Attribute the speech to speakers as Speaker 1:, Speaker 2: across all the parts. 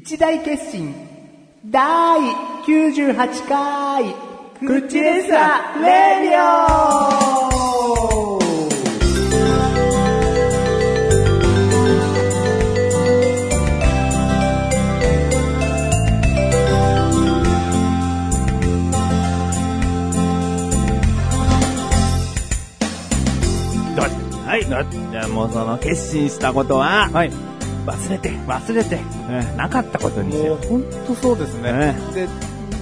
Speaker 1: 一大決心第98回口レサレディオ
Speaker 2: はい。じゃあもうその決心したことは、
Speaker 1: はい。
Speaker 2: 忘れて、
Speaker 1: 忘れて。
Speaker 2: うんなかったことにし
Speaker 1: もう
Speaker 2: よ
Speaker 1: 本当そうですね。
Speaker 2: ね
Speaker 1: で、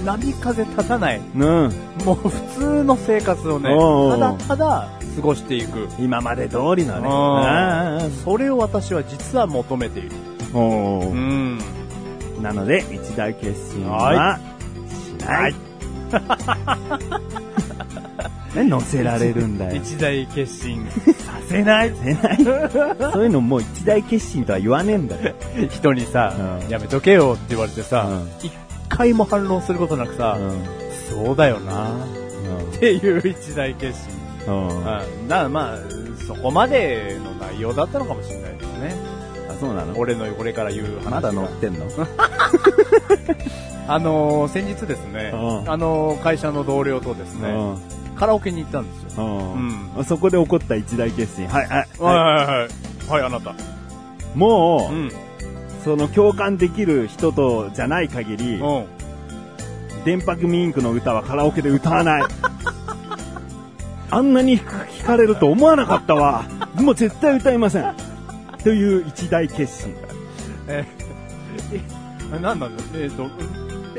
Speaker 1: 波風立たない。
Speaker 2: う。うん。
Speaker 1: もう普通の生活をね、ただただ過ごしていく。
Speaker 2: 今まで通りのね。
Speaker 1: それを私は実は求めている。
Speaker 2: おー
Speaker 1: ん。
Speaker 2: なので、一大決心は
Speaker 1: は、
Speaker 2: しない。ね、乗せられるんだよ。
Speaker 1: 一大決心させない。
Speaker 2: せない。そういうのもう一大決心とは言わねえんだよ。
Speaker 1: 人にさ、
Speaker 2: うん
Speaker 1: やめとけよって言われてさ
Speaker 2: うん、
Speaker 1: 一、回も反論することなくさ、
Speaker 2: うん。
Speaker 1: そうだよなっていう一大決心。
Speaker 2: うん。
Speaker 1: だからまあ、そこまでの内容だったのかもしれないですね。
Speaker 2: そうなの？
Speaker 1: 俺の、俺から言う話が。
Speaker 2: まだ乗ってんの？
Speaker 1: あのー先日ですね、
Speaker 2: うん
Speaker 1: あのー会社の同僚とですね、カラオケに行ったんですよ。
Speaker 2: うん。うん。そこで起こった一大決心。はい、はい。
Speaker 1: はいはいはい。はい、あなた。
Speaker 2: もう、
Speaker 1: うん。
Speaker 2: その共感できる人とじゃない限り、
Speaker 1: うん。
Speaker 2: 電波組インクの歌はカラオケで歌わない。あんなに弾かれると思わなかったわ。もう絶対歌いません。という一大決心。
Speaker 1: え、え、なんなんだえっ、と、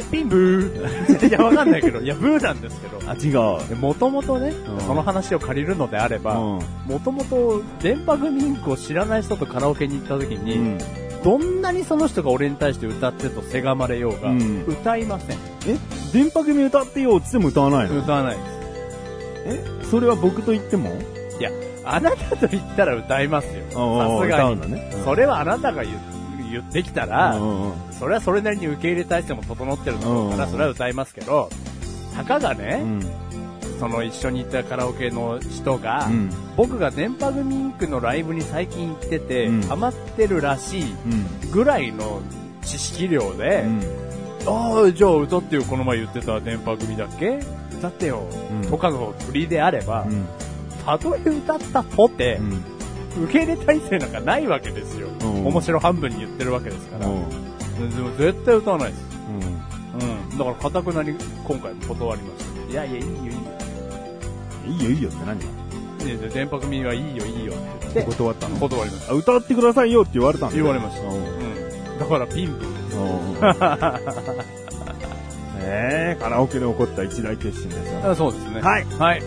Speaker 1: ピンブー。いや、わかんないけど、いや、ブーなんですけど。
Speaker 2: あ、違う。
Speaker 1: もともとね、
Speaker 2: うん
Speaker 1: その話を借りるのであれば、
Speaker 2: うん
Speaker 1: もともと電波組インクを知らない人とカラオケに行った時に、
Speaker 2: うん
Speaker 1: どんなにその人が俺に対して歌ってとせがまれようが、
Speaker 2: うん
Speaker 1: 歌いません。
Speaker 2: え？電波組歌ってよってっても歌わないの？
Speaker 1: 歌わないです。
Speaker 2: え？それは僕と言っても？
Speaker 1: いや、あなたと言ったら歌いますよ。さ
Speaker 2: ああ
Speaker 1: すがに。
Speaker 2: 歌うのねうん
Speaker 1: それはあなたが言言ってきたら、
Speaker 2: うんうん
Speaker 1: それはそれなりに受け入れ体制も整ってるだろうから、
Speaker 2: うん
Speaker 1: それは歌いますけど、たかがね、
Speaker 2: うん。
Speaker 1: その一緒に行ったカラオケの人が、
Speaker 2: うん。
Speaker 1: 僕が電波組インクのライブに最近行ってて、
Speaker 2: うん。
Speaker 1: ハマってるらしい
Speaker 2: うん。
Speaker 1: ぐらいの知識量で、
Speaker 2: うん。
Speaker 1: ああ、じゃあ歌ってよ、この前言ってた電波組だっけ？歌ってよ、
Speaker 2: うん。
Speaker 1: とかの振りであれば、
Speaker 2: うん。
Speaker 1: たとえ歌ったとて、
Speaker 2: うん
Speaker 1: 受け入れ体制なんかないわけですよ。
Speaker 2: うん
Speaker 1: 面白半分に言ってるわけですから。
Speaker 2: うん
Speaker 1: でも絶対歌わないです。
Speaker 2: うん
Speaker 1: うん。だから、かたくなに今回も断りました。いやいや、いいよ、いいよ。
Speaker 2: いいよいいよって何
Speaker 1: でで電波組はいいよ、いいよって言って、
Speaker 2: 断ったの？
Speaker 1: 断りました。
Speaker 2: あ歌ってくださいよって言われたんだ
Speaker 1: 言われました。
Speaker 2: うん
Speaker 1: うん。だから、ピンプです。
Speaker 2: ええカラオケで起こった一大決心ですよ。
Speaker 1: あそうですね。
Speaker 2: はい。
Speaker 1: はい。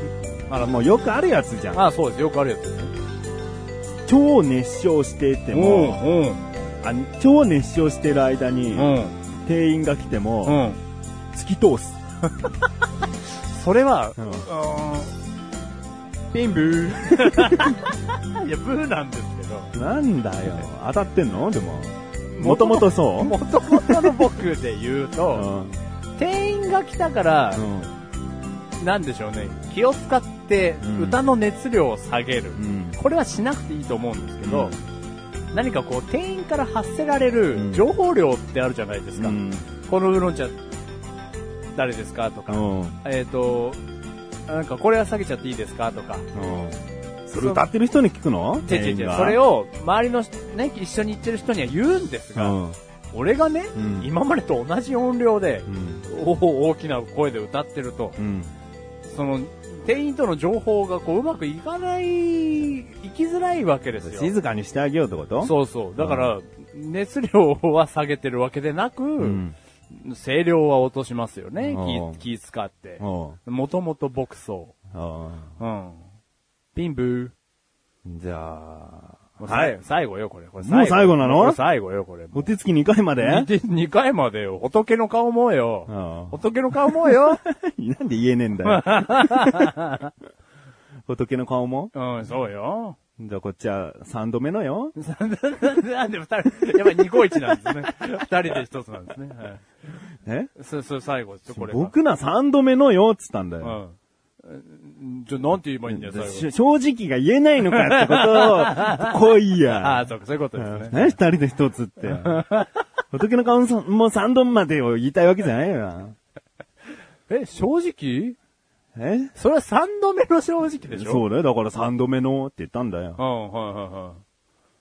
Speaker 2: あら、もうよくあるやつじゃん。
Speaker 1: あそうです。よくあるやつですね。
Speaker 2: 超熱唱してても、
Speaker 1: うん。
Speaker 2: あ超熱唱してる間に、
Speaker 1: うん。
Speaker 2: 店員が来ても、
Speaker 1: うん。
Speaker 2: 突き通す。
Speaker 1: それは、
Speaker 2: うん
Speaker 1: ピンブー。いや、ブーなんですけど。
Speaker 2: なんだよ。当たってんの？でも。もともとそう？
Speaker 1: もともとの僕で言う
Speaker 2: う
Speaker 1: と、
Speaker 2: ん。
Speaker 1: 店員が来たから、
Speaker 2: うん。
Speaker 1: なんでしょうね、気を使って
Speaker 2: うん
Speaker 1: 歌の熱量を下げる。
Speaker 2: うん。
Speaker 1: これはしなくていいと思うんですけど、何かこう、店員から発せられ
Speaker 2: う
Speaker 1: る
Speaker 2: ん
Speaker 1: 情報量ってあるじゃないですか。
Speaker 2: うん。
Speaker 1: このウーロン茶、誰ですかとか、
Speaker 2: うん。
Speaker 1: えっ、と、なんかこれは下げちゃっていいですかとか。
Speaker 2: それ歌ってる人に聞くの？
Speaker 1: 違それを、周りのね、一緒に行ってる人には言うんですが、
Speaker 2: うん。
Speaker 1: 俺がね、
Speaker 2: うん
Speaker 1: 今までと同じ音量で
Speaker 2: う、ん。
Speaker 1: 大きな声で歌ってると、
Speaker 2: うん。
Speaker 1: その、店員との情報がこううまくいかない、いきづらいわけですよ。
Speaker 2: 静かにしてあげようってこと？
Speaker 1: そうそう。だから、熱量は下げてるわけでなく、
Speaker 2: うん。
Speaker 1: 声量は落としますよね
Speaker 2: うん。
Speaker 1: 気、気使って。もともと牧草。
Speaker 2: あ
Speaker 1: うん。ピンブ
Speaker 2: ーじゃあ、
Speaker 1: ー。
Speaker 2: はい。
Speaker 1: 最後よ、これ。これ
Speaker 2: もう最後なの？
Speaker 1: これ最後よ、これ。
Speaker 2: お手つき2回まで
Speaker 1: 2回までよ。仏の顔もよ。
Speaker 2: あ
Speaker 1: 仏の顔もよ。
Speaker 2: なんで言えねえんだよ。仏の顔も？
Speaker 1: うん、そうよ。
Speaker 2: じゃあこっちは3度目のよ。
Speaker 1: なんで二人、やっぱり2個1なんですね。二人で一つなんですね。はい。
Speaker 2: え？
Speaker 1: そ、そ、最後ですよ、これが。
Speaker 2: 僕な3度目のよっつったんだよ。
Speaker 1: うん。じゃあ、なんて言えばいいんだよ、最後。
Speaker 2: し正直が言えないのかってことを、来いや。
Speaker 1: ああ、そうか、そういうことですね。
Speaker 2: 何二人で一つって。仏の顔ももう3度までを言いたいわけじゃないよな。
Speaker 1: え、正直？
Speaker 2: え？
Speaker 1: それは3度目の正直でしょ？
Speaker 2: そうだよ。だから3度目のって言ったんだよ。
Speaker 1: うん、はいはいはい。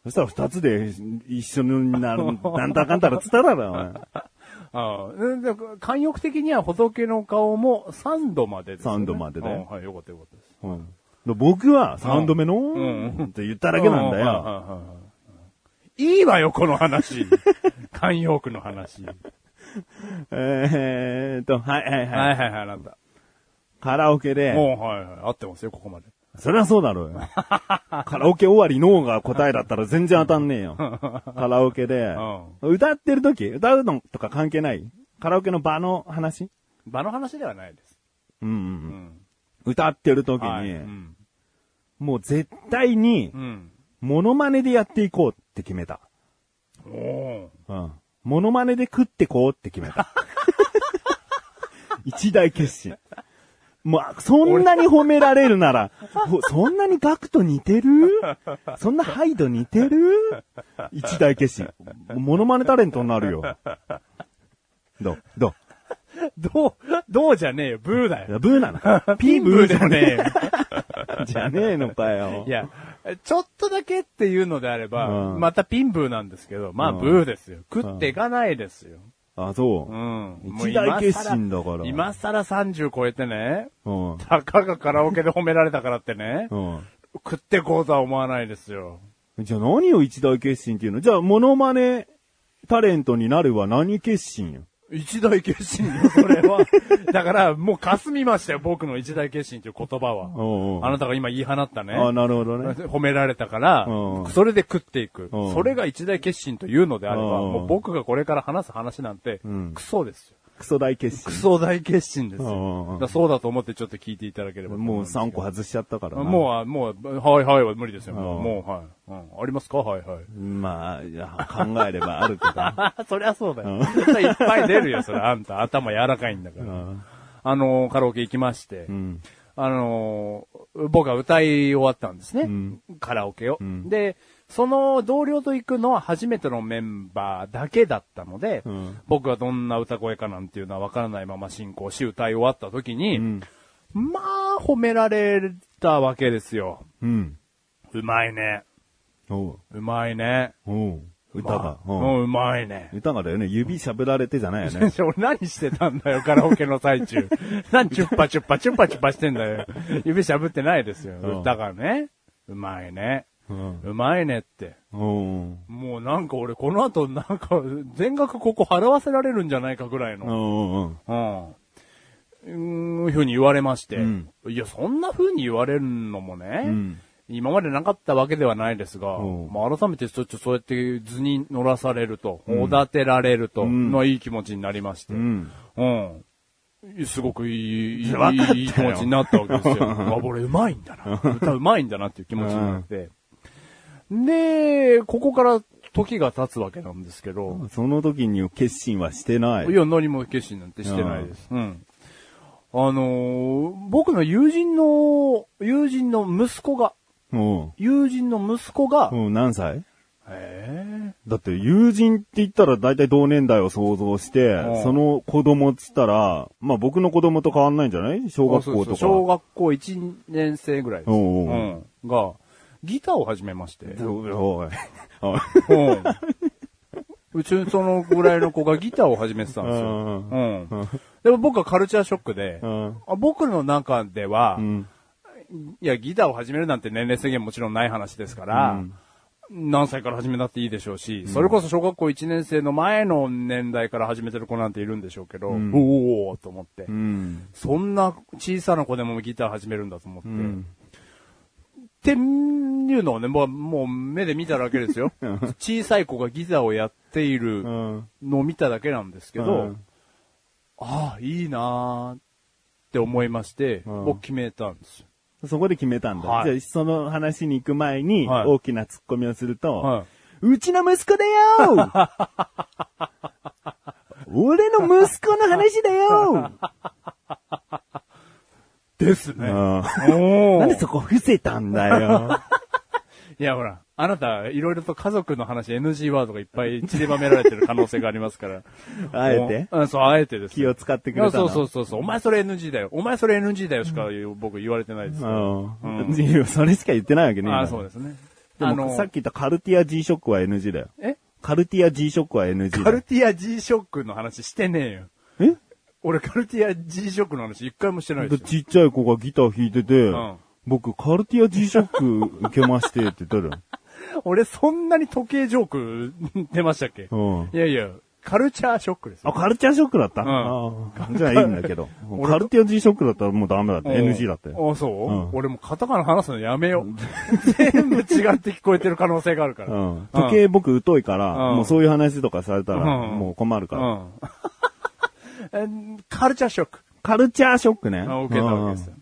Speaker 2: そしたら2つで一緒になる、なんだかんだらつったらだよ、お前。
Speaker 1: ああ、うんで慣用句的には仏の顔も3度までです、ね。
Speaker 2: 3度までだよ
Speaker 1: うんはい、よかったよかったです。
Speaker 2: うん僕は3度目の、
Speaker 1: ん
Speaker 2: って言っただけなんだよ。
Speaker 1: いはいはいいいわよ、この話。慣用句の話。はい
Speaker 2: えーっと、はいはいはい。
Speaker 1: はいはい、なんだ。
Speaker 2: カラオケで、
Speaker 1: もう、はいはい、合ってますよ、ここまで。
Speaker 2: それはそうだろうよ。カラオケ終わり脳が答えだったら全然当たんねえよ。カラオケで、歌ってる時歌うのとか関係ない？カラオケの場の話？
Speaker 1: 場の話ではないです。う
Speaker 2: うんうんうん。
Speaker 1: ん。
Speaker 2: 歌ってる時に、
Speaker 1: はい。うん。
Speaker 2: もう絶対に
Speaker 1: う、ん。
Speaker 2: モノマネでやっていこうって決めた。
Speaker 1: おー
Speaker 2: うん。モノマネで食ってこうって決めた。一大決心。まあ、そんなに褒められるなら、ほそんなにガクと似てる？そんなハイド似てる？一大決心。モノマネタレントになるよ。どう？ど
Speaker 1: どう、どうじゃねえよ、ブーだよ。
Speaker 2: うブーなの
Speaker 1: ピンブーでもねえよ。
Speaker 2: じゃねえのかよ。
Speaker 1: いや、ちょっとだけっていうのであれば、
Speaker 2: うん
Speaker 1: またピンブーなんですけど、まあ
Speaker 2: うん
Speaker 1: ブーですよ。食っていかないですよ。
Speaker 2: あ、そうう。
Speaker 1: ん。
Speaker 2: 一大決心だから
Speaker 1: 今更30超えてね、
Speaker 2: うん。
Speaker 1: たかがカラオケで褒められたからってね、
Speaker 2: うん。
Speaker 1: 食ってこうとは思わないですよ。
Speaker 2: じゃあ何を一大決心っていうの？じゃあ、モノマネタレントになるは何決心よ？
Speaker 1: 一大決心よ、それは。だから、もう霞みましたよ、僕の一大決心という言葉は。
Speaker 2: おうおう
Speaker 1: あなたが今言い放ったね。
Speaker 2: あなるほどね。
Speaker 1: 褒められたから
Speaker 2: う、ん
Speaker 1: それで食っていく
Speaker 2: う。ん
Speaker 1: それが一大決心というのであれば、
Speaker 2: うん
Speaker 1: もう僕がこれから話す話なんて
Speaker 2: うん、
Speaker 1: クソですよ。
Speaker 2: クソ大決
Speaker 1: ク
Speaker 2: 心。
Speaker 1: ソ大決心ですよ。
Speaker 2: うん
Speaker 1: だそうだと思ってちょっと聞いていただければ
Speaker 2: もう
Speaker 1: んですけど。
Speaker 2: 3個外しちゃったからな。
Speaker 1: もう、もう、はいはいは無理ですよ。もう、はい。うん。ありますか？はいはい。
Speaker 2: まあ、いや考えればあるけど。
Speaker 1: あ、そりゃそうだよ。いっぱい出るよ、それ。あんた、頭柔らかいんだから。
Speaker 2: うん
Speaker 1: あの、カラオケ行きまして
Speaker 2: う、ん。
Speaker 1: あの、僕は歌い終わったんですね。
Speaker 2: うん
Speaker 1: カラオケを、
Speaker 2: うん
Speaker 1: で、その同僚と行くのは初めてのメンバーだけだったので、
Speaker 2: うん
Speaker 1: 僕がどんな歌声かなんていうのはわからないまま進行し歌い終わった時に、
Speaker 2: うん。
Speaker 1: まあ、褒められたわけですよ。
Speaker 2: うん。
Speaker 1: うまいね。
Speaker 2: おう。
Speaker 1: うまいね。
Speaker 2: 歌が。
Speaker 1: う、
Speaker 2: うんん
Speaker 1: うまいね。
Speaker 2: 歌がだよね。指しゃぶられてじゃないよね。
Speaker 1: 俺何してたんだよ、カラオケの最中。何チュッパチュッパチュッパチュッパしてんだよ。指しゃぶってないですよ。
Speaker 2: うん
Speaker 1: 歌がね。うまいね。
Speaker 2: う
Speaker 1: まいねって。もうなんか俺この後なんか全額ここ払わせられるんじゃないかぐらいの。
Speaker 2: おう。
Speaker 1: うん。うーん、ふうに言われまして。
Speaker 2: うん
Speaker 1: いや、そんな風に言われるのもね、
Speaker 2: うん
Speaker 1: 今までなかったわけではないですが、
Speaker 2: うん
Speaker 1: まあ、改めてちょっとそうやって図に乗らされると、
Speaker 2: ん
Speaker 1: おだてられると、
Speaker 2: うん
Speaker 1: のはいい気持ちになりまして、
Speaker 2: う
Speaker 1: うん。
Speaker 2: ん。
Speaker 1: すごくいい、いい気持ちになったわけですよ。あ、俺うまいんだな。歌うまいんだなっていう気持ちになって。で、ここから時が経つわけなんですけど、
Speaker 2: その時に決心はしてない。
Speaker 1: いや、何も決心なんてしてないです。うん。あのー僕の友人の、友人の息子が。友人の息子が、
Speaker 2: うん、何歳？
Speaker 1: え
Speaker 2: だって友人って言ったら大体同年代を想像して
Speaker 1: うん、
Speaker 2: その子供っつったら、まあ僕の子供と変わんないんじゃない？小学校とか。
Speaker 1: 小学校1年生ぐらいです。
Speaker 2: う
Speaker 1: ん。が、ギターを始めまして。
Speaker 2: おいおい。
Speaker 1: うちそのぐらいの子がギターを始めてたんですよ。
Speaker 2: うん
Speaker 1: うん。でも僕はカルチャーショックで、僕の中では、
Speaker 2: うん。
Speaker 1: いや、ギターを始めるなんて年齢制限もちろんない話ですから、
Speaker 2: うん
Speaker 1: 何歳から始めたっていいでしょうし、それこそ小学校1年生の前の年代から始めてる子なんているんでしょうけど、
Speaker 2: ん
Speaker 1: おおと思って、
Speaker 2: うん。
Speaker 1: そんな小さな子でもギター始めるんだと思って、
Speaker 2: うん。
Speaker 1: っていうのをね、もうもう目で見ただけですよ。小さい子がギターをやっている
Speaker 2: うん。
Speaker 1: のを見ただけなんですけど、
Speaker 2: うん
Speaker 1: ああ、いいなーって思いまして、
Speaker 2: うん
Speaker 1: 僕決めたんですよ。
Speaker 2: そこで決めたんだ。
Speaker 1: はい
Speaker 2: じゃあ、その話に行く前に、
Speaker 1: はい
Speaker 2: 大きな突っ込みをすると、
Speaker 1: は
Speaker 2: うちの息子だよ 俺の息子の話だよ
Speaker 1: い。ですね。
Speaker 2: なんでそこ伏せたんだよ。
Speaker 1: いや、ほら、あなた、いろいろと家族の話 NG ワードがいっぱい散りばめられてる可能性がありますから。
Speaker 2: あえて？
Speaker 1: うん、そう、あえてです。
Speaker 2: 気を使ってくれたの？
Speaker 1: そうそうそうそう。お前それ NG だよ。お前それ NG だよしか僕言われてないです。
Speaker 2: うん。それしか言ってないわけね。
Speaker 1: ああ、そうですね。
Speaker 2: で
Speaker 1: あの、
Speaker 2: もさっき言ったカルティア G ショックは NG だよ。
Speaker 1: え？
Speaker 2: カルティア G ショックは NG だよ。
Speaker 1: カルティア G ショックの話してねえよ。
Speaker 2: え？
Speaker 1: 俺カルティア G ショックの話一回もしてないでよ。
Speaker 2: ですちっちゃい子がギター弾いてて、
Speaker 1: ん
Speaker 2: 僕カルティア G ショック受けましてって言ったら、
Speaker 1: 俺そんなに時計ジョーク 出ましたっけ？
Speaker 2: うん。
Speaker 1: いやいや、カルチャーショックです
Speaker 2: あ、
Speaker 1: よ。
Speaker 2: カルチャーショックだった、
Speaker 1: ん
Speaker 2: ああじゃあいいんだけど。
Speaker 1: 俺
Speaker 2: カルティア G ショックだったらもうダメだって。NG だったよ。
Speaker 1: あ、そう、
Speaker 2: うん
Speaker 1: 俺もカタカナ話すのやめよう。全部違って聞こえてる可能性があるから。
Speaker 2: うん。時計僕疎いから、
Speaker 1: うん
Speaker 2: もうそういう話とかされたら、
Speaker 1: うん
Speaker 2: もう困るから。
Speaker 1: カルチャーショック。
Speaker 2: カルチャーショックね。
Speaker 1: あ受けたわけですよ。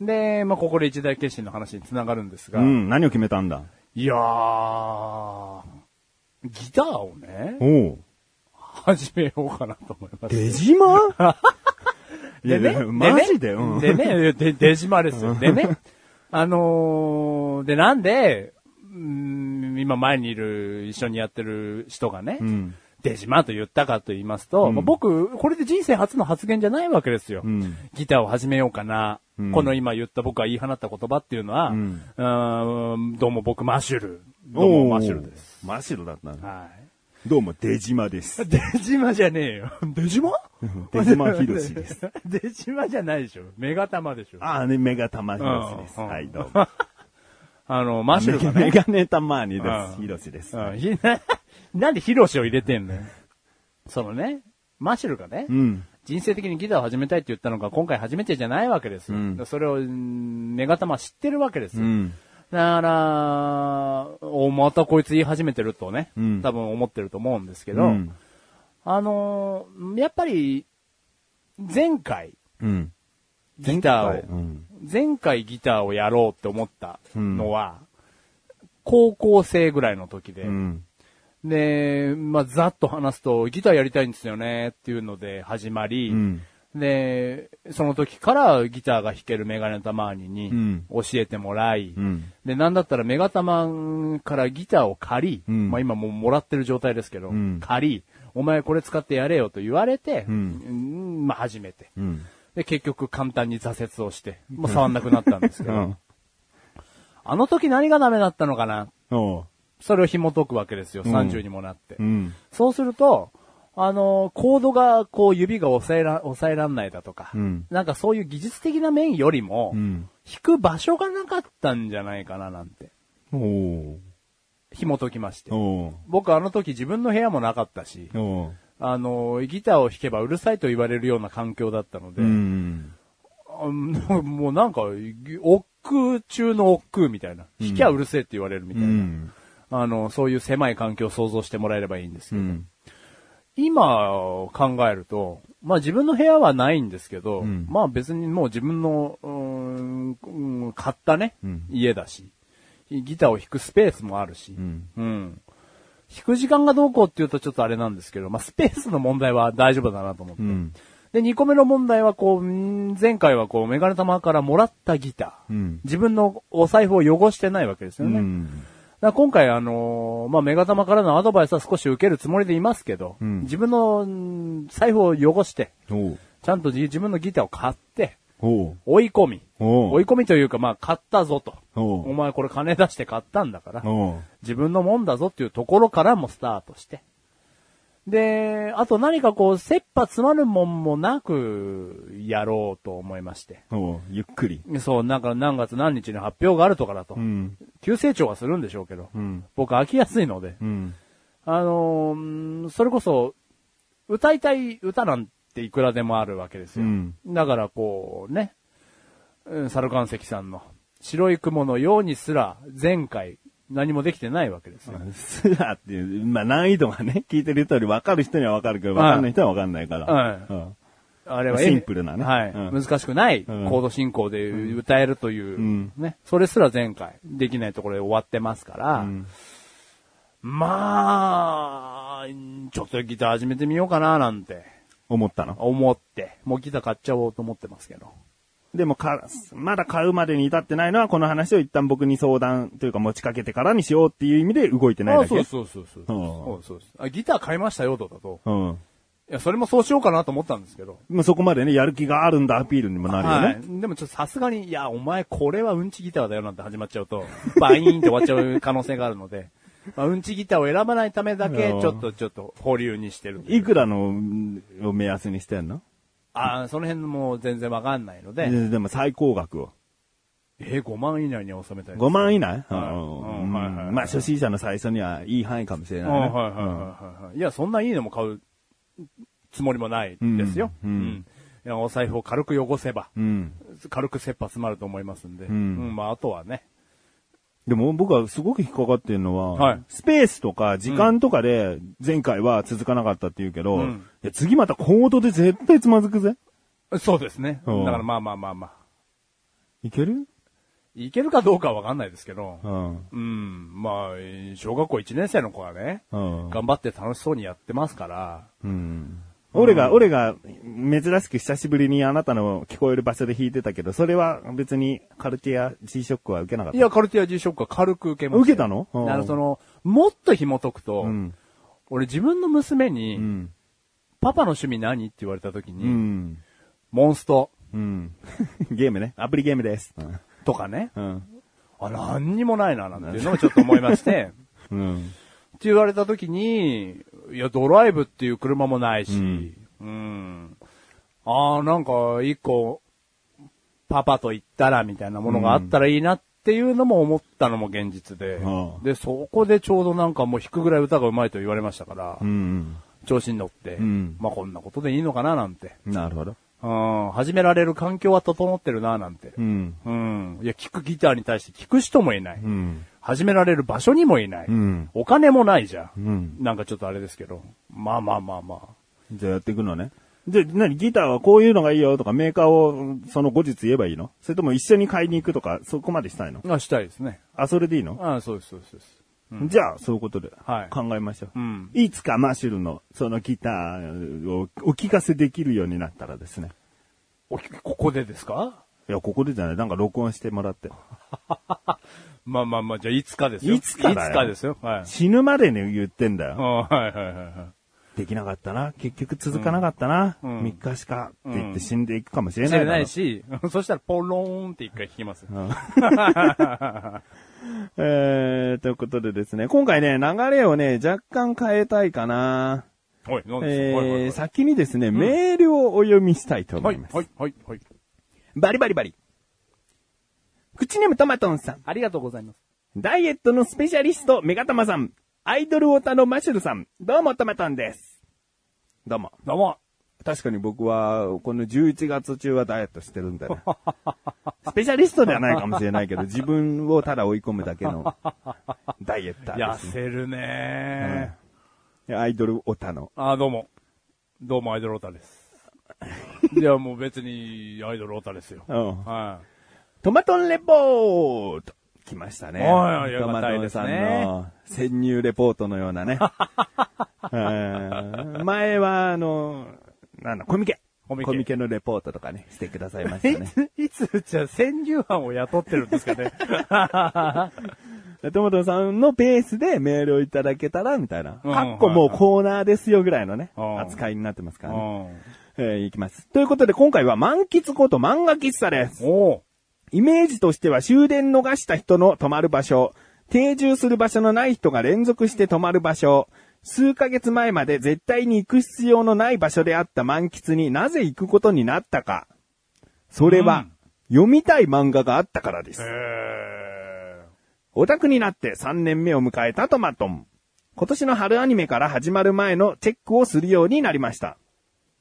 Speaker 1: で、まあ、ここで一大決心の話につながるんですが、
Speaker 2: うん。うん、何を決めたんだ？
Speaker 1: いやー、ギターをね、
Speaker 2: おう。
Speaker 1: 始めようかなと思います。
Speaker 2: 出島？
Speaker 1: でね
Speaker 2: いや、マジで、うん。
Speaker 1: でね、で、出島ですよ。でね、あのー、で、なんで、うん今前にいる、一緒にやってる人がね、
Speaker 2: うん。
Speaker 1: 出島と言ったかと言いますと、
Speaker 2: うん
Speaker 1: まあ僕、これで人生初の発言じゃないわけですよ。
Speaker 2: うん。
Speaker 1: ギターを始めようかな。
Speaker 2: うん
Speaker 1: この今言った僕が言い放った言葉っていうのは、
Speaker 2: うん
Speaker 1: うーんどうも僕マシュル。どうもマシュルです。
Speaker 2: マシュルだったの
Speaker 1: は
Speaker 2: どうも、出島です
Speaker 1: い。出島じゃねえよ。出島？
Speaker 2: 出島ひろしです。。
Speaker 1: 出島じゃないでしょ。メガタマでしょ。あ
Speaker 2: ああね、メガタマひろしです。
Speaker 1: うん
Speaker 2: はい、どうも。
Speaker 1: の、マシュルがね。
Speaker 2: メガネタマーニで
Speaker 1: うん
Speaker 2: す。ひろしです。
Speaker 1: うんひなんでヒロシを入れてんのよ？そのね、マシュルがね、
Speaker 2: うん。
Speaker 1: 人生的にギターを始めたいって言ったのが今回初めてじゃないわけですよ。
Speaker 2: うん
Speaker 1: それを、うんメガタマ知ってるわけですよ。
Speaker 2: うん。
Speaker 1: だから、お、またこいつ言い始めてるとね、
Speaker 2: うん
Speaker 1: 多分思ってると思うんですけど、
Speaker 2: うん。
Speaker 1: あのーやっぱり、前回、
Speaker 2: うん。
Speaker 1: ギターを、
Speaker 2: うん。
Speaker 1: 前回ギターをやろうって思ったのは、高校生ぐらいの時で、
Speaker 2: うん。
Speaker 1: で、まあ、ざっと話すと、ギターやりたいんですよねっていうので始まり、
Speaker 2: うん。
Speaker 1: で、その時からギターが弾けるメガネタマーニに
Speaker 2: うん
Speaker 1: 教えてもらい、
Speaker 2: うん。
Speaker 1: で、なんだったらメガタマンからギターを借り、
Speaker 2: うん
Speaker 1: まあ今もうもらってる状態ですけど、
Speaker 2: うん
Speaker 1: 借り、お前これ使ってやれよと言われて、まあ初めて。
Speaker 2: うん。
Speaker 1: で、結局簡単に挫折をして、もう触んなくなったんですけど、
Speaker 2: うん。
Speaker 1: あの時何がダメだったのかな？それを紐解くわけですよ、
Speaker 2: うん
Speaker 1: 30にもなって。
Speaker 2: うん。
Speaker 1: そうすると、あの、コードがこう指が抑えら、抑えらんないだとか、
Speaker 2: うん
Speaker 1: なんかそういう技術的な面よりも、
Speaker 2: うん。
Speaker 1: 弾く場所がなかったんじゃないかななんて。紐解きまして。
Speaker 2: 僕
Speaker 1: 僕あの時自分の部屋もなかったし。あの、ギターを弾けばうるさいと言われるような環境だったので、
Speaker 2: うん。
Speaker 1: あもうなんか、億劫中の億劫みたいな。弾きゃうるせえって言われるみたいな。
Speaker 2: うん。
Speaker 1: あの、そういう狭い環境を想像してもらえればいいんですけど、
Speaker 2: うん。
Speaker 1: 今考えると、まあ自分の部屋はないんですけど、
Speaker 2: うん
Speaker 1: まあ別にもう自分の、うーんうん買ったね、
Speaker 2: うん
Speaker 1: 家だし、ギターを弾くスペースもあるし、
Speaker 2: うん。
Speaker 1: うん。弾く時間がどうこうっていうとちょっとあれなんですけど、まあスペースの問題は大丈夫だなと思って。
Speaker 2: うん。
Speaker 1: で、2個目の問題はこう、ん前回はこう、メガネ玉からもらったギター。
Speaker 2: うん。
Speaker 1: 自分のお財布を汚してないわけですよね。
Speaker 2: うん。
Speaker 1: ら今回あのーまあ、メガ玉からのアドバイスは少し受けるつもりでいますけど、
Speaker 2: うん
Speaker 1: 自分のん財布を汚して。ちゃんと自自分のギターを買って。追い込み。追い込みというか、まあ、買ったぞと。
Speaker 2: お
Speaker 1: 前これ金出して買ったんだから。自分のもんだぞっていうところからもスタートして。で、あと何かこう、切羽詰まるもんもなく、やろうと思いまして。
Speaker 2: おう。ゆっくり。
Speaker 1: そう、なんか何月何日に発表があるとかだと。
Speaker 2: うん。
Speaker 1: 急成長はするんでしょうけど。
Speaker 2: うん。
Speaker 1: 僕飽きやすいので。
Speaker 2: うん。
Speaker 1: あのーそれこそ、歌いたい歌なんていくらでもあるわけですよ。
Speaker 2: うん
Speaker 1: だからこうね、うんサルカン石さんの白い雲のようにすら前回何もできてないわけですよ。
Speaker 2: スラってい。う、まあ難易度がね、聞いてる人より分かる人には分かるけど、分かんない人は分かんないから。
Speaker 1: はい。
Speaker 2: うん。
Speaker 1: あれは
Speaker 2: シンプルなね。
Speaker 1: はい、
Speaker 2: うん。
Speaker 1: 難しくないコ
Speaker 2: うん。
Speaker 1: ード進行で歌えるという、
Speaker 2: うん。
Speaker 1: ね。それすら前回できないところで終わってますから、
Speaker 2: うん。
Speaker 1: まあ、ちょっとギター始めてみようかななんて。
Speaker 2: 思ったの？
Speaker 1: 思って、もうギター買っちゃおうと思ってますけど。
Speaker 2: でもか、まだ買うまでに至ってないのは、この話を一旦僕に相談というか持ちかけてからにしようっていう意味で動いてないだけ？
Speaker 1: あそうそうそうそう。
Speaker 2: うん
Speaker 1: そうそうあギター買いましたよとだと。
Speaker 2: うん。
Speaker 1: いや、それもそうしようかなと思ったんですけど。
Speaker 2: もうそこまでね、やる気があるんだアピールにもなるよね。
Speaker 1: はい。でもちょっとさすがに、いや、お前これはうんちギターだよなんて始まっちゃうと、バイーンって終わっちゃう可能性があるので、まあ、うんちギターを選ばないためだけ、
Speaker 2: うん
Speaker 1: ちょっと、ちょっと保留にしてる。
Speaker 2: いくらのうんを目安にしてんの？
Speaker 1: ああ、その辺も全然わかんないので、
Speaker 2: ででも最高額を。
Speaker 1: えー、5万以内には収めたいです。
Speaker 2: 5万以内？
Speaker 1: はい
Speaker 2: まあ初心者の最初にはいい範囲かもしれ
Speaker 1: う
Speaker 2: なんいね。
Speaker 1: はいはいはいはい。いや、そんないいのも買うつもりもないですよ。
Speaker 2: うんうん
Speaker 1: お財布を軽く汚せば、
Speaker 2: うん。
Speaker 1: 軽く切羽詰まると思いますんで。
Speaker 2: ん
Speaker 1: うん、まあ、あとはね。
Speaker 2: でも僕はすごく引っかかってるのは、
Speaker 1: はい
Speaker 2: スペースとか時間とかで前回は続かなかったって言うけど、
Speaker 1: うん
Speaker 2: いや次またコードで絶対つまずくぜ。
Speaker 1: そうですね。
Speaker 2: うん
Speaker 1: だからまあまあまあまあ。
Speaker 2: いける？
Speaker 1: いけるかどうかはわかんないですけど。
Speaker 2: うん。
Speaker 1: うん。まあ、小学校1年生の子はね、
Speaker 2: うん。
Speaker 1: 頑張って楽しそうにやってますから。
Speaker 2: うん。俺が、俺が珍しく久しぶりにあなたの聞こえる場所で弾いてたけど、それは別にカルティア G ショックは受けなかった。
Speaker 1: いや、カルティア G ショックは軽く受けましたよ。
Speaker 2: 受けたのうん
Speaker 1: だからその、もっと紐解くと、
Speaker 2: うん。
Speaker 1: 俺自分の娘に、
Speaker 2: うん。
Speaker 1: パパの趣味何って言われた時に、
Speaker 2: うん。
Speaker 1: モンスト
Speaker 2: うん。ゲームね。アプリゲームです。
Speaker 1: とかね、
Speaker 2: うん。
Speaker 1: あ、何にもないな、なんていうのをちょっと思いまして、
Speaker 2: うん。
Speaker 1: って言われた時に、いや、ドライブっていう車もないし、
Speaker 2: うん
Speaker 1: うん。ああ、なんか、一個、パパと言ったらみたいなものがあったらいいなっていうのも思ったのも現実で、
Speaker 2: うん
Speaker 1: で、そこでちょうどなんかもう弾くぐらい歌が上手いと言われましたから、
Speaker 2: うん。
Speaker 1: 調子に乗って、
Speaker 2: うん
Speaker 1: まあこんなことでいいのかななんて、
Speaker 2: なるほど。
Speaker 1: うん、始められる環境は整ってるななんて、
Speaker 2: うん。
Speaker 1: うん。いや、聴くギターに対して聴く人もいない。
Speaker 2: うん。
Speaker 1: 始められる場所にもいない。
Speaker 2: うん。
Speaker 1: お金もないじゃん。
Speaker 2: うん。
Speaker 1: なんかちょっとあれですけど。まあまあまあまあ。
Speaker 2: じゃあやっていくのね。じゃあ、何？ギターはこういうのがいいよとかメーカーをその後日言えばいいの？それとも一緒に買いに行くとか、そこまでしたいの？
Speaker 1: あ、したいですね。
Speaker 2: あ、それでいいの、
Speaker 1: あそうです、そうですそうです。
Speaker 2: じゃあ、そういうことで
Speaker 1: はい
Speaker 2: 考えましょう。
Speaker 1: うん。
Speaker 2: いつかマッシュルのそのギターをお聞かせできるようになったらですね。
Speaker 1: おここでですか？
Speaker 2: いや、ここでじゃない。なんか録音してもらって。
Speaker 1: まあまあまあ、じゃあいつかですよ。
Speaker 2: いつかだよ
Speaker 1: いつかですよ。はい。
Speaker 2: 死ぬまでに言ってんだよ。
Speaker 1: あはいはいはいはい。
Speaker 2: できなかったな。結局続かなかったな。
Speaker 1: うん
Speaker 2: 3日しかって言って死んでいくかもし
Speaker 1: れ
Speaker 2: ないだろ
Speaker 1: ないし、そしたらポローンって一回弾きます。
Speaker 2: えー、ということでですね、今回ね、流れをね、若干変えたいかな。
Speaker 1: はい、何ですか？はいはい
Speaker 2: えー、
Speaker 1: はい
Speaker 2: 先にですね、メールをお読みしたいと思
Speaker 1: はいい、
Speaker 2: ます。
Speaker 1: はい、はい、はい。
Speaker 2: バリバリバリ。口ネームトマトンさん。
Speaker 1: ありがとうございます。
Speaker 2: ダイエットのスペシャリスト、メガタマさん。アイドルオタのマシュルさん。どうもトマトンです。どうも。
Speaker 1: どうも。
Speaker 2: 確かに僕は、この11月中はダイエットしてるんだよ。スペシャリストではないかもしれないけど、自分をただ追い込むだけのダイエッター
Speaker 1: 痩
Speaker 2: です、ね。
Speaker 1: せるね
Speaker 2: アイドルオタの。
Speaker 1: あ、どうも。どうも、アイドルオタです。いや、もう別に、アイドルオタですよ。
Speaker 2: うん
Speaker 1: は
Speaker 2: トマトンレポート来ましたね。
Speaker 1: はい
Speaker 2: トマトンさん
Speaker 1: ね
Speaker 2: の潜入レポートのようなね。えー前は、あの、なんだ、コミケ。
Speaker 1: コミケ
Speaker 2: コミケのレポートとかね、してくださいましたね。
Speaker 1: いつ、いつ、じゃあ、潜入犯を雇ってるんですかね。
Speaker 2: で トマトンさんのペースでメールをいただけたら、みたいな。
Speaker 1: うん
Speaker 2: かっこもうコーナーですよぐらいのね、
Speaker 1: うん
Speaker 2: 扱いになってますからね。
Speaker 1: うん。
Speaker 2: えーいきます。ということで今回は満喫こと漫画喫茶です。
Speaker 1: お
Speaker 2: イメージとしては終電逃した人の泊まる場所、定住する場所のない人が連続して泊まる場所、数ヶ月前まで絶対に行く必要のない場所であった満喫になぜ行くことになったか。それは、読みたい漫画があったからです。
Speaker 1: へ
Speaker 2: オタクになって3年目を迎えたトマトン。今年の春アニメから始まる前のチェックをするようになりました。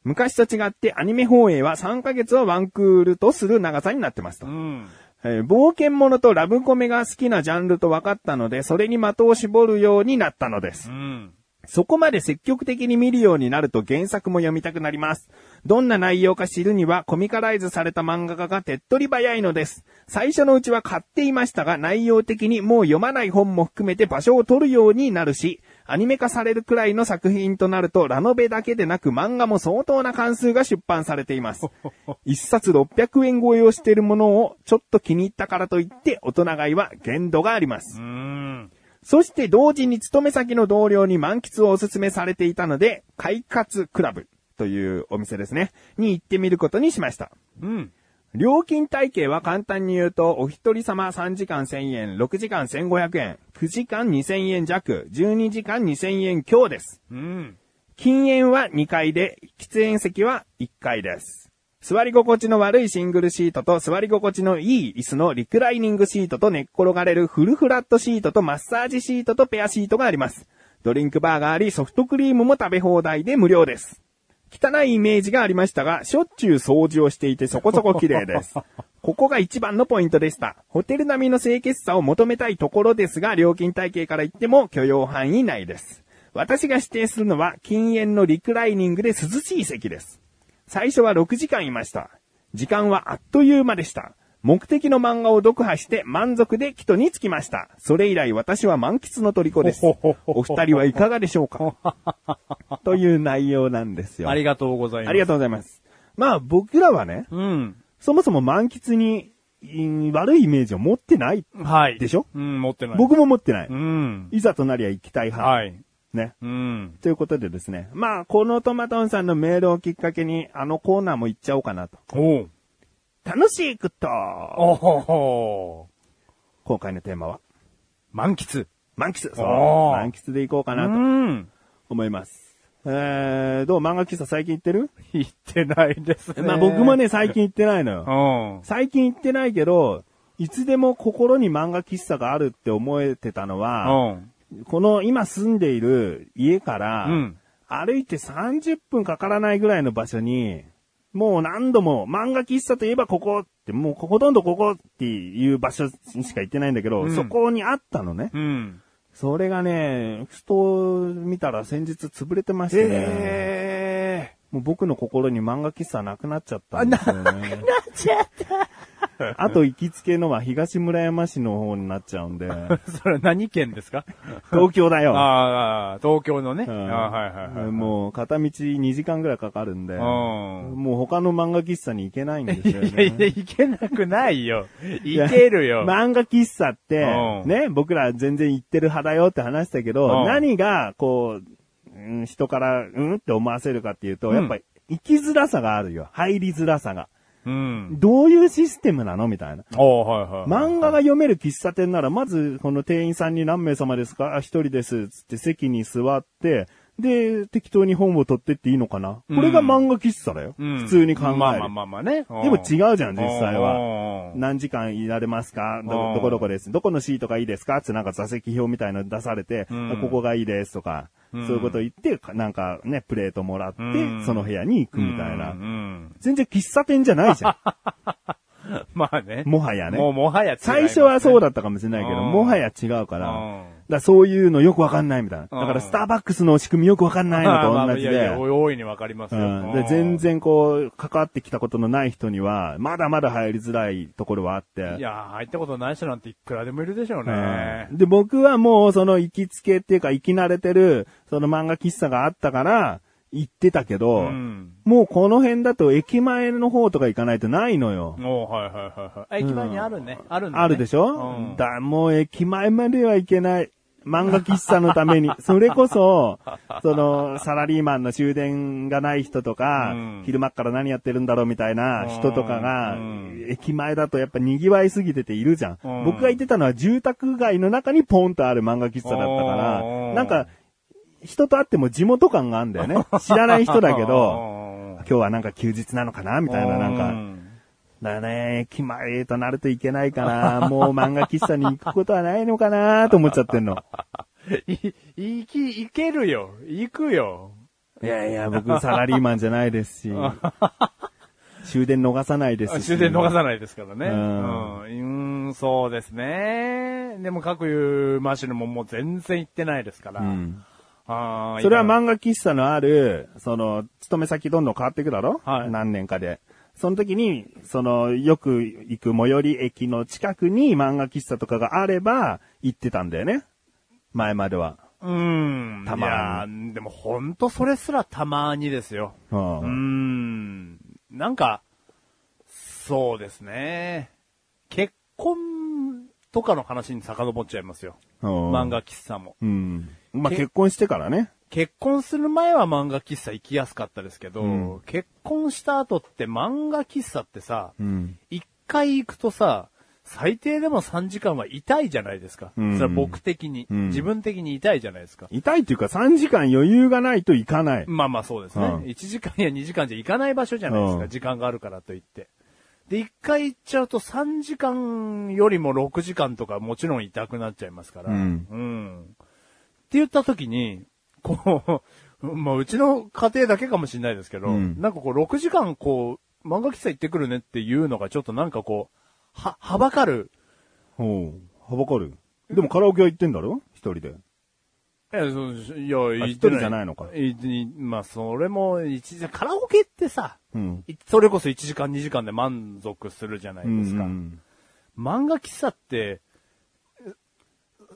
Speaker 2: 昔と違ってアニメ放映は3ヶ月はワンクールとする長さになってますと
Speaker 1: ー。うん。
Speaker 2: えー冒険者とラブコメが好きなジャンルと分かったので、それに的を絞るようになったのです
Speaker 1: う。ん。
Speaker 2: そこまで積極的に見るようになると原作も読みたくなります。どんな内容か知るにはコミカライズされた漫画家が手っ取り早いのです。最初のうちは買っていましたが内容的にもう読まない本も含めて場所を取るようになるし、アニメ化されるくらいの作品となると、ラノベだけでなく漫画も相当な関数が出版されています。一冊600円超えをしているものをちょっと気に入ったからといって、大人買いは限度があります。
Speaker 1: うん。
Speaker 2: そして同時に勤め先の同僚に満喫をお勧めされていたので、快活クラブというお店ですね、に行ってみることにしました。
Speaker 1: うん。
Speaker 2: 料金体系は簡単に言うと、お一人様3時間1000円、6時間1500円、9時間2000円弱、12時間2000円強です。
Speaker 1: うん。
Speaker 2: 禁煙は2階で、喫煙席は1階です。座り心地の悪いシングルシートと座り心地のいい椅子のリクライニングシートと寝っ転がれるフルフラットシートとマッサージシートとペアシートがあります。ドリンクバーがあり、ソフトクリームも食べ放題で無料です。汚いイメージがありましたが、しょっちゅう掃除をしていてそこそこ綺麗です。ここが一番のポイントでした。ホテル並みの清潔さを求めたいところですが、料金体系から言っても許容範囲内です。私が指定するのは禁煙のリクライニングで涼しい席です。最初は6時間いました。時間はあっという間でした。目的の漫画を読破して満足で帰途に着きました。それ以来私は満喫の虜です。お二人はいかがでしょうか？という内容なんですよ。
Speaker 1: ありがとうございます。
Speaker 2: ありがとうございます。まあ僕らはね、
Speaker 1: うん。
Speaker 2: そもそも満喫にうん悪いイメージを持ってない。
Speaker 1: はい。
Speaker 2: でしょ？
Speaker 1: うん、持ってない。
Speaker 2: 僕も持ってない。
Speaker 1: うん。
Speaker 2: いざとなりゃ行きたい派。
Speaker 1: はい。
Speaker 2: ね。
Speaker 1: うん。
Speaker 2: ということでですね。まあ、このトマトンさんのメールをきっかけに、あのコーナーも行っちゃおうかなと。
Speaker 1: おう。
Speaker 2: 楽しいこと
Speaker 1: おほほ
Speaker 2: 今回のテーマは、
Speaker 1: 満喫。
Speaker 2: 満喫そう満喫で行こうか
Speaker 1: う
Speaker 2: なと
Speaker 1: ん。
Speaker 2: 思います。えー、どう？漫画喫茶最近行ってる？
Speaker 1: 言ってないですね。
Speaker 2: まあ僕もね、最近行ってないのよ。
Speaker 1: うん。
Speaker 2: 最近行ってないけど、いつでも心に漫画喫茶があるって思えてたのは、
Speaker 1: うん。
Speaker 2: この今住んでいる家から、
Speaker 1: うん
Speaker 2: 歩いて30分かからないぐらいの場所に、もう何度も漫画喫茶といえばここって、もうほとんどここっていう場所しか行ってないんだけど、
Speaker 1: うん
Speaker 2: そこにあったのね。
Speaker 1: うん。
Speaker 2: それがね、ふと見たら先日潰れてましてね。
Speaker 1: え
Speaker 2: もう僕の心に漫画喫茶なくなっちゃったんですよね。なく なっちゃった。あと行きつけのは東村山市の方になっちゃうんで、
Speaker 1: ー。それは何県ですか？
Speaker 2: 東京だよ。
Speaker 1: ああ、東京のね。あ
Speaker 2: うん
Speaker 1: あはいはいはい。
Speaker 2: もう片道2時間ぐらいかかるんで、
Speaker 1: ん
Speaker 2: もう他の漫画喫茶に行けないんですよ
Speaker 1: いやいや、
Speaker 2: ね。
Speaker 1: いけなくないよ。いけるよ。
Speaker 2: 漫画喫茶って
Speaker 1: う、ん
Speaker 2: ね、僕ら全然行ってる派だよって話したけど、
Speaker 1: うん
Speaker 2: 何が、こう、うん人から、うんって思わせるかっていうと、
Speaker 1: うん
Speaker 2: やっぱり、行きづらさがあるよ。入りづらさが。
Speaker 1: うん。
Speaker 2: どういうシステムなの？みたいな。
Speaker 1: はいはい。
Speaker 2: 漫画が読める喫茶店なら、まず、この店員さんに何名様ですか？あ、一人です。つって席に座って、で、適当に本を取ってっていいのかな、
Speaker 1: うん
Speaker 2: これが漫画喫茶だよ。
Speaker 1: うん
Speaker 2: 普通に考える。
Speaker 1: まあまあまあまあね。で
Speaker 2: でも違うじゃん、実際は。
Speaker 1: は
Speaker 2: 何時間いられますか？ど
Speaker 1: うん
Speaker 2: どこどこです？どこのシートがいいですか？ってなんか座席表みたいの出されて、
Speaker 1: うん
Speaker 2: ここがいいですとか、
Speaker 1: うん
Speaker 2: そういうこと言って、かなんかね、プレートもらって、
Speaker 1: うん
Speaker 2: その部屋に行くみたいな。
Speaker 1: うん。
Speaker 2: 全然喫茶店じゃないじゃ
Speaker 1: まあね。
Speaker 2: ん。もはやね。
Speaker 1: もうもはやね
Speaker 2: 最初はそうだったかもしれないけど、
Speaker 1: うん
Speaker 2: もはや違うから、
Speaker 1: うん
Speaker 2: だそういうのよくわかんないみたいな。だか
Speaker 1: うん
Speaker 2: らスターバックスの仕組みよくわかんないのと同じ
Speaker 1: いやいや
Speaker 2: で。
Speaker 1: 大いにわかりますよ。
Speaker 2: うん、で全然こう、関わってきたことのない人には、まだまだ入りづらいところはあって。
Speaker 1: いや、入ったことない人なんていくらでもいるでしょうね
Speaker 2: うん。で、僕はもうその行きつけっていうか行き慣れてる、その漫画喫茶があったから、行ってたけど、
Speaker 1: うん。
Speaker 2: もうこの辺だと駅前の方とか行かないとないのよ。
Speaker 1: おはいはいはいはい。駅前にあるね。あるね。
Speaker 2: あるでしょ、
Speaker 1: うん
Speaker 2: だ、もう駅前までは行けない。漫画喫茶のために。それこそ、その、サラリーマンの終電がない人とか、
Speaker 1: うん。
Speaker 2: 昼間っから何やってるんだろうみたいな人とかが、
Speaker 1: うん。
Speaker 2: 駅前だとやっぱ賑わいすぎてているじゃん。
Speaker 1: うん。
Speaker 2: 僕が行ってたのは住宅街の中にポンとある漫画喫茶だったから、
Speaker 1: うん。
Speaker 2: なんか、人と会っても地元感があるんだよね。知らない人だけど、
Speaker 1: ど
Speaker 2: 今日はなんか休日なのかなみたいな、なんか、だね、駅前となるといけないかな。もう漫画喫茶に行くことはないのかなと思っちゃってんの。
Speaker 1: い、行き、行けるよ。行くよ。
Speaker 2: いやいや、僕サラリーマンじゃないですし、終電逃さないですし。
Speaker 1: 終電逃さないですからね。
Speaker 2: う
Speaker 1: うんん。うーん、そうですね。でも各いうマシュルももう全然行ってないですから。
Speaker 2: うん。
Speaker 1: あー
Speaker 2: それは漫画喫茶のある、その、勤め先どんどん変わっていくだろ？
Speaker 1: はい
Speaker 2: 何年かで。その時に、その、よく行く最寄り駅の近くに漫画喫茶とかがあれば、行ってたんだよね。前までは。
Speaker 1: うん。
Speaker 2: たま
Speaker 1: いやーでもほんとそれすらたまにですよ。
Speaker 2: う
Speaker 1: うーん。なんか、そうですね。結婚とかの話に遡っちゃいますよ。
Speaker 2: うん
Speaker 1: 漫画喫茶も。
Speaker 2: うん。まあ、
Speaker 1: け
Speaker 2: 結婚してからね。
Speaker 1: 結婚する前は漫画喫茶行きやすかったですけど、
Speaker 2: うん
Speaker 1: 結婚した後って漫画喫茶ってさ、
Speaker 2: うん。
Speaker 1: 一回行くとさ、最低でも3時間は痛いじゃないですか。
Speaker 2: うん
Speaker 1: それは僕的に、
Speaker 2: うん
Speaker 1: 自分的に痛いじゃないですか。
Speaker 2: 痛いっていうか3時間余裕がないといかない。
Speaker 1: まあまあそうですね。
Speaker 2: うん
Speaker 1: 1時間や2時間じゃ行かない場所じゃないですか。
Speaker 2: うん
Speaker 1: 時間があるからといって。で、一回行っちゃうと3時間よりも6時間とかもちろん痛くなっちゃいますから。
Speaker 2: うん
Speaker 1: うんって言った時に、こう、まあうちの家庭だけかもしれないですけど、
Speaker 2: うん
Speaker 1: なんかこう6時間こう、漫画喫茶行ってくるねっていうのがちょっとなんかこう、は、はばかる。
Speaker 2: ほう。はばかる。でもカラオケは行ってんだろ？一人で。
Speaker 1: いや、そういや、行って
Speaker 2: 一人じゃないのか
Speaker 1: まあ、それも、一時、カラオケってさ、
Speaker 2: うん。
Speaker 1: いそれこそ1時間2時間で満足するじゃないですか。
Speaker 2: うん
Speaker 1: 漫画喫茶って、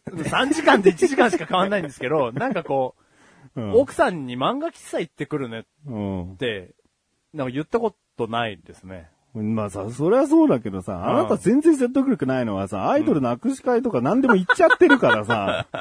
Speaker 1: 3時間で1時間しか変わんないんですけど、なんかこう、
Speaker 2: うん。
Speaker 1: 奥さんに漫画喫茶行ってくるねっ
Speaker 2: うん。
Speaker 1: て、なんか言ったことないですね。
Speaker 2: まあさ、それはそうだけどさ、あなた全然説得力ないのはさ、アイドルの握手会とか何でも行っちゃってるからさ、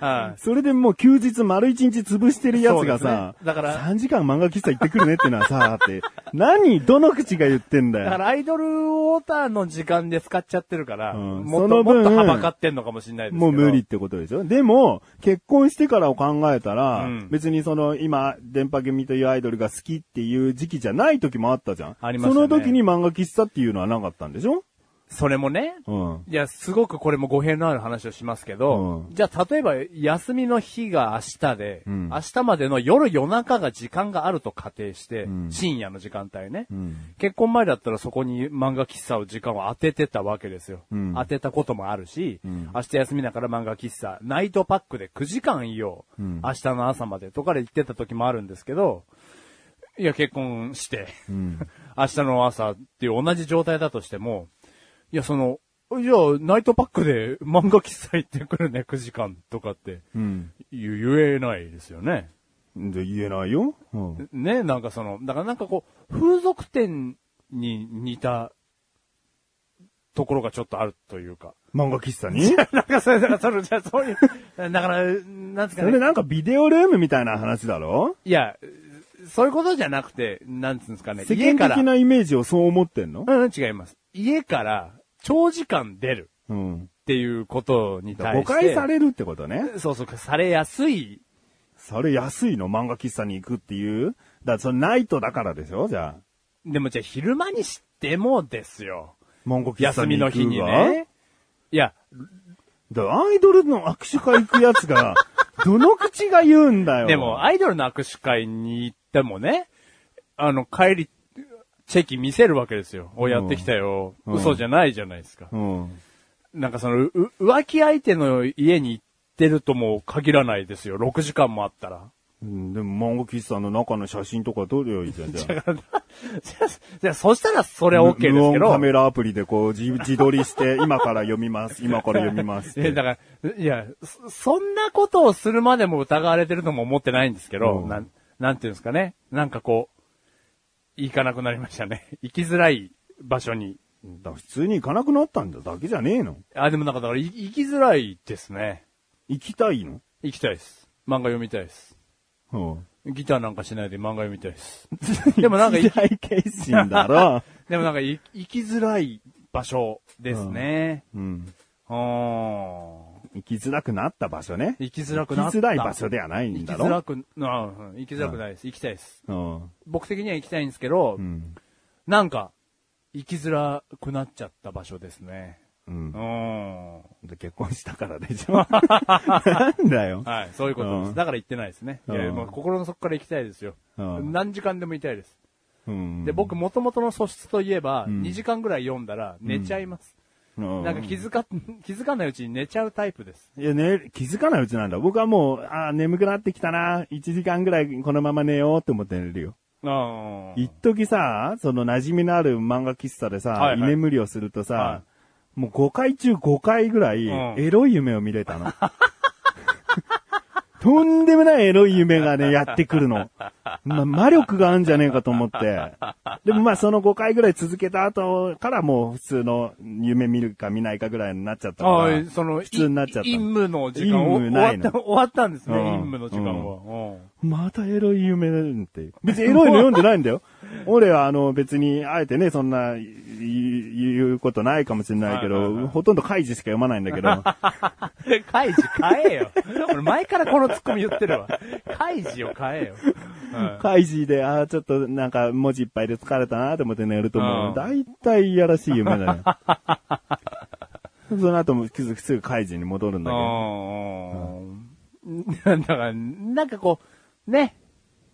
Speaker 1: はい。
Speaker 2: それでもう休日丸一日潰してるやつがさ、
Speaker 1: ね。だから
Speaker 2: 3時間漫画喫茶行ってくるねってのはさ、って、何どの口が言ってんだよ。
Speaker 1: だからアイドルウォーターの時間で使っちゃってるから、
Speaker 2: うん。
Speaker 1: もっと
Speaker 2: その分
Speaker 1: もっとはばかってんのかもしれないですけど。
Speaker 2: もう無理ってことでしょ。でも、結婚してからを考えたら、
Speaker 1: うん。
Speaker 2: 別にその、今、電波組というアイドルが好きっていう時期じゃない時もあったじゃん。
Speaker 1: ありましたね。
Speaker 2: その時に漫画喫茶っていうのはなかったんでしょ？
Speaker 1: それもね、
Speaker 2: うん。
Speaker 1: いや、すごくこれも語弊のある話をしますけど、
Speaker 2: うん。
Speaker 1: じゃあ例えば休みの日が明日で、
Speaker 2: うん。
Speaker 1: 明日までの夜夜中が時間があると仮定して、
Speaker 2: うん。
Speaker 1: 深夜の時間帯ね、
Speaker 2: うん。
Speaker 1: 結婚前だったらそこに漫画喫茶を時間を当ててたわけですよ。
Speaker 2: うん。
Speaker 1: 当てたこともあるし、
Speaker 2: うん。
Speaker 1: 明日休みだから漫画喫茶、ナイトパックで9時間いよう、
Speaker 2: うん。
Speaker 1: 明日の朝までとかで行ってた時もあるんですけど、いや、結婚して、
Speaker 2: うん。
Speaker 1: 明日の朝っていう同じ状態だとしても、いや、その、じゃあ、ナイトパックで 漫画喫茶行ってくるね、9時間とかって
Speaker 2: うん。
Speaker 1: 言言えないですよね。
Speaker 2: で、言えないよ。うん。
Speaker 1: ね、なんかその、だからなんかこう、風俗店に似たところがちょっとあるというか。
Speaker 2: 漫画喫茶に？
Speaker 1: なんかそれ、だからそれ、じゃあそういう、だから、なんつうかね。
Speaker 2: それなんかビデオルームみたいな話だろ？
Speaker 1: いや、そういうことじゃなくて、なんつうんですかね。
Speaker 2: 世間的、なイメージをそう思ってんの？
Speaker 1: うん、違います。家から長時間出る
Speaker 2: うん。
Speaker 1: っていうことに対
Speaker 2: 誤
Speaker 1: して。
Speaker 2: 解されるってことね。
Speaker 1: そうそう、されやすい。
Speaker 2: それ安いの？漫画喫茶に行くっていう？だからそれナイトだからでしょ？じゃあ。
Speaker 1: でもじゃあ昼間にしてもですよ。
Speaker 2: 漫画喫茶
Speaker 1: 休み
Speaker 2: に行く
Speaker 1: の日に
Speaker 2: が
Speaker 1: ね。いや、
Speaker 2: だアイドルの握手会行くやつが、どの口が言うんだよ。
Speaker 1: でもアイドルの握手会に行ってもね、あの、帰り、チェキ見せるわけですよ。お、やってきたよ。
Speaker 2: うん
Speaker 1: 嘘じゃないじゃないですか。
Speaker 2: うん。
Speaker 1: なんかその、う浮気相手の家に行ってるとも限らないですよ。6時間もあったら。
Speaker 2: うんでも漫画喫茶の中の写真とか撮るよいい じゃん。じゃあ
Speaker 1: じゃあ、そしたらそれは OK ですけ
Speaker 2: 無音
Speaker 1: ど。
Speaker 2: カメラアプリでこう自自撮りして、今から読みます、今から読みます。
Speaker 1: えだから、いや、そそんなことをするまでも疑われてるとも思ってないんですけど、
Speaker 2: うん
Speaker 1: なん、なんていうんですかね。なんかこう、行かなくなりましたね。行きづらい場所に。
Speaker 2: だ普通に行かなくなったんだだけじゃねえの
Speaker 1: あ、でもなんかだから、い行きづらいですね。
Speaker 2: 行きたいの？
Speaker 1: 行きたいです。漫画読みたいです。
Speaker 2: うん。
Speaker 1: ギターなんかしないで漫画読みたいです。でもなんか
Speaker 2: 一大決心だろ。
Speaker 1: でもなんかい 行きづらい場所ですね。
Speaker 2: うん。
Speaker 1: うん。
Speaker 2: 行きづらくなった場所ね。
Speaker 1: 行きづらくなった。
Speaker 2: 行きづらい場所ではないん
Speaker 1: 行き
Speaker 2: だろ。
Speaker 1: づらく、あうん行きづらくないです。行きたいです。
Speaker 2: うん。
Speaker 1: 僕的には行きたいんですけど、
Speaker 2: うん。
Speaker 1: なんか、行きづらくなっちゃった場所ですね。
Speaker 2: うん
Speaker 1: う。ん。
Speaker 2: で結婚したからでしょ？なんだよ。
Speaker 1: はい、そういうことです。
Speaker 2: うん
Speaker 1: だから行ってないですね。いやもう心の底から行きたいですよ。
Speaker 2: うん
Speaker 1: 何時間でもいたいです。
Speaker 2: うん
Speaker 1: で、僕、元々の素質といえば、
Speaker 2: ん
Speaker 1: 2時間ぐらい読んだら寝ちゃいます。
Speaker 2: うん
Speaker 1: なんか気づか、気づかないうちに寝ちゃうタイプです。
Speaker 2: いやね、気づかないうちなんだ。僕はもう、ああ、眠くなってきたな。1時間ぐらいこのまま寝ようって思って寝るよ。
Speaker 1: あ
Speaker 2: 一時さ、その馴染みのある漫画喫茶でさ、
Speaker 1: はいはい
Speaker 2: 居眠りをするとさ、
Speaker 1: は
Speaker 2: もう5回中5回ぐらい、
Speaker 1: うん
Speaker 2: エロい夢を見れたの。とんでもないエロい夢がね、やってくるの。まあ、魔力があるんじゃねえかと思って。でもまあその5回ぐらい続けた後からもう普通の夢見るか見ないかぐらいになっちゃったから。
Speaker 1: ああ、その、
Speaker 2: 普通になっちゃった
Speaker 1: い陰務の時間
Speaker 2: 陰
Speaker 1: を終わった、終わったんですね、
Speaker 2: うん
Speaker 1: 陰務の時間は。
Speaker 2: またエロい夢って。別にエロいの読んでないんだよ。俺はあの別に、あえてね、そんな言うことないかもしれないけど、ほとんど開示しか読まないんだけど。
Speaker 1: うん。カイジ変えよ。俺前からこのツッコミ言ってるわ。カイジを変えよ。うん
Speaker 2: 開示で、ああ、ちょっとなんか文字いっぱいで疲れたなと思って寝るとも
Speaker 1: うん
Speaker 2: う、だいやらしい夢だよ。その後もすぐすぐ開示に戻るんだけど。
Speaker 1: うん。だから、なんかこう、ね。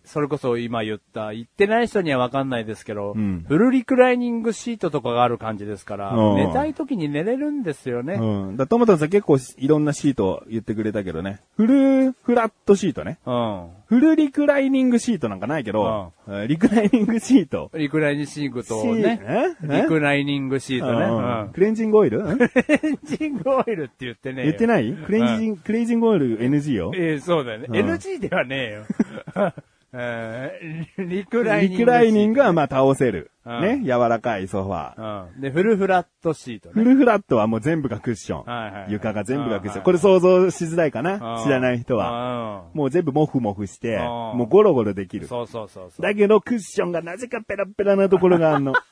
Speaker 1: それこそ今言った、言ってない人にはわかんないですけど、
Speaker 2: うん
Speaker 1: フルリクライニングシートとかがある感じですから、
Speaker 2: うん
Speaker 1: 寝たい時に寝れるんですよね。
Speaker 2: うん。だトマトさん結構いろんなシート言ってくれたけどね。フルフラットシートね。
Speaker 1: うん。
Speaker 2: フルリクライニングシートなんかないけど、リクライニングシート。
Speaker 1: リクライニングシート
Speaker 2: シ
Speaker 1: ね。リクライニングシートね。うん
Speaker 2: クレンジングオイル？ん
Speaker 1: クレンジングオイルって言ってね。
Speaker 2: 言ってない？クレンジング、クレンジングオイル NG よ。
Speaker 1: ええそうだよね。
Speaker 2: うん
Speaker 1: NG ではねえよ。えー リクライニング。
Speaker 2: リクライニングはまあ倒せる。
Speaker 1: うん
Speaker 2: ね。柔らかいソファー。
Speaker 1: うん。で、フルフラットシートね。
Speaker 2: フルフラットはもう全部がクッション。
Speaker 1: はいはい
Speaker 2: 床が全部がクッション。
Speaker 1: はい
Speaker 2: これ想像しづらいかな？
Speaker 1: うん
Speaker 2: 知らない人は。
Speaker 1: は。
Speaker 2: もう全部モフモフして、
Speaker 1: うん
Speaker 2: もうゴロゴロできる。
Speaker 1: そうそうそうそう。
Speaker 2: だけどクッションがなぜかペラペラなところがあるの。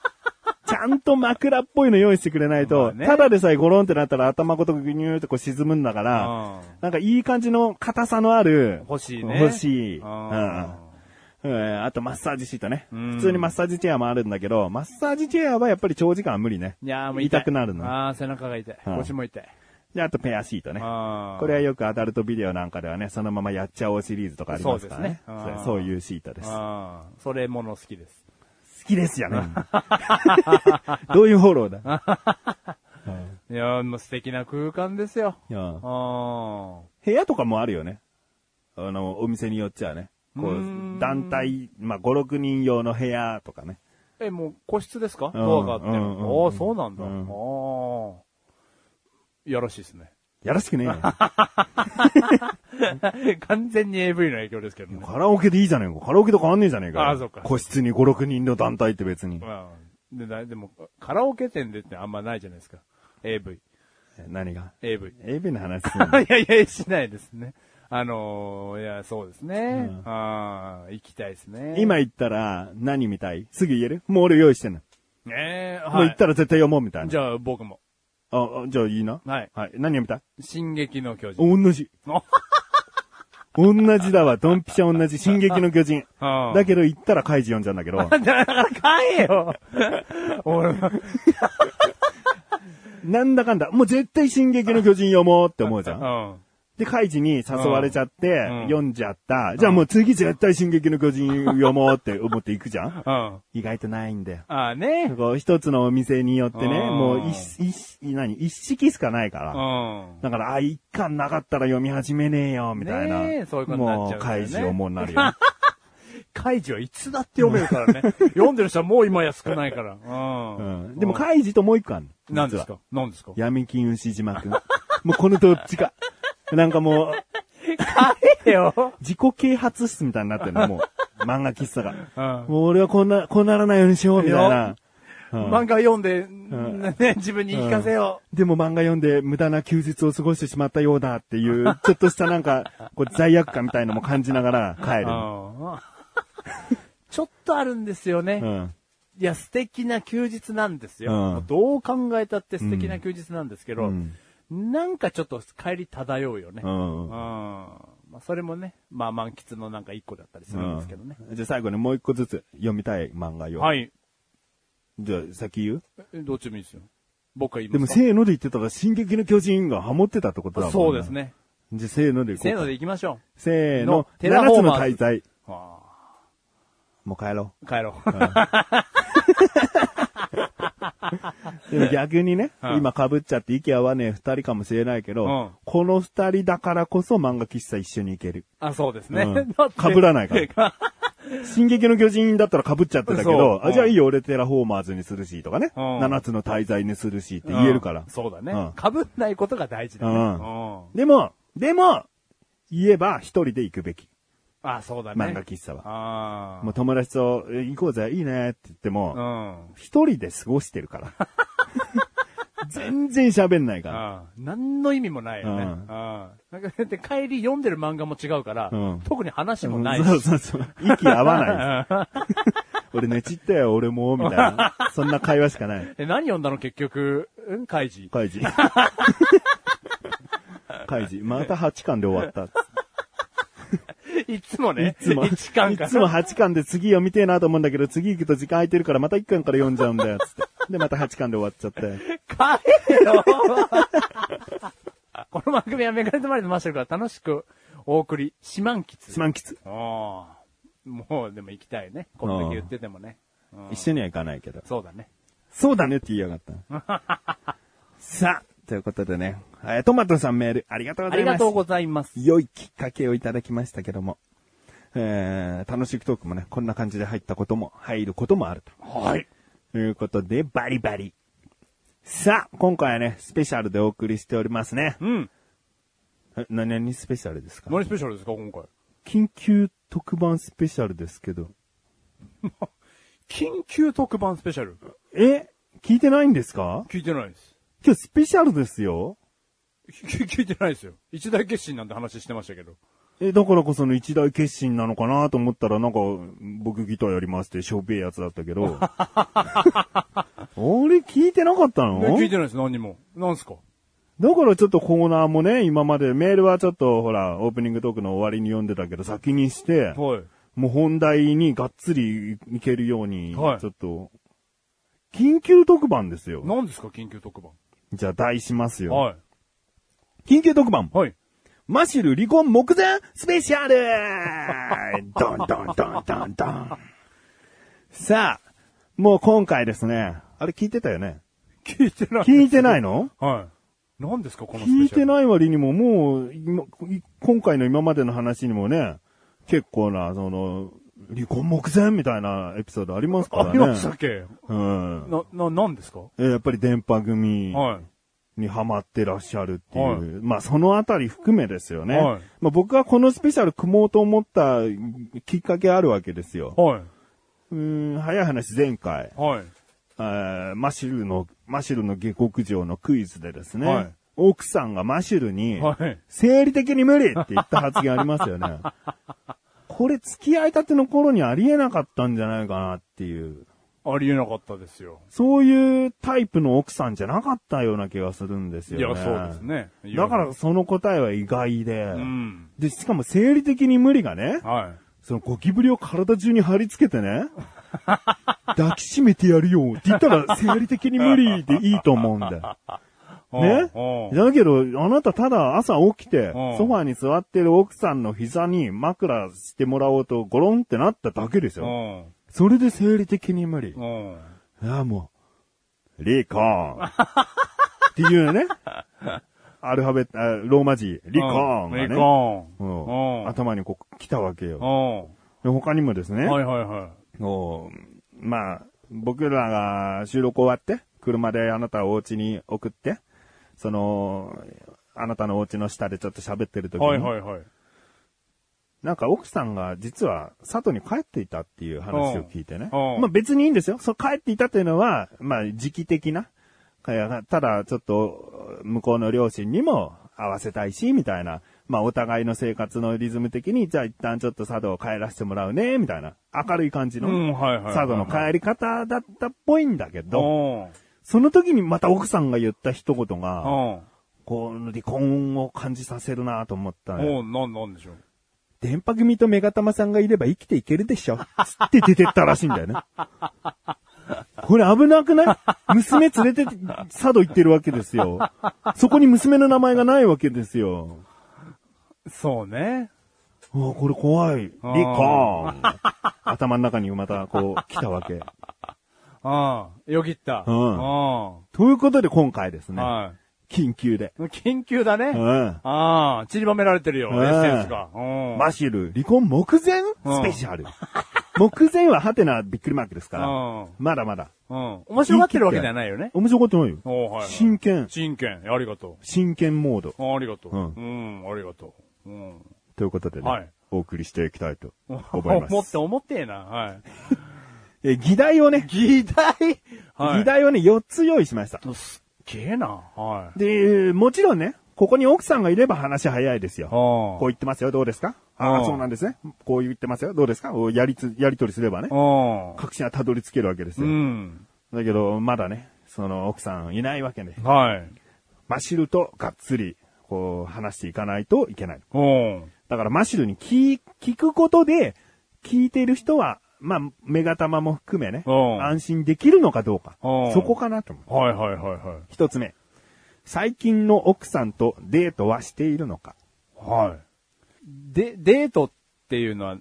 Speaker 2: ちゃんと枕っぽいの用意してくれない
Speaker 1: ま
Speaker 2: と、
Speaker 1: あね
Speaker 2: ただでさえゴロンってなったら頭ごとグニューってこう沈むんだから、
Speaker 1: うん
Speaker 2: なんかいい感じの硬さのある。
Speaker 1: 欲しいね。
Speaker 2: 欲しい。
Speaker 1: う
Speaker 2: うんん。うんあとマッサージシートね。
Speaker 1: うん
Speaker 2: 普通にマッサージチェアもあるんだけど、マッサージチェアはやっぱり長時間は無理ね。
Speaker 1: いやーもう痛い。
Speaker 2: 痛くなるの
Speaker 1: ああ、背中が痛い。
Speaker 2: うん
Speaker 1: 腰も痛い。
Speaker 2: で、あとペアシートね。これはよくアダルトビデオなんかではね、そのままやっちゃおうシリーズとかありますからね。
Speaker 1: そうですね
Speaker 2: そういうシートです。
Speaker 1: それもの好きです。
Speaker 2: きですよね。どういうフォローだ？
Speaker 1: いやーもう素敵な空間ですよ。
Speaker 2: 部屋とかもあるよね。あの、お店によっちゃね。こ
Speaker 1: う
Speaker 2: 団体、まあ、5、6人用の部屋とかね。
Speaker 1: ーえ、もう個室ですか？
Speaker 2: ん
Speaker 1: ドアがあって。ああ、そうなんだ。
Speaker 2: うん
Speaker 1: ああ。いやらしいですね。
Speaker 2: やらしくねえよ。
Speaker 1: 完全に AV の影響ですけどね。
Speaker 2: カラオケでいいじゃねえか。カラオケと変わんねえじゃねえかよ。
Speaker 1: あそうか
Speaker 2: 個室に5、6人の団体って別に。
Speaker 1: うんでだでも、カラオケ店でってあんまないじゃないですか。AV。
Speaker 2: 何が
Speaker 1: ？AV。
Speaker 2: ?AV の話
Speaker 1: いやいや、しないですね。あのー、いや、そうですね。
Speaker 2: うん
Speaker 1: ああ、行きたいですね。
Speaker 2: 今言ったら何見たい？すぐ言える？もう俺用意してんの。
Speaker 1: ねえ、
Speaker 2: もう言ったら絶対読もうみたいな。
Speaker 1: じゃあ僕も。
Speaker 2: あ、あじゃあいいな。
Speaker 1: はい。
Speaker 2: はい。何読みたい？
Speaker 1: 進撃の巨人。
Speaker 2: 同じ。
Speaker 1: あ
Speaker 2: 同じだわ。ドンピシャ同じ。進撃の巨人。
Speaker 1: うん
Speaker 2: だけど言ったら開示読んじゃうんだけど。
Speaker 1: だから買えよ俺、
Speaker 2: なんだかんだ。もう絶対進撃の巨人読もうって思うじゃ。
Speaker 1: うんん。
Speaker 2: で、カイジに誘われちゃって、
Speaker 1: うん
Speaker 2: 読んじゃった。じゃあもう次絶対進撃の巨人読もうって思っていくじゃん
Speaker 1: うん。
Speaker 2: 意外とないんだよ。
Speaker 1: ああね。
Speaker 2: こう一つのお店によってね、
Speaker 1: うん
Speaker 2: もう一、一、何一式しかないから。
Speaker 1: うん。
Speaker 2: だから、あ、一巻なかったら読み始めねえよ、みたいな。
Speaker 1: ねえそういうことになっちゃうね
Speaker 2: もう、開示読もうになるよ。
Speaker 1: カイジはいつだって読めるからね。読んでる人はもう今や少ないから。う。
Speaker 2: うんん。でも、開示ともう一個ある
Speaker 1: 何ですか？何ですか？
Speaker 2: 闇金牛島くん。もうこのどっちか。なんかもう、
Speaker 1: 買えよ
Speaker 2: 自己啓発室みたいになってるの、もう。漫画喫茶が。
Speaker 1: うん。
Speaker 2: もう俺はこんな、こうならないようにしよう、みたいな。うん
Speaker 1: 漫画読んで、ね、自分に言い聞かせよ
Speaker 2: でも漫画読んで無駄な休日を過ごしてしまったようだっていう、ちょっとしたなんか、こう罪悪感みたいのも感じながら帰
Speaker 1: う。
Speaker 2: る。
Speaker 1: うんちょっとあるんですよね。
Speaker 2: うん。
Speaker 1: いや、素敵な休日なんですよ。どう考えたって素敵な休日なんですけど、
Speaker 2: うん
Speaker 1: なんかちょっと帰り漂うよね。
Speaker 2: う
Speaker 1: うん。
Speaker 2: ん。
Speaker 1: まあ、それもね、まあ、満喫のなんか一個だったりするんですけどね。
Speaker 2: うんじゃあ最後にもう一個ずつ読みたい漫画よ。
Speaker 1: はい。
Speaker 2: じゃあ先言う？
Speaker 1: えどっちもいいですよ。僕が言い
Speaker 2: でも
Speaker 1: ますか
Speaker 2: せーので言ってたら進撃の巨人がハモってたってことだもん
Speaker 1: そうです。ね。
Speaker 2: じゃあせーので行こうか。
Speaker 1: せーので行きましょ
Speaker 2: せーの
Speaker 1: の。テラフォ
Speaker 2: 7つの
Speaker 1: ーマーズ
Speaker 2: 大罪。
Speaker 1: う。あ
Speaker 2: もう帰ろ
Speaker 1: ー帰ろう。
Speaker 2: う。でも逆にね、
Speaker 1: うん
Speaker 2: 今被っちゃって息合わねえ二人かもしれないけど、
Speaker 1: うん
Speaker 2: この二人だからこそ漫画喫茶一緒に行ける。
Speaker 1: あ、そうですね。
Speaker 2: うん
Speaker 1: だって
Speaker 2: 被らないから。進撃の巨人だったら被っちゃってたけ
Speaker 1: そう
Speaker 2: ど、
Speaker 1: うん
Speaker 2: あ、じゃあいいよ、俺テラフォーマーズにするし、とかね。
Speaker 1: うん
Speaker 2: 七つの大罪にするしって言えるから
Speaker 1: うん。そうだね
Speaker 2: うん。
Speaker 1: 被んないことが大事だね。
Speaker 2: うん
Speaker 1: うん
Speaker 2: でも、でも、言えば一人で行くべき。
Speaker 1: あ、そうだね。
Speaker 2: 漫画喫茶は。
Speaker 1: ああ。
Speaker 2: もう友達と、え行こうぜ、いいねって言って
Speaker 1: う
Speaker 2: も、
Speaker 1: ん。
Speaker 2: 一人で過ごしてるから。全然喋んないから。
Speaker 1: あ何の意味もないよね。
Speaker 2: う
Speaker 1: うんん。なんか、で、帰り読んでる漫画も違うから、
Speaker 2: うん
Speaker 1: 特に話もないし。
Speaker 2: そうそうそう。息合わない。俺寝ちったよ、俺も、みたいな。そんな会話しかない。
Speaker 1: え、何読んだの結局、うんカイジ。
Speaker 2: カイジ。カイジ。また8巻で終わった。
Speaker 1: いつもね、
Speaker 2: いつも、い
Speaker 1: 1巻か
Speaker 2: つも8巻で次読みてえなと思うんだけど、次行くと時間空いてるからまた1巻から読んじゃうんだよ、つって。で、また8巻で終わっちゃって。
Speaker 1: 帰れよ この番組はメガネとマリのマッシュルから楽しくお送り、四万吉。
Speaker 2: すまんきつ。
Speaker 1: ああ。もう、でも行きたいね。こんだけ言っててもね。うん
Speaker 2: 一緒には行かないけど。
Speaker 1: そうだね。
Speaker 2: そうだねって言いやがった。さあ、ということでね、えートマトさんメールありがとうございます。
Speaker 1: ありがとうございます。
Speaker 2: 良いきっかけをいただきましたけども、えー、楽しくトークもね、こんな感じで入ったことも、入ることもあると。
Speaker 1: はい。
Speaker 2: ということで、バリバリ。さあ、今回はね、スペシャルでお送りしておりますね。
Speaker 1: うん。
Speaker 2: え何々スペシャルですか？
Speaker 1: 何スペシャルですか、今回？
Speaker 2: 緊急特番スペシャルですけど。
Speaker 1: 緊急特番スペシャル？
Speaker 2: え聞いてないんですか？
Speaker 1: 聞いてないです。
Speaker 2: 今日スペシャルですよ。
Speaker 1: 聞 聞いてないですよ。一大決心なんて話してましたけど。
Speaker 2: え、だからこその一大決心なのかなと思ったら、なんか、僕ギターやりますってしょべえやつだったけど。俺聞いてなかったの？
Speaker 1: え聞いてないです、何にも。なんすか？
Speaker 2: だからちょっとコーナーもね、今までメールはちょっとほら、オープニングトークの終わりに読んでたけど、先にして、
Speaker 1: はい。
Speaker 2: もう本題にがっつりいけるように、
Speaker 1: はい
Speaker 2: ちょっと、緊急特番ですよ。
Speaker 1: 何ですか、緊急特番？
Speaker 2: じゃあ題しますよ。
Speaker 1: はい。
Speaker 2: 緊急特番、
Speaker 1: はい。
Speaker 2: マシュル離婚目前スペシャル ドンドンドンドンドン。さあ、もう今回ですね、あれ聞いてたよね？
Speaker 1: 聞いてない。
Speaker 2: 聞いてないの？
Speaker 1: はい。何ですか、この。
Speaker 2: 聞いてない割にももう、今い今回の今までの話にもね、結構な、その、離婚目前みたいなエピソードありますからね。
Speaker 1: ありましたっけ？
Speaker 2: うん。
Speaker 1: な、な、何ですか？
Speaker 2: えやっぱり電波組
Speaker 1: はい。
Speaker 2: にハマってらっしゃるっていう。
Speaker 1: はい
Speaker 2: まあそのあたり含めですよね。
Speaker 1: はい
Speaker 2: まあ僕はこのスペシャル組もうと思ったきっかけあるわけですよ。
Speaker 1: はい。
Speaker 2: うーん、早い話前回、
Speaker 1: はい。
Speaker 2: えーマシュルの、マシュルの下克上のクイズでですね、
Speaker 1: はい
Speaker 2: 奥さんがマシュルに、
Speaker 1: はい。
Speaker 2: 生理的に無理って言った発言ありますよね。これ付き合いたての頃にありえなかったんじゃないかなっていう。
Speaker 1: ありえなかったですよ。
Speaker 2: そういうタイプの奥さんじゃなかったような気がするんです
Speaker 1: いや、
Speaker 2: よね。
Speaker 1: そうですね。
Speaker 2: だからその答えは意外で、
Speaker 1: うん。
Speaker 2: で、しかも生理的に無理がね、
Speaker 1: はい。
Speaker 2: そのゴキブリを体中に貼り付けてね、抱きしめてやるよって言ったら生理的に無理でいいと思うんだよ。ね？
Speaker 1: うん
Speaker 2: だけど、あなたただ朝起きて
Speaker 1: う、ん
Speaker 2: ソファーに座ってる奥さんの膝に枕してもらおうとゴロンってなっただけです
Speaker 1: う
Speaker 2: よ。
Speaker 1: ん。
Speaker 2: それで生理的に無理。
Speaker 1: うん。
Speaker 2: いや、もう、離婚 っていうね、アルファベット、あローマ字、離婚がね、
Speaker 1: 離婚。
Speaker 2: うん
Speaker 1: うん
Speaker 2: 頭にこう来たわけよ。
Speaker 1: う
Speaker 2: で他にもですね、
Speaker 1: ん。はいはいはい。
Speaker 2: こうまあ、僕らが収録終わって、車であなたをお家に送って、その、あなたのお家の下でちょっと喋ってる時に、
Speaker 1: はいはいはい。
Speaker 2: なんか奥さんが実は里に帰っていたっていう話を聞いてね。まあ別にいいんですよ。そう帰っていたっていうのは、まあ時期的な。ただちょっと向こうの両親にも合わせたいし、みたいな。まあお互いの生活のリズム的に、じゃあ一旦ちょっと佐渡を帰らせてもらうね、みたいな。明るい感じの。佐渡の帰り方だったっぽいんだけど、
Speaker 1: うん。
Speaker 2: その時にまた奥さんが言った一言が、
Speaker 1: うん。
Speaker 2: こう離婚を感じさせるなと思ったのよ
Speaker 1: おうなん、なんでしょう？
Speaker 2: 電波組とメガタマさんがいれば生きていけるでしょ。つって出てったらしいんだよね。これ危なくない？娘連れて佐渡行ってるわけですよ。そこに娘の名前がないわけですよ。
Speaker 1: そうね。
Speaker 2: うわこれ怖い。離婚。頭の中にまたこう来たわけ。
Speaker 1: うん。よぎった。
Speaker 2: うん
Speaker 1: う
Speaker 2: ということで今回です
Speaker 1: ん。
Speaker 2: ね、
Speaker 1: は
Speaker 2: 緊急で。
Speaker 1: い。緊急だね。
Speaker 2: うん。
Speaker 1: ああ、散りばめられてるよ、
Speaker 2: うん
Speaker 1: エッセンスが。うん。
Speaker 2: マシル離婚目前？スペシャル。目前はハテナびっくりマークですから。
Speaker 1: うん。
Speaker 2: まだまだ。
Speaker 1: うん。面白がってるわけじゃないよね。
Speaker 2: 面白いことないよ。
Speaker 1: おはい、はい。
Speaker 2: 真剣。
Speaker 1: 真剣。ありがと
Speaker 2: 真剣モード。
Speaker 1: う。ありがとう。
Speaker 2: う
Speaker 1: うん。ありがとう。うん。
Speaker 2: ということでね、
Speaker 1: はい
Speaker 2: お送りしていきたいと 思いま
Speaker 1: 思って
Speaker 2: す。
Speaker 1: 思ってえな。はい。
Speaker 2: え、議題をね、
Speaker 1: 議題？はい。
Speaker 2: 議題をね、4つ用意しました。
Speaker 1: すっげえな。はい。
Speaker 2: で、もちろんね、ここに奥さんがいれば話早いですよ。こう
Speaker 1: う
Speaker 2: 言ってますよ、どうですか？ああ、
Speaker 1: うん
Speaker 2: そうなんですね。こう言ってますよ、どうですか？おやりつ、やりとりすればね、
Speaker 1: ん。
Speaker 2: 確信はたどり着けるわけです
Speaker 1: う
Speaker 2: よ。
Speaker 1: ん。
Speaker 2: だけど、まだね、その奥さんいないわけで、
Speaker 1: はい。
Speaker 2: マシルとがっつり、こう、話していかないといけない。
Speaker 1: うん。
Speaker 2: だからマシルに聞い聞くことで、聞いている人は、まあ、メガタマも含めね、
Speaker 1: うん
Speaker 2: 安心できるのかどうか
Speaker 1: うん。
Speaker 2: そこかなと思う。
Speaker 1: はいはいはいはい。
Speaker 2: 一つ目。最近の奥さんとデートはしているのか
Speaker 1: はい。で、デートっていうのは、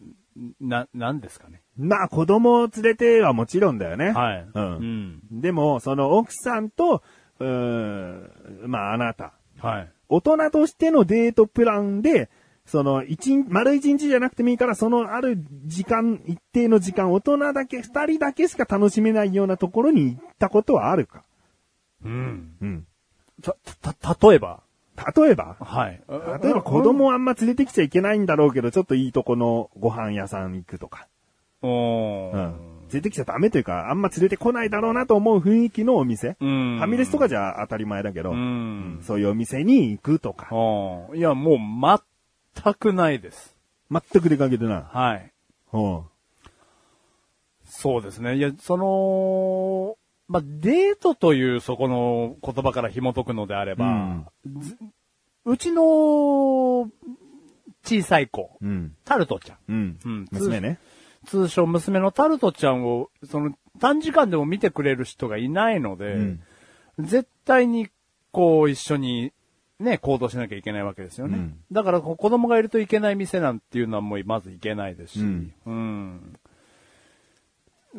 Speaker 1: な、なんですかね。
Speaker 2: まあ、子供を連れてはもちろんだよね。
Speaker 1: はい。
Speaker 2: うん
Speaker 1: うん。
Speaker 2: でも、その奥さんと、うーん、まあ、あなた。
Speaker 1: はい。
Speaker 2: 大人としてのデートプランで、その、一日、丸一日じゃなくてもいいから、そのある時間、一定の時間、大人だけ、二人だけしか楽しめないようなところに行ったことはあるか
Speaker 1: うん。
Speaker 2: うん。
Speaker 1: た、た、例えば？
Speaker 2: 例えば？
Speaker 1: はい。
Speaker 2: 例えば子供をあんま連れてきちゃいけないんだろうけど、ちょっといいとこのご飯屋さん行くとか。
Speaker 1: おー
Speaker 2: うん。連れてきちゃダメというか、あんま連れてこないだろうなと思う雰囲気のお店。
Speaker 1: うん。
Speaker 2: ファミレスとかじゃ当たり前だけど、
Speaker 1: うん。
Speaker 2: そういうお店に行くとか。
Speaker 1: うん。いや、もう全くないです。
Speaker 2: 全く出かけてない。
Speaker 1: はい。
Speaker 2: うん。
Speaker 1: そうですね。いや、その、まあ、デートというそこの言葉から紐解くのであれば、ずうちの小さい子、
Speaker 2: うん。
Speaker 1: タルトちゃん。
Speaker 2: うん。
Speaker 1: うん
Speaker 2: 娘ね。
Speaker 1: 通称娘のタルトちゃんを、その短時間でも見てくれる人がいないので、
Speaker 2: うん
Speaker 1: 絶対にこう一緒にね、行動しなきゃいけないわけですよね。
Speaker 2: うん
Speaker 1: だから子供がいるといけない店なんていうのはもうまずいけないですし、
Speaker 2: うん
Speaker 1: うん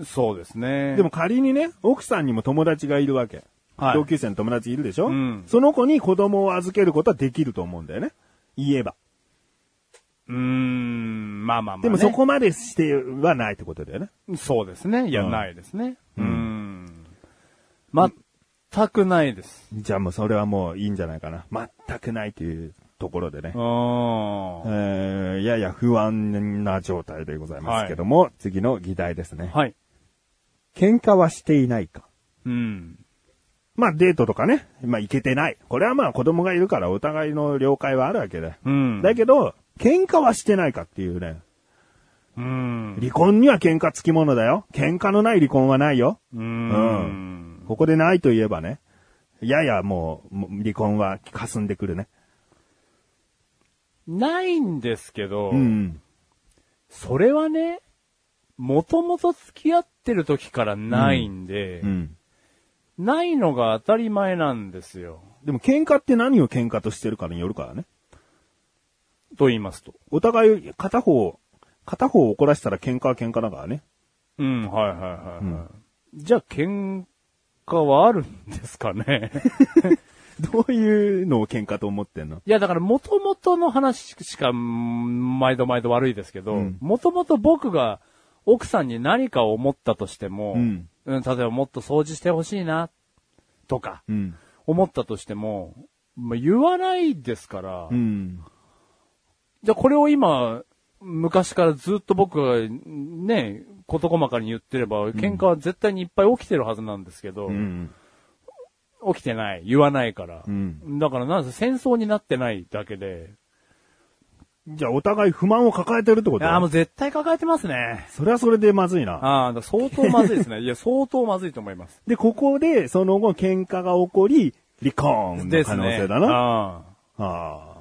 Speaker 1: そうですね。
Speaker 2: でも、仮にね、奥さんにも友達がいるわけ。
Speaker 1: はい
Speaker 2: 同級生の友達いるでしょ、
Speaker 1: うん
Speaker 2: その子に子供を預けることはできると思うんだよね。言えば。
Speaker 1: うーん、まあまあまあ、ね。
Speaker 2: でもそこまでしてはないってことだよね。
Speaker 1: そうですね。いや、
Speaker 2: うん
Speaker 1: ないですね。う
Speaker 2: うん
Speaker 1: ん。全くないです。
Speaker 2: じゃあもうそれはもういいんじゃないかな。全くないというところでね
Speaker 1: う。ん。
Speaker 2: えー、やや不安な状態でございますけども、次の議題ですね。
Speaker 1: はい。
Speaker 2: 喧嘩はしていないか。
Speaker 1: うん。
Speaker 2: まあデートとかね、まあ行けてない。これはまあ子供がいるからお互いの了解はあるわけで。
Speaker 1: うん。
Speaker 2: だけど、喧嘩はしてないかっていうね。
Speaker 1: うん。
Speaker 2: 離婚には喧嘩つきものだよ。喧嘩のない離婚はないよ。
Speaker 1: うん。
Speaker 2: ここでないと言えばね、ややもうもう離婚は霞んでくるね。
Speaker 1: ないんですけど、
Speaker 2: うん。
Speaker 1: それはね、もともと付き合ってる時からないんで、
Speaker 2: うん。
Speaker 1: ないのが当たり前なんですよ。
Speaker 2: でも喧嘩って何を喧嘩としてるかによるからね。
Speaker 1: と言いますと。
Speaker 2: お互い片方、片方を怒らせたら喧嘩は喧嘩だからね。
Speaker 1: うん、はいはいはい、はい
Speaker 2: うん
Speaker 1: じゃあ喧嘩はあるんですかね。
Speaker 2: どういうのを喧嘩と思ってんの？
Speaker 1: いや、だから元々の話しか、うん毎度毎度悪いですけど
Speaker 2: うん、
Speaker 1: 元々僕が奥さんに何かを思ったとしても、
Speaker 2: うん。
Speaker 1: うん例えばもっと掃除してほしいな、とか、
Speaker 2: うん。
Speaker 1: 思ったとしても、まあ、言わないですから、
Speaker 2: うん。
Speaker 1: じゃあこれを今、昔からずっと僕がね、事細かに言ってれば、喧嘩は絶対にいっぱい起きてるはずなんですけど、
Speaker 2: うん。
Speaker 1: 起きてない。言わないから。
Speaker 2: うん
Speaker 1: だからなんせ戦争になってないだけで。
Speaker 2: じゃあお互い不満を抱えてるってこと？
Speaker 1: ああ、もう絶対抱えてますね。
Speaker 2: それはそれでまずいな。
Speaker 1: ああ、相当まずいですね。いや、相当まずいと思います。
Speaker 2: で、ここで、その後喧嘩が起こり、離婚の。可能性だな。
Speaker 1: ああ
Speaker 2: あ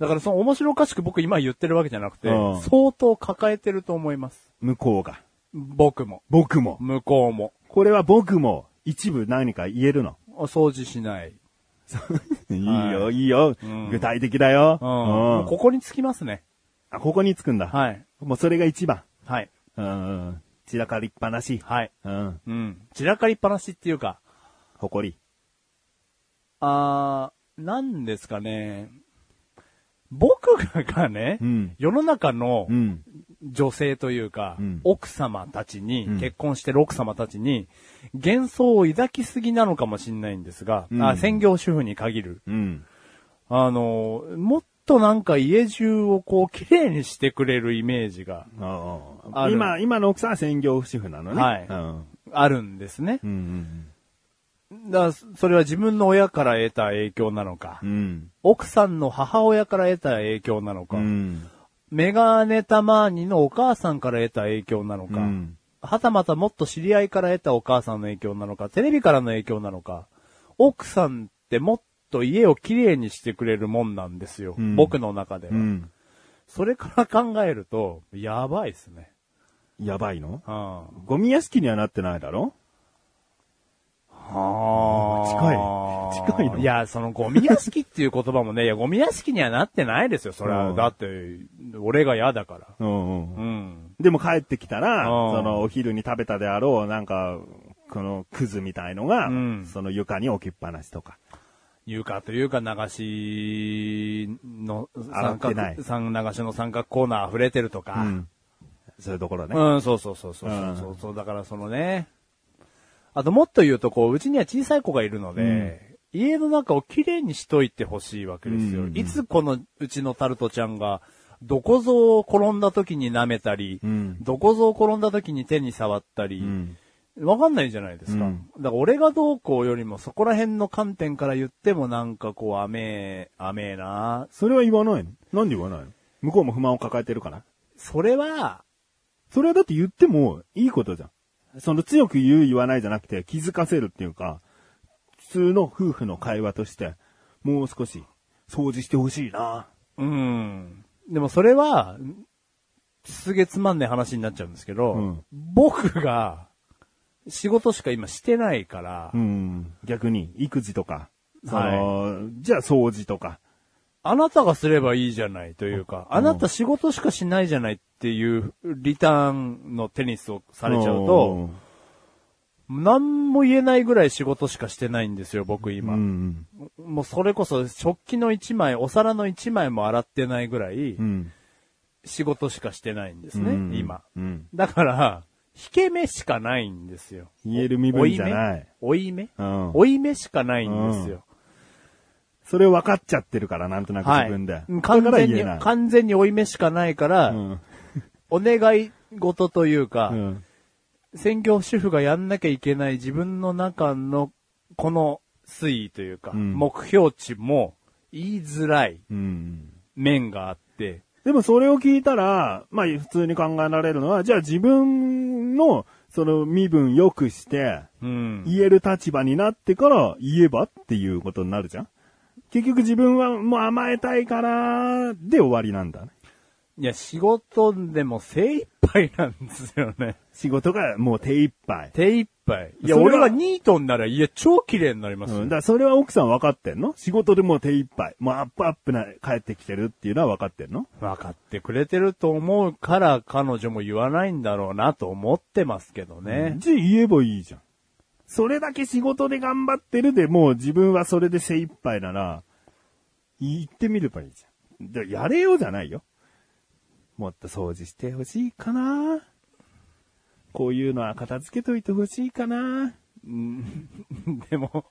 Speaker 1: だからその面白おかしく僕今言ってるわけじゃなくて
Speaker 2: うん、
Speaker 1: 相当抱えてると思います。
Speaker 2: 向こうが。
Speaker 1: 僕も。
Speaker 2: 僕も。
Speaker 1: 向こうも。
Speaker 2: これは僕も一部何か言えるの？
Speaker 1: お掃除しない。
Speaker 2: いいよ、
Speaker 1: はい
Speaker 2: いいよ。
Speaker 1: うん
Speaker 2: 具体的だよ。
Speaker 1: うん。
Speaker 2: うん
Speaker 1: もうここにつきますね。
Speaker 2: あ、ここにつくんだ。
Speaker 1: はい。
Speaker 2: もうそれが一番。
Speaker 1: はい。
Speaker 2: うんうん。散らかりっぱなし。
Speaker 1: はい。
Speaker 2: うん。
Speaker 1: うん。散らかりっぱなしっていうか、
Speaker 2: 誇り。
Speaker 1: あー、なんですかね。僕がね、
Speaker 2: うん。
Speaker 1: 世の中の
Speaker 2: うん。
Speaker 1: 女性というか、
Speaker 2: うん
Speaker 1: 奥様たちに、
Speaker 2: うん
Speaker 1: 結婚してる奥様たちに、幻想を抱きすぎなのかもしれないんですが、
Speaker 2: うん
Speaker 1: あ専業主婦に限る。
Speaker 2: うん。
Speaker 1: あの、もっとなんか家中をこう綺麗にしてくれるイメージが
Speaker 2: あ
Speaker 1: ある
Speaker 2: あ今、今の奥さんは専業主婦なのね。
Speaker 1: はい
Speaker 2: うん。
Speaker 1: あるんですね。
Speaker 2: うん
Speaker 1: だからそれは自分の親から得た影響なのか
Speaker 2: うん。う、ん。
Speaker 1: 奥さんの母親から得た影響なのか、
Speaker 2: うん。
Speaker 1: メガネたまーにのお母さんから得た影響なのか、
Speaker 2: うん
Speaker 1: はたまたもっと知り合いから得たお母さんの影響なのか、テレビからの影響なのか、奥さんってもっと家をきれいにしてくれるもんなんですよ。
Speaker 2: うん
Speaker 1: 僕の中では、
Speaker 2: うん。
Speaker 1: それから考えると、やばいっすね。
Speaker 2: やばいの？
Speaker 1: うん。
Speaker 2: ゴミ屋敷にはなってないだろ？
Speaker 1: は
Speaker 2: 近い近いの
Speaker 1: いや、そのゴミ屋敷っていう言葉もね、いや、ゴミ屋敷にはなってないですよ、それは。
Speaker 2: うん
Speaker 1: だって、俺が嫌だから。
Speaker 2: うんうん
Speaker 1: う。ん。
Speaker 2: でも帰ってきたら、
Speaker 1: うん
Speaker 2: そのお昼に食べたであろう、なんか、このクズみたいのが、
Speaker 1: うん
Speaker 2: その床に置きっぱなしとか。
Speaker 1: 床というか流しの三
Speaker 2: 洗ってない
Speaker 1: 角、三流しの三角コーナー溢れてるとか。
Speaker 2: うん。そういうところね。
Speaker 1: うん、そうそうそうそうそうそう、だからそのね。あともっと言うと、こう、うちには小さい子がいるので、家の中をきれいにしといてほしいわけですよ。
Speaker 2: うんうん
Speaker 1: いつこのうちのタルトちゃんが、どこぞを転んだ時に舐めたり、
Speaker 2: うん
Speaker 1: どこぞを転んだ時に手に触ったり、
Speaker 2: うん。
Speaker 1: わかんないじゃないですか。
Speaker 2: うん
Speaker 1: だから俺がどうこうよりもそこら辺の観点から言ってもなんかこう、甘え、甘えな
Speaker 2: それは言わないの？なんで言わないの？向こうも不満を抱えてるから
Speaker 1: それは、
Speaker 2: それはだって言ってもいいことじゃん。その強く言う言わないじゃなくて気づかせるっていうか、普通の夫婦の会話として、もう少し掃除してほしいな。
Speaker 1: うん。でもそれは、すげえつまんない話になっちゃうんですけど、
Speaker 2: うん
Speaker 1: 僕が仕事しか今してないから、
Speaker 2: うん。逆に、育児とか、そ
Speaker 1: はい
Speaker 2: の、じゃあ掃除とか。
Speaker 1: あなたがすればいいじゃないというか、
Speaker 2: うん
Speaker 1: あなた仕事しかしないじゃないっていうリターンのテニスをされちゃうと、何も言えないぐらい仕事しかしてないんですよ、僕
Speaker 2: うん、
Speaker 1: 今。
Speaker 2: うん。
Speaker 1: もうそれこそ食器の一枚、お皿の一枚も洗ってないぐらい
Speaker 2: うん。
Speaker 1: 仕事しかしてないんですね、
Speaker 2: うん
Speaker 1: 今。
Speaker 2: うん。
Speaker 1: だから、引け目しかないんですよ。
Speaker 2: 言える身分じゃない。
Speaker 1: 追い目
Speaker 2: うん。
Speaker 1: 追い目しかないんですよ。
Speaker 2: それ分かっちゃってるから、なんとなく自分で。
Speaker 1: はい。完全に完全に追い目しかないから、
Speaker 2: うん。
Speaker 1: お願い事というか、
Speaker 2: うん。
Speaker 1: 専業主婦がやんなきゃいけない自分の中の、この推移というか、
Speaker 2: うん
Speaker 1: 目標値も言いづらい
Speaker 2: うん。
Speaker 1: 面があって、
Speaker 2: でもそれを聞いたら、まあ普通に考えられるのは、じゃあ自分のその身分良くして、
Speaker 1: うん。
Speaker 2: 言える立場になってから言えばっていうことになるじゃん結局自分はもう甘えたいから、で終わりなんだね。
Speaker 1: いや、仕事でも精一杯なんですよね。
Speaker 2: 仕事がもう手一杯。
Speaker 1: 手一杯。いや、俺がニートになら家超綺麗になりますよ。
Speaker 2: うん、だからそれは奥さん分かってんの？仕事でもう手一杯。もうアップアップな帰ってきてるっていうのは分かってんの？
Speaker 1: 分かってくれてると思うから彼女も言わないんだろうなと思ってますけどね。
Speaker 2: じゃあ言えばいいじゃん。それだけ仕事で頑張ってるでもう自分はそれで精一杯なら、言ってみればいいじゃん。でやれようじゃないよ。もっと掃除してほしいかなこういうのは片付けといてほしいかな
Speaker 1: でも、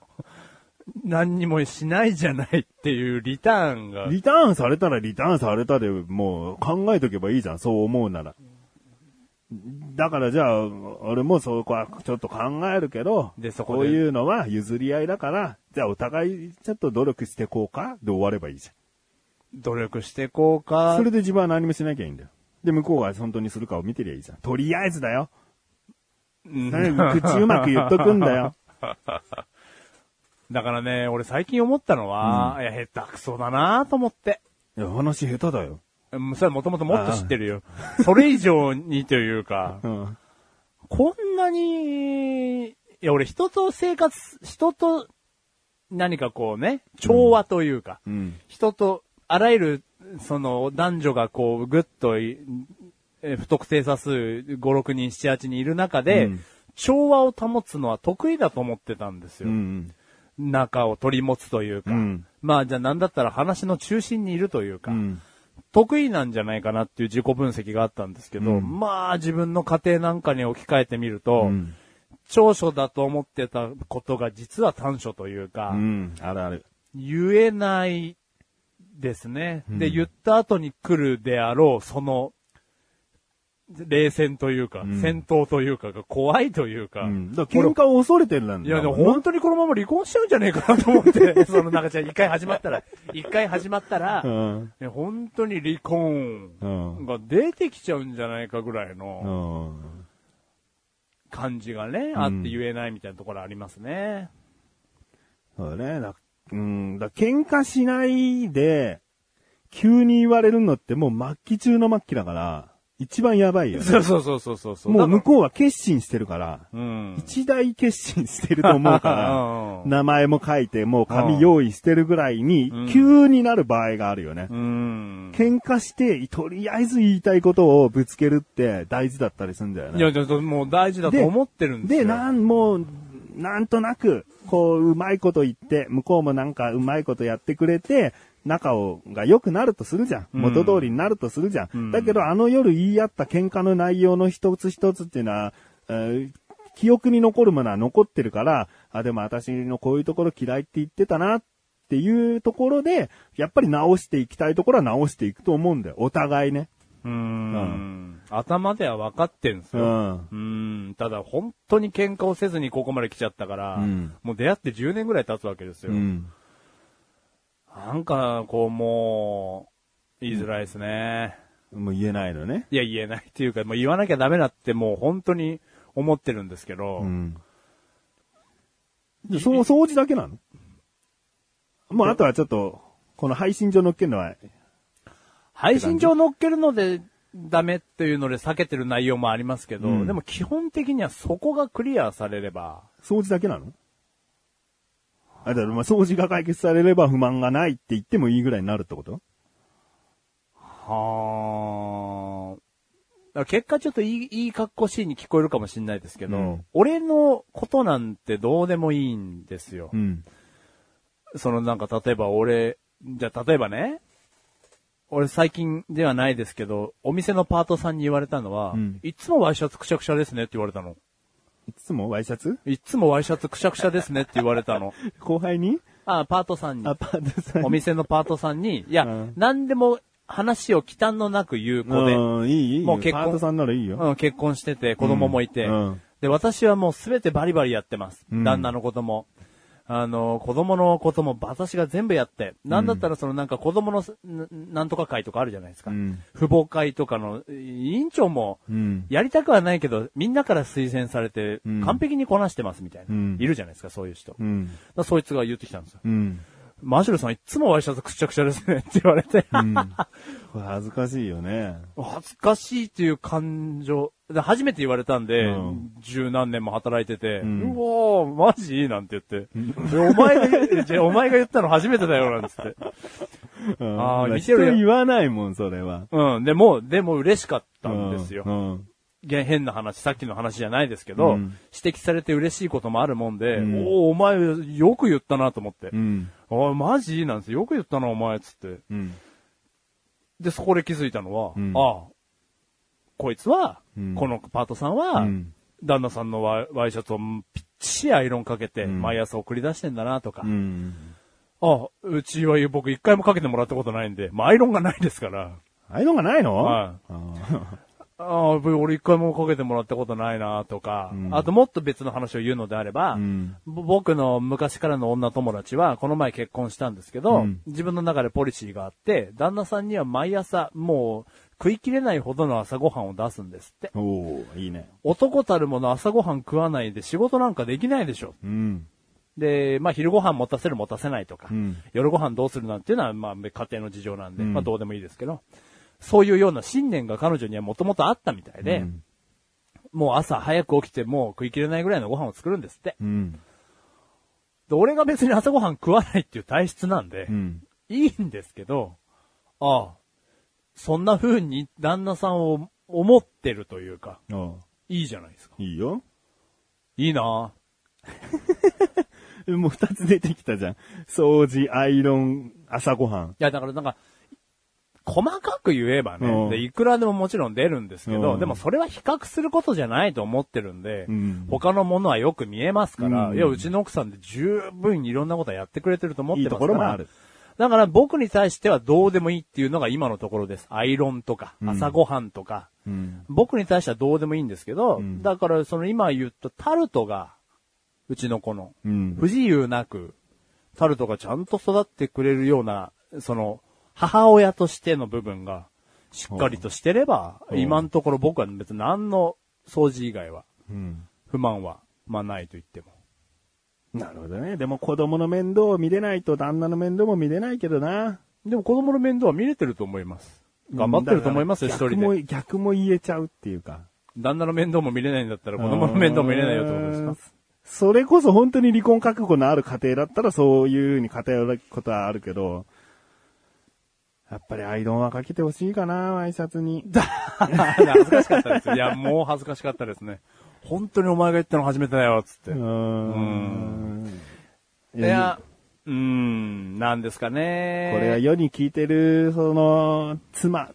Speaker 1: 何にもしないじゃないっていうリターンが。
Speaker 2: リターンされたらリターンされたでもう考えとけばいいじゃん、そう思うなら。だからじゃあ、俺もそこはちょっと考えるけど、
Speaker 1: でそこで？
Speaker 2: こういうのは譲り合いだから、じゃあお互いちょっと努力してこうか？で終わればいいじ
Speaker 1: 努力してこう
Speaker 2: ゃん。
Speaker 1: か？
Speaker 2: そ。れで自分は何もしなきゃいいんだよ。で、向こうが本当にするかを見てりゃいいじゃん。とりあえずだよ。
Speaker 1: うん
Speaker 2: 口うまく言っとくんだよ。
Speaker 1: だからね、俺最近思ったのは、いや、下手くそだなと思って。
Speaker 2: いや、話下手だよ。
Speaker 1: うんそれはもともともっと知ってるよ。それ以上にというか、
Speaker 2: うん。
Speaker 1: こんなに、いや、俺人と生活、人と何かこうね、調和というか、
Speaker 2: うん。
Speaker 1: 人と、あらゆる、その、男女がこう、ぐっと不特定多数、5、6人、7、8人いる中で、
Speaker 2: うん
Speaker 1: 調和を保つのは得意だと思ってたんですよ。
Speaker 2: うん。
Speaker 1: 仲を取り持つというか。
Speaker 2: うん
Speaker 1: まあ、じゃあなんだったら話の中心にいるというか。
Speaker 2: うん。
Speaker 1: 得意なんじゃないかなっていう自己分析があったんですけど、
Speaker 2: うん
Speaker 1: まあ自分の家庭なんかに置き換えてみると、
Speaker 2: うん。
Speaker 1: 長所だと思ってたことが実は短所というか、
Speaker 2: うん。あるある。
Speaker 1: 言えないですね。で、
Speaker 2: うん
Speaker 1: 言った後に来るであろう、その、冷戦というか、
Speaker 2: うん
Speaker 1: 戦闘というかが怖いというか、
Speaker 2: うん。だ喧嘩を恐れてるんだ
Speaker 1: いや、でも本当にこのまま離婚しちゃうんじゃねえかなと思って、そのなんかじゃあ一回始まったら、一回始まったら、
Speaker 2: うん。
Speaker 1: ね本当に離婚
Speaker 2: うん。
Speaker 1: が出てきちゃうんじゃないかぐらいうの
Speaker 2: ん。
Speaker 1: 感じがね、
Speaker 2: ん
Speaker 1: あって言えないみたいなところありますね。
Speaker 2: そうだね。だうん。だ喧嘩しないで、急に言われるのってもう末期中の末期だから、一番やばいよね。
Speaker 1: そうそうそうそうそう。
Speaker 2: もう向
Speaker 1: う。
Speaker 2: こうは決心してるから、
Speaker 1: うん。
Speaker 2: 一大決心してると思うから、
Speaker 1: うん
Speaker 2: 名前も書いて、もう紙用意してるぐらいに
Speaker 1: うん、
Speaker 2: 急になる場合があるよね。
Speaker 1: うん。
Speaker 2: 喧嘩して、とりあえず言いたいことをぶつけるって大事だったりするんだよね。
Speaker 1: いや、ちょっともう大事だと思ってるんですよ。
Speaker 2: で、なん、もう、なんとなく、こう、うまいこと言って、向こうもなんかうまいことやってくれて、仲を、が良くなるとするじゃん。
Speaker 1: うん
Speaker 2: 元通りになるとするじゃん。
Speaker 1: うん
Speaker 2: だけど、あの夜言い合った喧嘩の内容の一つ一つっていうのは、えー記憶に残るものは残ってるから、あ、でも私のこういうところ嫌いって言ってたなっていうところで、やっぱり直していきたいところは直していくと思うんだよ。お互いね。
Speaker 1: うーん。頭では分かってんす
Speaker 2: う
Speaker 1: よ。
Speaker 2: ん。
Speaker 1: うん。ただ本当に喧嘩をせずにここまで来ちゃったから、
Speaker 2: うん
Speaker 1: もう出会って10年ぐらい経つわけですよ。
Speaker 2: うん。
Speaker 1: なんか、こうもう、言いづらいですね。
Speaker 2: もう言えないのね。
Speaker 1: いや、言えないっていうか、もう言わなきゃダメだってもう本当に思ってるんですけど、
Speaker 2: うん。でその掃除だけなの？もうあとはちょっと、この配信上乗っけるのは、
Speaker 1: 配信上乗っけるのでダメっていうので避けてる内容もありますけど、
Speaker 2: うん
Speaker 1: でも基本的にはそこがクリアされれば、
Speaker 2: 掃除だけなの？あ、だからまあ掃除が解決されれば不満がないって言ってもいいぐらいになるってこと？
Speaker 1: はあ。結果ちょっといい、いい格好しいに聞こえるかもしれないですけど、
Speaker 2: うん
Speaker 1: 俺のことなんてどうでもいいんですよ。
Speaker 2: うん。
Speaker 1: そのなんか例えば俺、じゃあ例えばね、俺最近ではないですけど、お店のパートさんに言われたのは、
Speaker 2: うん
Speaker 1: いつもワイシャツくしゃくしゃですねって言われたの。
Speaker 2: いつもワイシャツ？
Speaker 1: いつもワイシャツくしゃくしゃですねって言われたの。
Speaker 2: 後輩に？
Speaker 1: あ、パートさんに
Speaker 2: ア。パートさん
Speaker 1: お店のパートさんに、いや、
Speaker 2: うん
Speaker 1: 何でも話を忌憚のなく言う子で、
Speaker 2: うん、いい、いいよ。
Speaker 1: もう結婚
Speaker 2: パートさんならいいよ。
Speaker 1: うん、結婚してて、子供もいて、
Speaker 2: うん
Speaker 1: で、私はもうすべてバリバリやってます。
Speaker 2: うん
Speaker 1: 旦那のことも。あの、子供のことも私が全部やって、なんだったらそのなんか子供のすななんとか会とかあるじゃないですか。
Speaker 2: うん
Speaker 1: 父母会とかの委員長も、
Speaker 2: うん。
Speaker 1: やりたくはないけど、みんなから推薦されて
Speaker 2: うん、
Speaker 1: 完璧にこなしてますみたいな。
Speaker 2: うん
Speaker 1: いるじゃないですか、そういう人。
Speaker 2: うん。
Speaker 1: らそいつが言ってきたんですよ。
Speaker 2: うん。
Speaker 1: マシュルさんいつもワイシャツくっちゃくちゃですねって言われて。
Speaker 2: うん。これ恥ずかしいよね。
Speaker 1: 恥ずかしいっていう感情。で初めて言われたんで、
Speaker 2: うん
Speaker 1: 十何年も働いてて、う
Speaker 2: うん
Speaker 1: おー、マジ？なんて言って。でお前がお前が言ったの初めてだよ、なんつって。
Speaker 2: うん
Speaker 1: あー
Speaker 2: ま
Speaker 1: 見てる
Speaker 2: 言わないもん、それは。
Speaker 1: うん、でも、でも嬉しかったんですよ。
Speaker 2: うん。
Speaker 1: 変な話、さっきの話じゃないですけど、
Speaker 2: うん
Speaker 1: 指摘されて嬉しいこともあるもんで、
Speaker 2: うん
Speaker 1: おお、お前よく言ったなと思って。
Speaker 2: うん。
Speaker 1: おい、マジ？なんですよ。よく言ったな、お前、つって。
Speaker 2: うん。
Speaker 1: で、そこで気づいたのは、
Speaker 2: うん
Speaker 1: ああ、こいつは、
Speaker 2: うん
Speaker 1: このパートさんは、
Speaker 2: うん
Speaker 1: 旦那さんのワイシャツをぴっちりアイロンかけて、
Speaker 2: うん
Speaker 1: 毎朝送り出してんだなとか。
Speaker 2: うん。
Speaker 1: あ、うちは僕一回もかけてもらったことないんで、まあアイロンがないですから。
Speaker 2: ああいうのがないの？
Speaker 1: はい
Speaker 2: あ
Speaker 1: ああ、俺一回もかけてもらったことないなとか、
Speaker 2: うん
Speaker 1: あともっと別の話を言うのであれば、
Speaker 2: ーうん。
Speaker 1: ぼ僕の昔からの女友達は、この前結婚したんですけど、
Speaker 2: うん
Speaker 1: 自分の中でポリシーがあって、旦那さんには毎朝、もう、食い切れないほどの朝ごはんを出すんですって。
Speaker 2: おおいいね。
Speaker 1: 男たるもの朝ごはん食わないで仕事なんかできないでしょ。
Speaker 2: うん。
Speaker 1: で、まあ昼ご飯持たせる持たせないとか、
Speaker 2: うん
Speaker 1: 夜ご飯どうするなんていうのは、まあ家庭の事情なんで、
Speaker 2: うん
Speaker 1: まあどうでもいいですけど、そういうような信念が彼女にはもともとあったみたいで、
Speaker 2: うん
Speaker 1: もう朝早く起きてもう食い切れないぐらいのご飯を作るんですって。
Speaker 2: うん。
Speaker 1: で俺が別に朝ごはん食わないっていう体質なんで、
Speaker 2: うん。
Speaker 1: いいんですけど、ああ、そんな風に旦那さんを思ってるというか、
Speaker 2: ああ
Speaker 1: いいじゃないですか。
Speaker 2: いいよ。
Speaker 1: いいな
Speaker 2: もう二つ出てきたじゃん。掃除、アイロン、朝ごはん。
Speaker 1: いや、だからなんか、細かく言えば
Speaker 2: うん
Speaker 1: ね、でいくらでももちろん出るんですけど、
Speaker 2: うん
Speaker 1: でもそれは比較することじゃないと思ってるんで、
Speaker 2: うん
Speaker 1: 他のものはよく見えますから、
Speaker 2: うん
Speaker 1: いや、うちの奥さんで十分いろんなことやってくれてると思ってますから。
Speaker 2: いいところもある
Speaker 1: だから僕に対してはどうでもいいっていうのが今のところです。アイロンとか、
Speaker 2: うん
Speaker 1: 朝ごはんとか、
Speaker 2: うん。
Speaker 1: 僕に対してはどうでもいいんですけど、
Speaker 2: うん
Speaker 1: だからその今言ったタルトが、うちの子の、
Speaker 2: うん。
Speaker 1: 不自由なく、タルトがちゃんと育ってくれるような、その、母親としての部分が、しっかりとしてれば、
Speaker 2: うん
Speaker 1: 今のところ僕は別に何の掃除以外は、
Speaker 2: うん。
Speaker 1: 不満は、まあないと言っても。
Speaker 2: なるほどね。でも子供の面倒を見れないと旦那の面倒も見れないけどな。
Speaker 1: でも子供の面倒は見れてると思います。頑張ってると思いますよ、一人
Speaker 2: 逆も、
Speaker 1: で。
Speaker 2: 逆も言えちゃうっていうか。
Speaker 1: 旦那の面倒も見れないんだったら子供の面倒も見れないよってことですか？
Speaker 2: それこそ本当に離婚覚悟のある家庭だったらそういう風に偏ることはあるけど、やっぱりアイロンはかけてほしいかな、ワイシャツに。
Speaker 1: 恥ずかしかったです。いや、もう恥ずかしかったですね。本当にお前が言ったの初めてだよ、つって。
Speaker 2: うーん。
Speaker 1: いや、うーん、なんですかね。
Speaker 2: これは世に聞いてる、その、妻、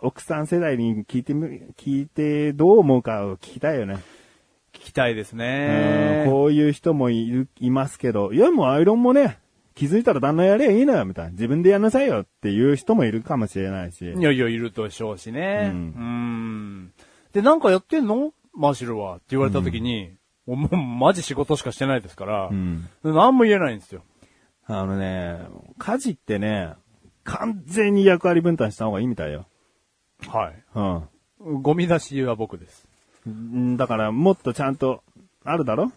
Speaker 2: 奥さん世代に聞いてみ、聞いてどう思うかを聞きたいよね。
Speaker 1: 聞きたいです
Speaker 2: うん
Speaker 1: ね。
Speaker 2: こういう人もいる、いますけど、いやもうアイロンもね、気づいたら旦那やればいいのよ、みたいな。自分でやんなさいよっていう人もいるかもしれないし。
Speaker 1: いやいや、いるでしょうしね。
Speaker 2: う
Speaker 1: うんん。で、なんかやってんの？マーシルはって言われた時に、もうマジ仕事しかしてないですから、
Speaker 2: うん。
Speaker 1: 何も言えないんですよ。
Speaker 2: あのね、家事ってね、完全に役割分担した方がいいみたいよ。
Speaker 1: はい。
Speaker 2: うん。
Speaker 1: ゴミ出しは僕です。
Speaker 2: んだから、もっとちゃんと、あるだろ？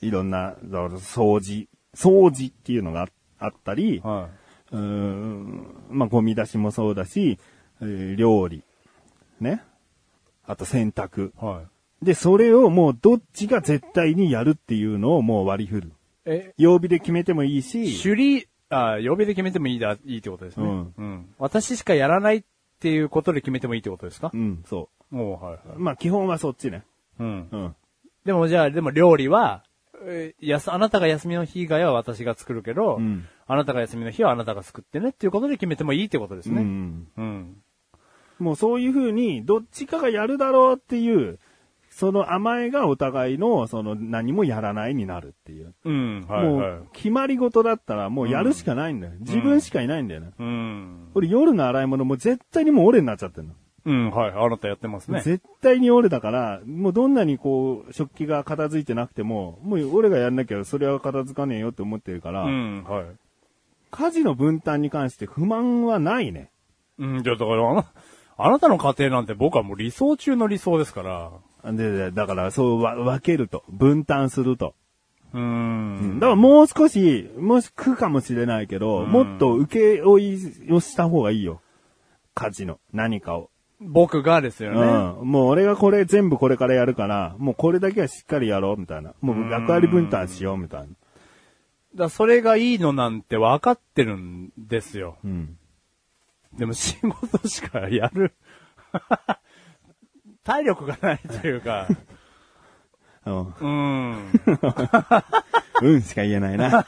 Speaker 2: いろんな、掃除、掃除っていうのがああったり、
Speaker 1: は
Speaker 2: うーん、まあ、ゴミ出しもそうだし、えー料理、ね。あと洗濯。
Speaker 1: い。はい。
Speaker 2: で、それをもうどっちが絶対にやるっていうのをもう割り振る。
Speaker 1: え、
Speaker 2: 曜日で決めてもいいし、
Speaker 1: 首里、あ、曜日で決めてもいいだ、いいってことですね。
Speaker 2: うん
Speaker 1: うん。私しかやらないっていうことで決めてもいいってことですか？
Speaker 2: うん、そ。
Speaker 1: もう、はい、はいう
Speaker 2: まあ、基本はそっちね。
Speaker 1: うん。
Speaker 2: うん。
Speaker 1: でもじゃあ、でも料理は、えーやす、あなたが休みの日以外は私が作るけど、
Speaker 2: うん
Speaker 1: あなたが休みの日はあなたが作ってねっていうことで決めてもいいってことです
Speaker 2: う
Speaker 1: ね。
Speaker 2: ん。
Speaker 1: うん。
Speaker 2: もうそういう風に、どっちかがやるだろうっていう、その甘えがお互いの、その何もやらないになるっていう。
Speaker 1: うん。はい、
Speaker 2: も
Speaker 1: はい。
Speaker 2: う、決まり事だったらもうやるしかないんだよ。自分しかいないんだよね。
Speaker 1: うん。
Speaker 2: 俺夜の洗い物も絶対にもう俺になっちゃってるの。
Speaker 1: うん、はい。あなたやってますね。
Speaker 2: 絶対に俺だから、もうどんなにこう、食器が片付いてなくても、もう俺がやんなきゃそれは片付かねえよって思ってるから、
Speaker 1: うん、はい。
Speaker 2: 家事の分担に関して不満はないね。
Speaker 1: うん、じゃあだからあな、あなたの家庭なんて僕はもう理想中の理想ですから。
Speaker 2: で、でだからそうわ分けると、分担すると。
Speaker 1: うーん。
Speaker 2: だからもう少し、もし苦かもしれないけど、
Speaker 1: うん
Speaker 2: もっと受け負いをした方がいいよ。家事の何かを。
Speaker 1: 僕がですよね。
Speaker 2: うん。もう俺がこれ全部これからやるから、もうこれだけはしっかりやろうみたいな。もう役割分担しようみたいな。
Speaker 1: だそれがいいのなんて分かってるんですよ。
Speaker 2: うん。
Speaker 1: でも仕事しかやる。体力がないというか。
Speaker 2: うん。
Speaker 1: うーん。
Speaker 2: うんしか言えないな。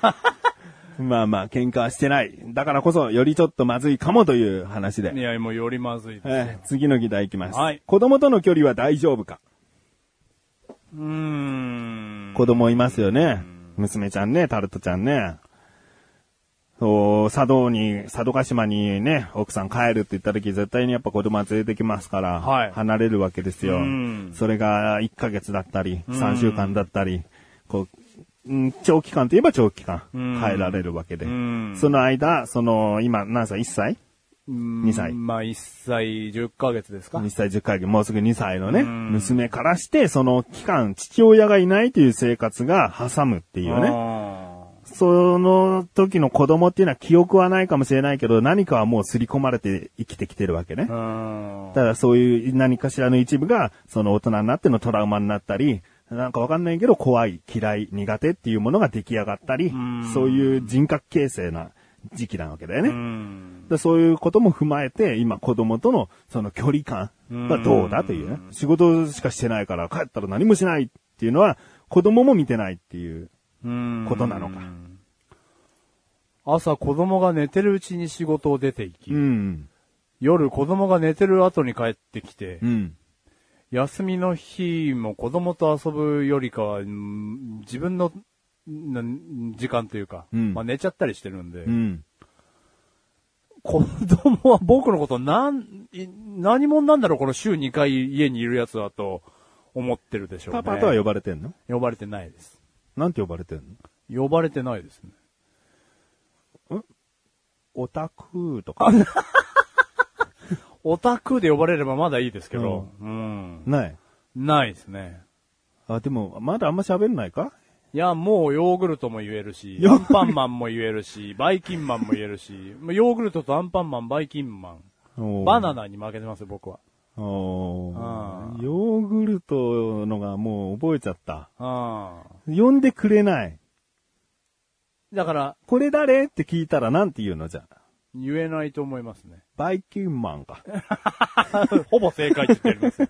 Speaker 2: まあまあ、喧嘩はしてない。だからこそ、よりちょっとまずいかもという話で。
Speaker 1: いや、もうよりまずいですよ。
Speaker 2: えー次の議題いきます。
Speaker 1: はい
Speaker 2: 子供との距離は大丈夫か？
Speaker 1: うーん。
Speaker 2: 子供いますよね。娘ちゃんね、タルトちゃんね。そう、佐渡に、佐渡島にね、奥さん帰るって言った時絶対にやっぱ子供は連れてきますから、
Speaker 1: はい
Speaker 2: 離れるわけですよ
Speaker 1: うん。
Speaker 2: それが1ヶ月だったり、
Speaker 1: ん
Speaker 2: 3週間だったり、こう、うん長期間といえば長期間、
Speaker 1: うん
Speaker 2: 帰られるわけで。
Speaker 1: うん
Speaker 2: その間、その、今、何歳 ?1 歳
Speaker 1: ？2
Speaker 2: 2歳
Speaker 1: まあ、1歳10ヶ月ですか
Speaker 2: ?2 歳10ヶ月、もうすぐ2歳のね、
Speaker 1: うん
Speaker 2: 娘からして、その期間、父親がいないという生活が挟むっていうね。
Speaker 1: ね。
Speaker 2: その時の子供っていうのは記憶はないかもしれないけど、何かはもう刷り込まれて生きてきてるわけね。
Speaker 1: うん。
Speaker 2: ただそういう何かしらの一部が、その大人になってのトラウマになったり、なんかわかんないけど怖い、嫌い、苦手っていうものが出来上がったり
Speaker 1: ん、
Speaker 2: そういう人格形成な時期なわけだよね。
Speaker 1: うん。
Speaker 2: でそういうことも踏まえて、今子供とのその距離感はどうだというね。仕事しかしてないから帰ったら何もしないっていうのは、子供も見てないっていう。
Speaker 1: うん
Speaker 2: ことなのか。
Speaker 1: 朝子供が寝てるうちに仕事を出ていき、
Speaker 2: うん。
Speaker 1: 夜子供が寝てる後に帰ってきて、
Speaker 2: うん。
Speaker 1: 休みの日も子供と遊ぶよりかは、うん自分のな時間というか、
Speaker 2: うん
Speaker 1: まあ寝ちゃったりしてるんで、
Speaker 2: うん。
Speaker 1: 子供は僕のことなん、い何者なんだろうこの週2回家にいるやつだと思ってるでしょうね。
Speaker 2: パパとは呼ばれてんの？
Speaker 1: 呼ばれてないです。
Speaker 2: なんて呼ばれてんの？
Speaker 1: 呼ばれてないですね。
Speaker 2: オタクとか？
Speaker 1: オタクで呼ばれればまだいいですけど、うん。
Speaker 2: ない。
Speaker 1: ないですね。
Speaker 2: あ、でも、まだあんま喋んないか？
Speaker 1: いや、もうヨーグルトも言えるし、アンパンマンも言えるし、バイキンマンも言えるし、ヨーグルトとアンパンマン、バイキンマン、バナ
Speaker 2: ナ。
Speaker 1: ナに負けてますよ、僕は。
Speaker 2: ーヨーグルトのがもう覚えちゃった。
Speaker 1: あ
Speaker 2: 呼んでくれない。
Speaker 1: だから、
Speaker 2: これ誰？って聞いたらなんて言うのじゃあ。
Speaker 1: 言えないと思いますね。
Speaker 2: バイキンマンか。
Speaker 1: ほぼ正解って言ってやりますよ。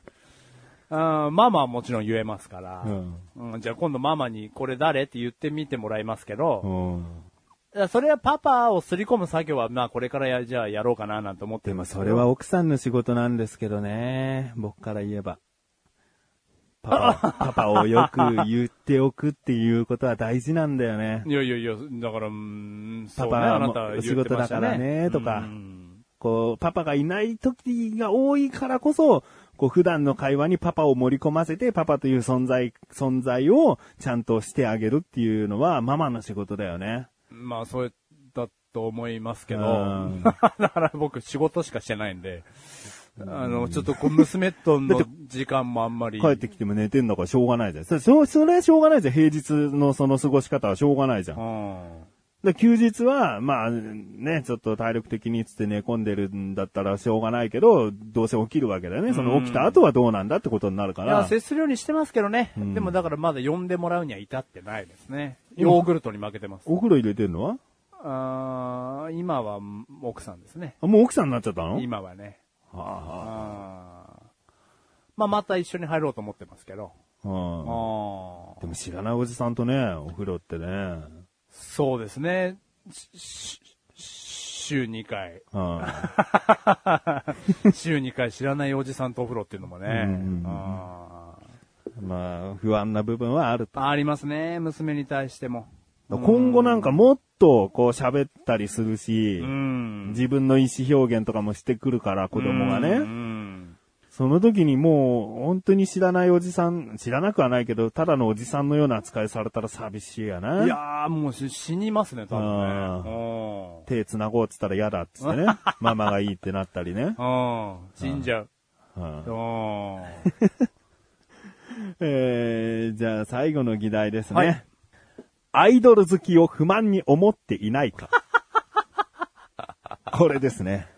Speaker 1: あーママはもちろん言えますから、
Speaker 2: うん
Speaker 1: うんじゃあ今度ママにこれ誰って言ってみてもらいますけど、
Speaker 2: うん。
Speaker 1: いやそれはパパをすり込む作業は、まあこれからや、じゃあやろうかななんて思って
Speaker 2: でも
Speaker 1: るんですけど
Speaker 2: それは奥さんの仕事なんですけどね。僕から言えば。パパ、パパをよく言っておくっていうことは大事なんだよね。
Speaker 1: いやいやいや、だから、うーん、
Speaker 2: パパ
Speaker 1: あなた言ってましたね。
Speaker 2: も仕事だからねとか
Speaker 1: うん
Speaker 2: こう、パパがいない時が多いからこそ、こう、普段の会話にパパを盛り込ませて、パパという存在、存在をちゃんとしてあげるっていうのは、ママの仕事だよね。
Speaker 1: まあ、そうだと思いますけど、
Speaker 2: うん
Speaker 1: だから僕仕事しかしてないんで、あの、ちょっとこう、娘との時間もあんまり。
Speaker 2: 帰ってきても寝てんだからしょうがないじゃん。そそそれはしょうがないじゃん。平日のその過ごし方はしょうがないじゃん。
Speaker 1: うん。
Speaker 2: で休日は、まあね、ちょっと体力的につって寝込んでるんだったらしょうがないけど、どうせ起きるわけだよね。その起きた後はどうなんだってことになるか
Speaker 1: いや、
Speaker 2: ら。
Speaker 1: 接するようにしてますけどね。
Speaker 2: ん
Speaker 1: でもだからまだ呼んでもらうには至ってないですね。ヨーグルトに負けてます。
Speaker 2: お風呂入れてんのは？
Speaker 1: あー今は奥さんですね。
Speaker 2: あもう奥さんになっちゃったの？
Speaker 1: 今はね。
Speaker 2: はあは
Speaker 1: あーまあ、また一緒に入ろうと思ってますけど。
Speaker 2: あはあ
Speaker 1: あ
Speaker 2: でも知らないおじさんとね、お風呂ってね。
Speaker 1: そうですね。週2回。
Speaker 2: は
Speaker 1: 週2回知らないおじさんとお風呂っていうのもね。
Speaker 2: まあ、不安な部分はあると。
Speaker 1: ーありますね。娘に対しても。
Speaker 2: 今後なんかもっとこう喋ったりするし、
Speaker 1: うん。
Speaker 2: 自分の意思表現とかもしてくるから、子供が
Speaker 1: う
Speaker 2: ね。
Speaker 1: ん。
Speaker 2: その時にもう、本当に知らないおじさん、知らなくはないけど、ただのおじさんのような扱いされたら寂しいやな。
Speaker 1: いやー、もうし死にますね、多分
Speaker 2: あ
Speaker 1: ね。
Speaker 2: 手繋ごうっつったら嫌だっつってね。ママがいいってなったりね。
Speaker 1: 死んじゃう。
Speaker 2: じゃあ最後の議題ですね。
Speaker 1: はい
Speaker 2: アイドル好きを不満に思っていないか。これですね。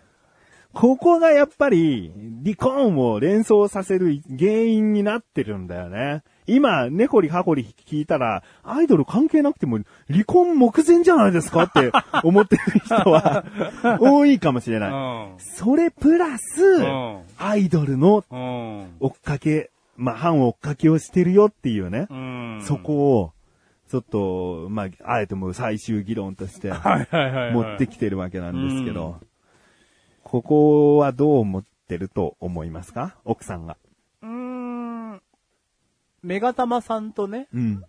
Speaker 2: ここがやっぱり離婚を連想させる原因になってるんだよね。今、根掘り葉掘り聞いたら、アイドル関係なくても離婚目前じゃないですかって 思ってる人は 多いかもしれない。それプラス、
Speaker 1: ん
Speaker 2: アイドルの
Speaker 1: うん。うん。
Speaker 2: 追っかけ、まあ、反追っかけをしてるよっていうね。
Speaker 1: うん。
Speaker 2: そこを、ちょっと、まあ、あえてもう最終議論として
Speaker 1: はいはいはいはい。
Speaker 2: 持ってきてるわけなんですけど、ここはどう思ってると思いますか？奥さんが。
Speaker 1: うーん。メガタマさんとね、
Speaker 2: うん。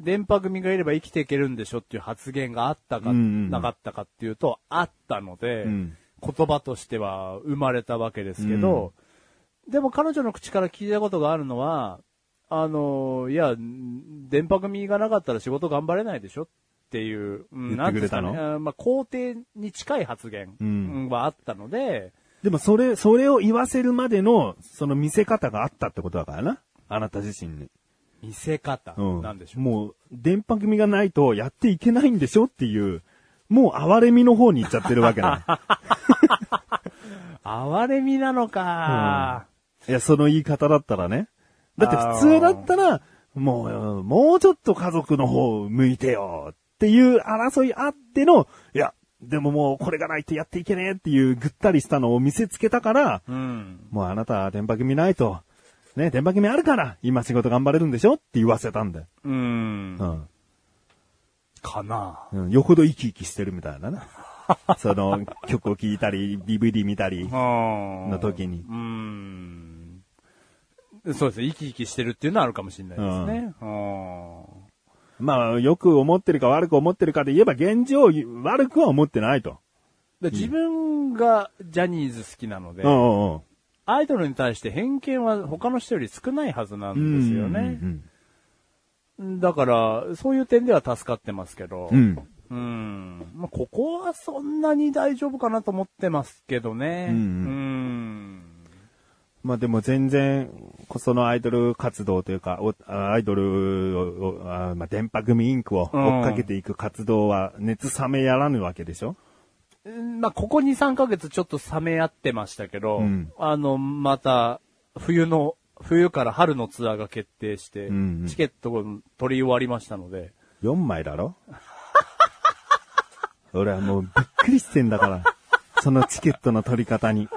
Speaker 1: 電波組がいれば生きていけるんでしょっていう発言があったか、
Speaker 2: うんうん
Speaker 1: なかったかっていうと、あったので、
Speaker 2: うん
Speaker 1: 言葉としては生まれたわけですけど、でも彼女の口から聞いたことがあるのは、あの、いや、電波組がなかったら仕事頑張れないでしょっていう、うん
Speaker 2: 言ってくれたの？
Speaker 1: なんですかねまあ、肯定に近い発言
Speaker 2: うん
Speaker 1: はあったので、
Speaker 2: でもそれ、それを言わせるまでの、その見せ方があったってことだからな。あなた自身に。
Speaker 1: 見せ方
Speaker 2: うん。
Speaker 1: なんでしょう。
Speaker 2: もう、電波組がないとやっていけないんでしょっていう、もう哀れみの方に行っちゃってるわけだ。
Speaker 1: 哀れみなのか、
Speaker 2: いや、その言い方だったらね。だって普通だったら、もう、もうちょっと家族の方向いてよっていう争いあっての、いや、でももうこれがないとやっていけねえっていうぐったりしたのを見せつけたから、
Speaker 1: うん。
Speaker 2: もうあなたは電波組ないと、ね、電波組あるから、今仕事頑張れるんでしょって言わせたんだよ。
Speaker 1: うん。
Speaker 2: うん。
Speaker 1: かな
Speaker 2: うん、よほど生き生きしてるみたいなね。その曲を聴いたり、DVD 見たり。
Speaker 1: の
Speaker 2: の時に
Speaker 1: うん。そうですね。生き生きしてるっていうのはあるかもしれないですね。うん
Speaker 2: まあ、よく思ってるか悪く思ってるかで言えば現状悪くは思ってないと。
Speaker 1: で自分がジャニーズ好きなので、
Speaker 2: うん。
Speaker 1: アイドルに対して偏見は他の人より少ないはずなんですよね。
Speaker 2: うん
Speaker 1: だから、そういう点では助かってますけど、
Speaker 2: うんうん。
Speaker 1: うん。まあ、ここはそんなに大丈夫かなと思ってますけどね。
Speaker 2: うん
Speaker 1: うん
Speaker 2: まあでも全然、そのアイドル活動というか、おアイドルを、をあまあ、電波組インクを追っかけていく活動は熱冷めやらぬわけでしょ？
Speaker 1: うんまあ、ここ2、3ヶ月ちょっと冷め合ってましたけど、
Speaker 2: うん
Speaker 1: あの、また、冬の、冬から春のツアーが決定して、
Speaker 2: うんうん
Speaker 1: チケットを取り終わりましたので、
Speaker 2: 4枚だろ？俺はもうびっくりしてんだから。そのチケットの取り方に。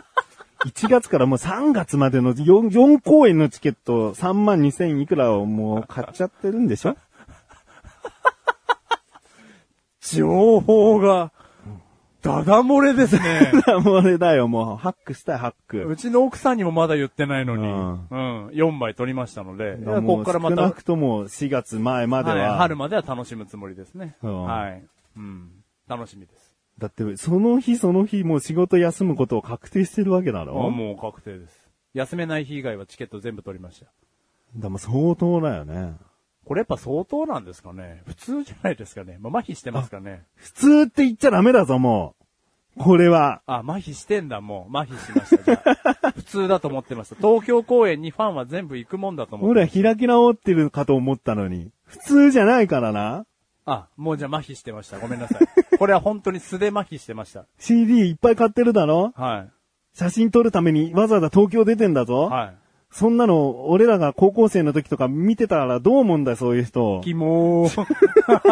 Speaker 2: 1月からもう3月までの 4, 4公演のチケット3万2000いくらをもう買っちゃってるんでしょ？
Speaker 1: 情報が、ダダ漏れですね。
Speaker 2: もうあれだよ、もうハックしたい、ハック。
Speaker 1: うちの奥さんにもまだ言ってないのに、
Speaker 2: う
Speaker 1: うんん、4枚取りましたので、ここからまた、
Speaker 2: 少なくとも4月前までは、
Speaker 1: はい、春までは楽しむつもりですね。
Speaker 2: うん
Speaker 1: はい。うん。楽しみです。
Speaker 2: だってその日その日もう仕事休むことを確定してるわけだ
Speaker 1: あ
Speaker 2: ろ
Speaker 1: もう確定です。休めない日以外はチケット全部取りました。
Speaker 2: だもう相当だよね。
Speaker 1: これやっぱ相当なんですかね普通じゃないですかねまあ、麻痺してますかね
Speaker 2: 普通って言っちゃダメだぞ、もう。これは。
Speaker 1: あ、麻痺してんだ、もう。麻痺しました、普通だと思ってました。東京公演にファンは全部行くもんだと思って
Speaker 2: 俺は。開き直ってるかと思ったのに。普通じゃないからな。
Speaker 1: あ、もうじゃあ麻痺してました。ごめんなさい。これは本当に素で麻痺してました。
Speaker 2: CD いっぱい買ってるだろ？
Speaker 1: は
Speaker 2: 写真撮るためにわざわざ東京出てんだ
Speaker 1: い。
Speaker 2: ぞ、
Speaker 1: はい。
Speaker 2: そんなの、俺らが高校生の時とか見てたらどう思うんだよ、そういう人。
Speaker 1: キモー。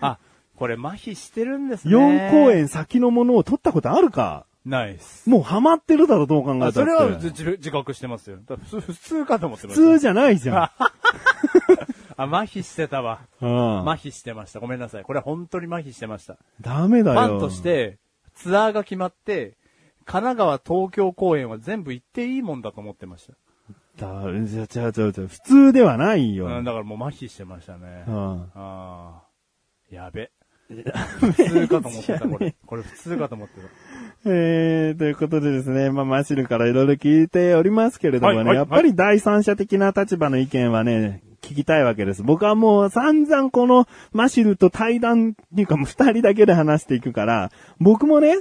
Speaker 1: あ、これ麻痺してるんですね。
Speaker 2: 4公演先のものを撮ったことあるか？
Speaker 1: ないっす。
Speaker 2: もうハマってるだろ、どう考えたって。
Speaker 1: あそれは自覚してますよ。だ普通普通かと思ってま
Speaker 2: 普
Speaker 1: した。
Speaker 2: 通じゃないじゃん。
Speaker 1: あ、麻痺してたわ。
Speaker 2: うん
Speaker 1: 麻痺してました。ごめんなさい。これは本当に麻痺してました。
Speaker 2: ダメだよ。
Speaker 1: ファンとして、ツアーが決まって、神奈川、東京公演は全部行っていいもんだと思ってました。
Speaker 2: だ。じゃ、じゃ、じゃ、じゃ、普通ではないよ。
Speaker 1: うん、だからもう麻痺してましたね。
Speaker 2: うん
Speaker 1: ああ。やべ。普通かと思ってた、これ。これ普通かと思ってた。
Speaker 2: えー、ということでですね、まあ、マシルからいろいろ聞いておりますけれどもね、
Speaker 1: はいはい
Speaker 2: やっぱり第三者的な立場の意見はね、聞きたいわけです。僕はもう散々このマシルと対談っていうかもう二人だけで話していくから、僕もね、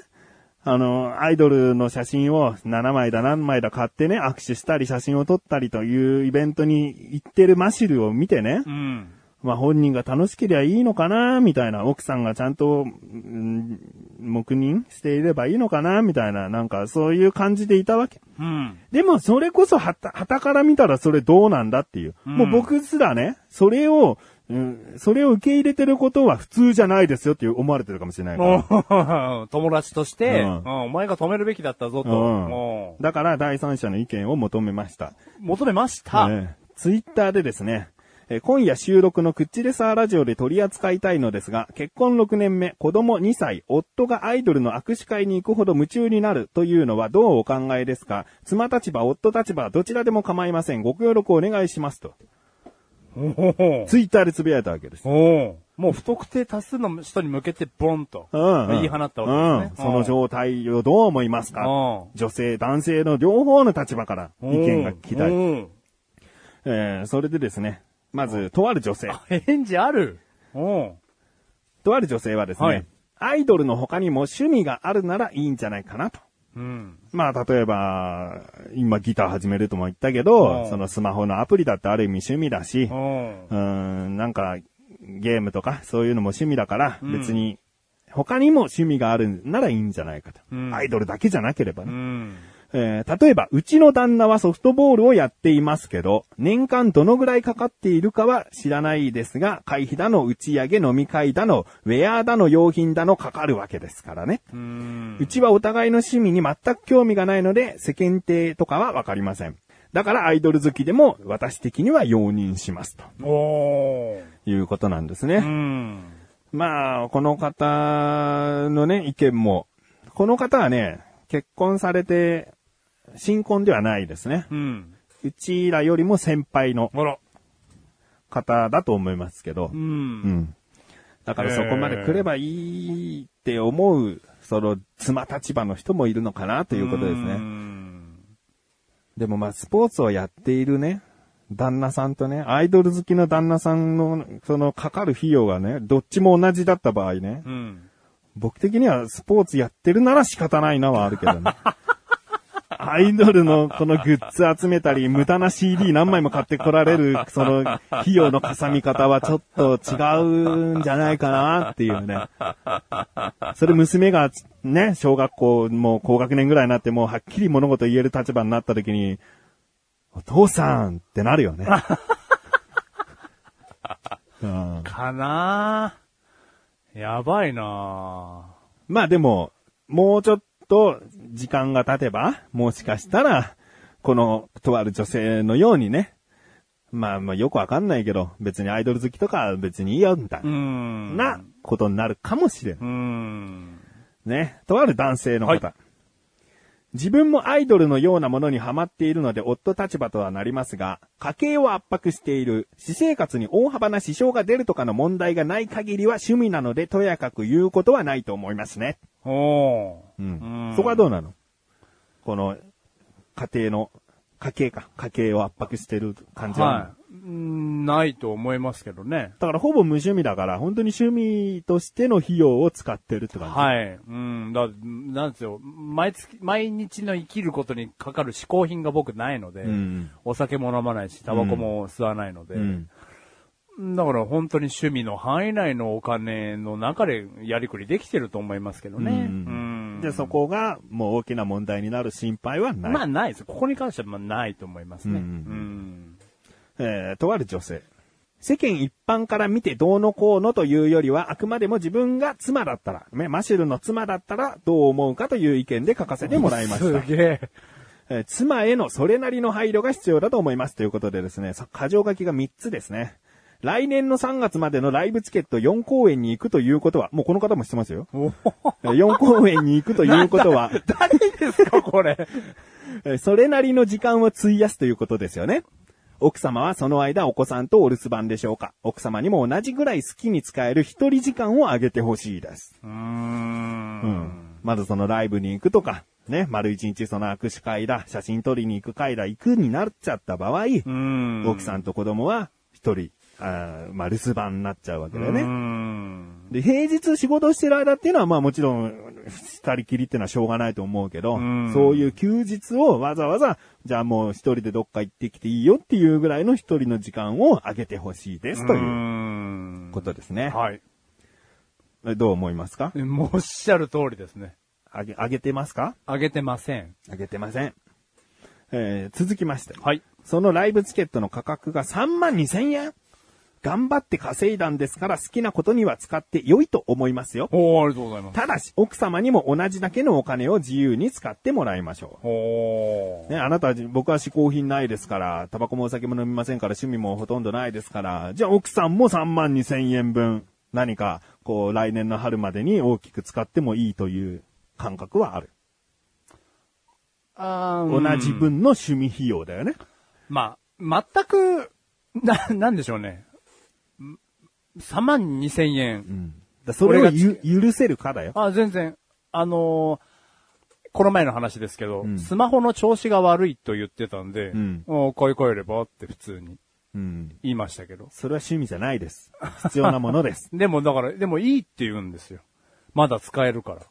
Speaker 2: あの、アイドルの写真を7枚だ何枚だ買ってね、握手したり写真を撮ったりというイベントに行ってるマシルを見てね、
Speaker 1: うん。
Speaker 2: まあ本人が楽しければいいのかな、みたいな、奥さんがちゃんと、うん黙認していればいいのかな、みたいな、なんかそういう感じでいたわけ。
Speaker 1: うん。
Speaker 2: でもそれこそはた、はたから見たらそれどうなんだっていう。
Speaker 1: うん
Speaker 2: もう僕すらね、それを、うん、それを受け入れてることは普通じゃないですよって思われてるかもしれない
Speaker 1: 友達として、
Speaker 2: うん
Speaker 1: うんお前が止めるべきだったぞと、
Speaker 2: うん
Speaker 1: うん
Speaker 2: だから第三者の意見を求めました。
Speaker 1: 求めました。
Speaker 2: ツイッターでですね、えー今夜収録のクッチレサーラジオで取り扱いたいのですが、結婚6年目、子供2歳、夫がアイドルの握手会に行くほど夢中になるというのはどうお考えですか？妻立場、夫立場、どちらでも構いません。ご協力お願いしますと。ツイッターでつぶやいたわけです。
Speaker 1: もう不特定多数の人に向けてボンと、
Speaker 2: うん、
Speaker 1: 言い放ったわけですね。
Speaker 2: うん。その状態をどう思いますか？
Speaker 1: うん
Speaker 2: 女性、男性の両方の立場から意見が聞きたい。
Speaker 1: うん
Speaker 2: えーそれでですね、まず、とある女性。
Speaker 1: 返事ある？うん。
Speaker 2: とある女性はですね、
Speaker 1: はい
Speaker 2: アイドルの他にも趣味があるならいいんじゃないかなと。
Speaker 1: うん。
Speaker 2: まあ、例えば、今ギター始めるとも言ったけど、
Speaker 1: うん
Speaker 2: そのスマホのアプリだってある意味趣味だし
Speaker 1: う、ん。
Speaker 2: うーん、なんか、ゲームとかそういうのも趣味だから、
Speaker 1: うん
Speaker 2: 別に、他にも趣味があるならいいんじゃないかと。
Speaker 1: うん
Speaker 2: アイドルだけじゃなければね。
Speaker 1: うん。
Speaker 2: えー例えば、うちの旦那はソフトボールをやっていますけど、年間どのぐらいかかっているかは知らないですが、会費だの、打ち上げ、飲み会だの、ウェアだの、用品だの、かかるわけですからね。
Speaker 1: う
Speaker 2: ちはお互いの趣味に全く興味がないので、世間体とかはわかりません。だからアイドル好きでも私的には容認します。と
Speaker 1: おー。
Speaker 2: いうことなんです
Speaker 1: う
Speaker 2: ね。
Speaker 1: ん。
Speaker 2: まあ、この方のね、意見も、この方はね、結婚されて、新婚ではないですね。
Speaker 1: うん。
Speaker 2: うちらよりも先輩の。方だと思いますけど
Speaker 1: う。。
Speaker 2: うんん。だからそこまで来ればいいって思う、その、妻立場の人もいるのかなということです
Speaker 1: う
Speaker 2: ね。
Speaker 1: ん
Speaker 2: でもまあ、スポーツをやっているね、旦那さんとね、アイドル好きの旦那さんの、その、かかる費用がね、どっちも同じだった場合ね、
Speaker 1: うん。
Speaker 2: 僕的にはスポーツやってるなら仕方ないなはあるけどね。アイドルのこのグッズ集めたり、無駄な CD 何枚も買ってこられる、その費用のかさみ方はちょっと違うんじゃないかなっていうね。それ娘がね、小学校もう高学年ぐらいになってもうはっきり物事言える立場になった時に、お父さんってなるよね。う ん
Speaker 1: かなぁやばいな
Speaker 2: まあでも、もうちょっと時間が経てば、もしかしたら、この、とある女性のようにね、まあまあよくわかんないけど、別にアイドル好きとかは別にいいよ、みたい
Speaker 1: ぁうん。
Speaker 2: なことになるかもしれん。ね。とある男性の方。
Speaker 1: はい
Speaker 2: 自分もアイドルのようなものにハマっているので夫立場とはなりますが、家計を圧迫している、私生活に大幅な支障が出るとかの問題がない限りは趣味なのでとやかく言うことはないと思いますね。
Speaker 1: おー。
Speaker 2: うん
Speaker 1: うん
Speaker 2: そこはどうなの？この、家庭の、家計か、家計を圧迫してる感じは、
Speaker 1: はい。うんないと思いますけどね。
Speaker 2: だからほぼ無趣味だから、本当に趣味としての費用を使ってるって感じ。
Speaker 1: はい。うん。だ、なんですよ。毎月、毎日の生きることにかかる嗜好品が僕ないので、
Speaker 2: うん。
Speaker 1: お酒も飲まないし、タバコも吸わないので、
Speaker 2: うん。
Speaker 1: だから本当に趣味の範囲内のお金の中でやりくりできてると思いますけどね。
Speaker 2: う
Speaker 1: うんん。
Speaker 2: で、そこがもう大きな問題になる心配はない。
Speaker 1: まあないです。ここに関してはまあないと思いますね。
Speaker 2: う
Speaker 1: うんん。
Speaker 2: えーとある女性。世間一般から見てどうのこうのというよりは、あくまでも自分が妻だったら、ね、マシュルの妻だったらどう思うかという意見で書かせてもらいました。
Speaker 1: すげえ。
Speaker 2: えー妻へのそれなりの配慮が必要だと思いますということでですね、さ箇条書きが3つですね。来年の3月までのライブチケット4公演に行くということは、もうこの方も知ってますよ。
Speaker 1: お
Speaker 2: えー4公演に行くということは、
Speaker 1: 誰ですか、これ。
Speaker 2: えーそれなりの時間を費やすということですよね。奥様はその間お子さんとお留守番でしょうか奥様にも同じぐらい好きに使える一人時間をあげてほしいです。
Speaker 1: うー。
Speaker 2: うんん。まずそのライブに行くとか、ね、丸一日その握手会だ、写真撮りに行く会だ、行くになっちゃった場合、
Speaker 1: うん。
Speaker 2: 奥さんと子供は一人、あーまあ留守番になっちゃうわけだよ
Speaker 1: う
Speaker 2: ね。
Speaker 1: ん。
Speaker 2: で、平日仕事してる間っていうのはまあもちろん、二人きりっていうのはしょうがないと思うけど、
Speaker 1: うん
Speaker 2: そういう休日をわざわざ、じゃあもう一人でどっか行ってきていいよっていうぐらいの一人の時間をあげてほしいですという
Speaker 1: うん
Speaker 2: ことですね。
Speaker 1: はい。
Speaker 2: えどう思いますか？
Speaker 1: もうおっしゃる通りですね。
Speaker 2: あげ、あげてますか？
Speaker 1: あげてません。
Speaker 2: あげてません。えー続きまして。
Speaker 1: はい。
Speaker 2: そのライブチケットの価格が3万2千円頑張って稼いだんですから好きなことには使って良いと思いますよ。
Speaker 1: おー、ありがとうございます。
Speaker 2: ただし、奥様にも同じだけのお金を自由に使ってもらいましょ
Speaker 1: お
Speaker 2: う。ね、あなたは、僕は嗜好品ないですから、タバコもお酒も飲みませんから、趣味もほとんどないですから、じゃあ奥さんも3万2千円分、何か、こう、来年の春までに大きく使ってもいいという感覚はある。
Speaker 1: あ
Speaker 2: 同じ。分の趣味費用だよね。
Speaker 1: まあ、全く、な、なんでしょうね。3万2千円。
Speaker 2: うん。だそれをゆ許せるかだよ。
Speaker 1: あ、全然。あのーこの前の話ですけど、
Speaker 2: うん
Speaker 1: スマホの調子が悪いと言ってたんで、
Speaker 2: うん
Speaker 1: お買い替えればって普通に
Speaker 2: うん。
Speaker 1: 言いましたけど。
Speaker 2: それは趣味じゃないです。必要なものです。
Speaker 1: でもだから、でもいいって言うんですよ。まだ使えるから。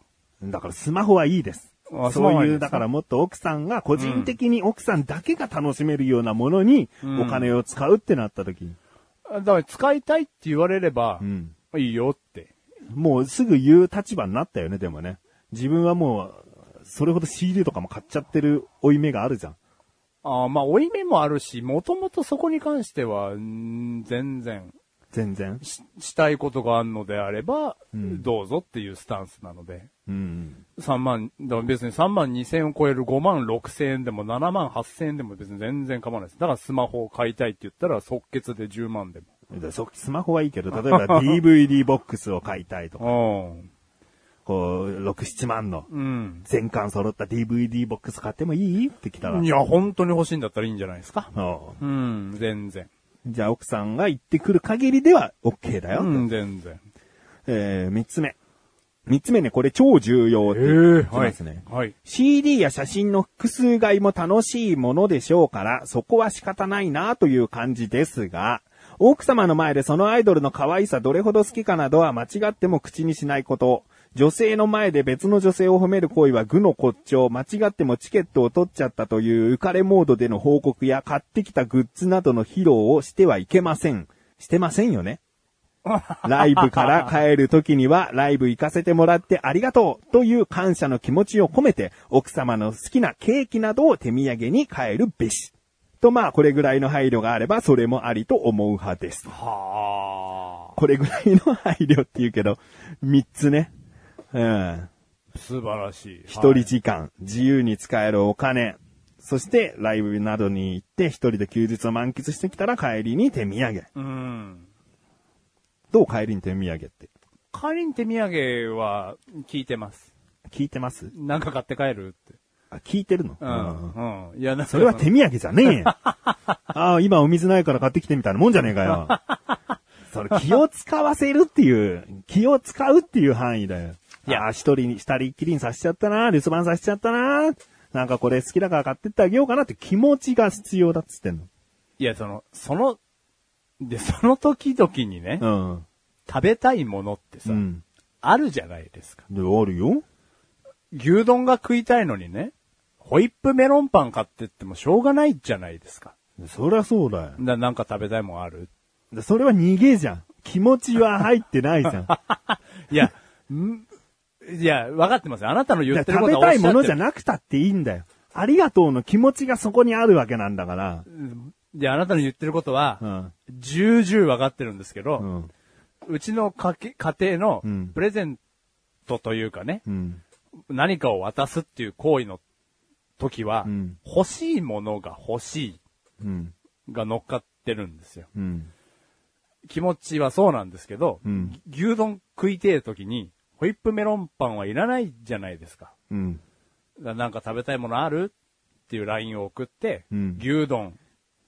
Speaker 2: だからスマホはいいです。そういう、だからもっと奥さんが個人的に奥さんだけが楽しめるようなものに
Speaker 1: うん
Speaker 2: お金を使うってなった時に、
Speaker 1: だから使いたいって言われれば
Speaker 2: う、ん。
Speaker 1: いいよって。
Speaker 2: もうすぐ言う立場になったよね、でもね。自分はもう、それほど CD とかも買っちゃってる負い目があるじゃん。
Speaker 1: あーまあ、追い目もあるし、もともとそこに関しては、ん全然
Speaker 2: 全然。
Speaker 1: し、したいことがあるのであれば、
Speaker 2: うん
Speaker 1: どうぞっていうスタンスなので。
Speaker 2: うん。
Speaker 1: 3万、別に3万2千円を超える5万6千円でも7万8千円でも別に全然構わないです。だからスマホを買いたいって言ったら即決で10万でも。
Speaker 2: スマホはいいけど、例えば DVD ボックスを買いたいとか、
Speaker 1: うん。
Speaker 2: こう、6、7万の
Speaker 1: うん。
Speaker 2: 全巻揃った DVD ボックス買ってもいい？って来たら。
Speaker 1: いや、本当に欲しいんだったらいいんじゃないですか。うん、全然。
Speaker 2: じゃあ奥さんが言ってくる限りでは OK だよ。
Speaker 1: うん、全然。
Speaker 2: えー、三つ目。三つ目ね、これ超重要って言ってますね。
Speaker 1: はい。
Speaker 2: CD や写真の複数買いも楽しいものでしょうから、そこは仕方ないなという感じですが、奥様の前でそのアイドルの可愛さどれほど好きかなどは間違っても口にしないこと。女性の前で別の女性を褒める行為は愚の骨頂、間違ってもチケットを取っちゃったという浮かれモードでの報告や買ってきたグッズなどの披露をしてはいけません。してませんよね。ライブから帰る時には、ライブ行かせてもらってありがとうという感謝の気持ちを込めて、奥様の好きなケーキなどを手土産に帰るべし。とまあ、これぐらいの配慮があれば、それもありと思う派です。
Speaker 1: は
Speaker 2: これぐらいの配慮って言うけど、三つね。うん。
Speaker 1: あ。素晴らしい。
Speaker 2: 一人時間、自由に使えるお金、そしてライブなどに行って一人で休日を満喫してきたら帰りに手土産。
Speaker 1: うん。
Speaker 2: どう帰りに手土産って？
Speaker 1: 帰りに手土産は聞いてます。
Speaker 2: 聞いてます？
Speaker 1: なんか買って帰るって。
Speaker 2: あ、聞いてるの？
Speaker 1: うん。うん。いや、なんか
Speaker 2: それは手土産じゃねえよ。ああ、今お水ないから買ってきてみたいなもんじゃねえかよ。それ気を使わせるっていう、気を使うっていう範囲だよ。い
Speaker 1: や、
Speaker 2: 一人に、二人っきりにさせちゃったな、留守番させちゃったな、なんかこれ好きだから買ってってあげようかなって気持ちが必要だっつってんの。
Speaker 1: いや、その、その、で、その時々にね、
Speaker 2: うん。
Speaker 1: 食べたいものってさ、
Speaker 2: うん。
Speaker 1: あるじゃないですか。
Speaker 2: で、あるよ。
Speaker 1: 牛丼が食いたいのにね、ホイップメロンパン買ってってもしょうがないじゃないですか。
Speaker 2: そりゃそうだよ。
Speaker 1: ななんか食べたいもんある？
Speaker 2: でそれは逃げじゃん。気持ちは入ってないじゃん。
Speaker 1: いや、んいや、分かってますよ。あなたの言ってる
Speaker 2: 食べ
Speaker 1: ことは
Speaker 2: たいものじゃ
Speaker 1: な
Speaker 2: なくたっていいんだよ。ありがとうの気持ちがそこにあるわけなんだから。
Speaker 1: いや、あなたの言ってることは
Speaker 2: う、ん。
Speaker 1: 重々分かってるんですけど、
Speaker 2: うん。
Speaker 1: うちの家計家庭の
Speaker 2: うん
Speaker 1: プレゼントというかね、
Speaker 2: うん。
Speaker 1: 何かを渡すっていう行為の時は、
Speaker 2: うん
Speaker 1: 欲しいものが欲し
Speaker 2: うん。
Speaker 1: いが乗っかってるんですよ。
Speaker 2: うん。
Speaker 1: 気持ちはそうなんですけど、
Speaker 2: うん
Speaker 1: 牛丼食いてえ時に、ホイップメロンパンはいらないじゃないですか。
Speaker 2: うん。
Speaker 1: なんか食べたいものある？っていう LINE を送って、
Speaker 2: うん
Speaker 1: 牛丼。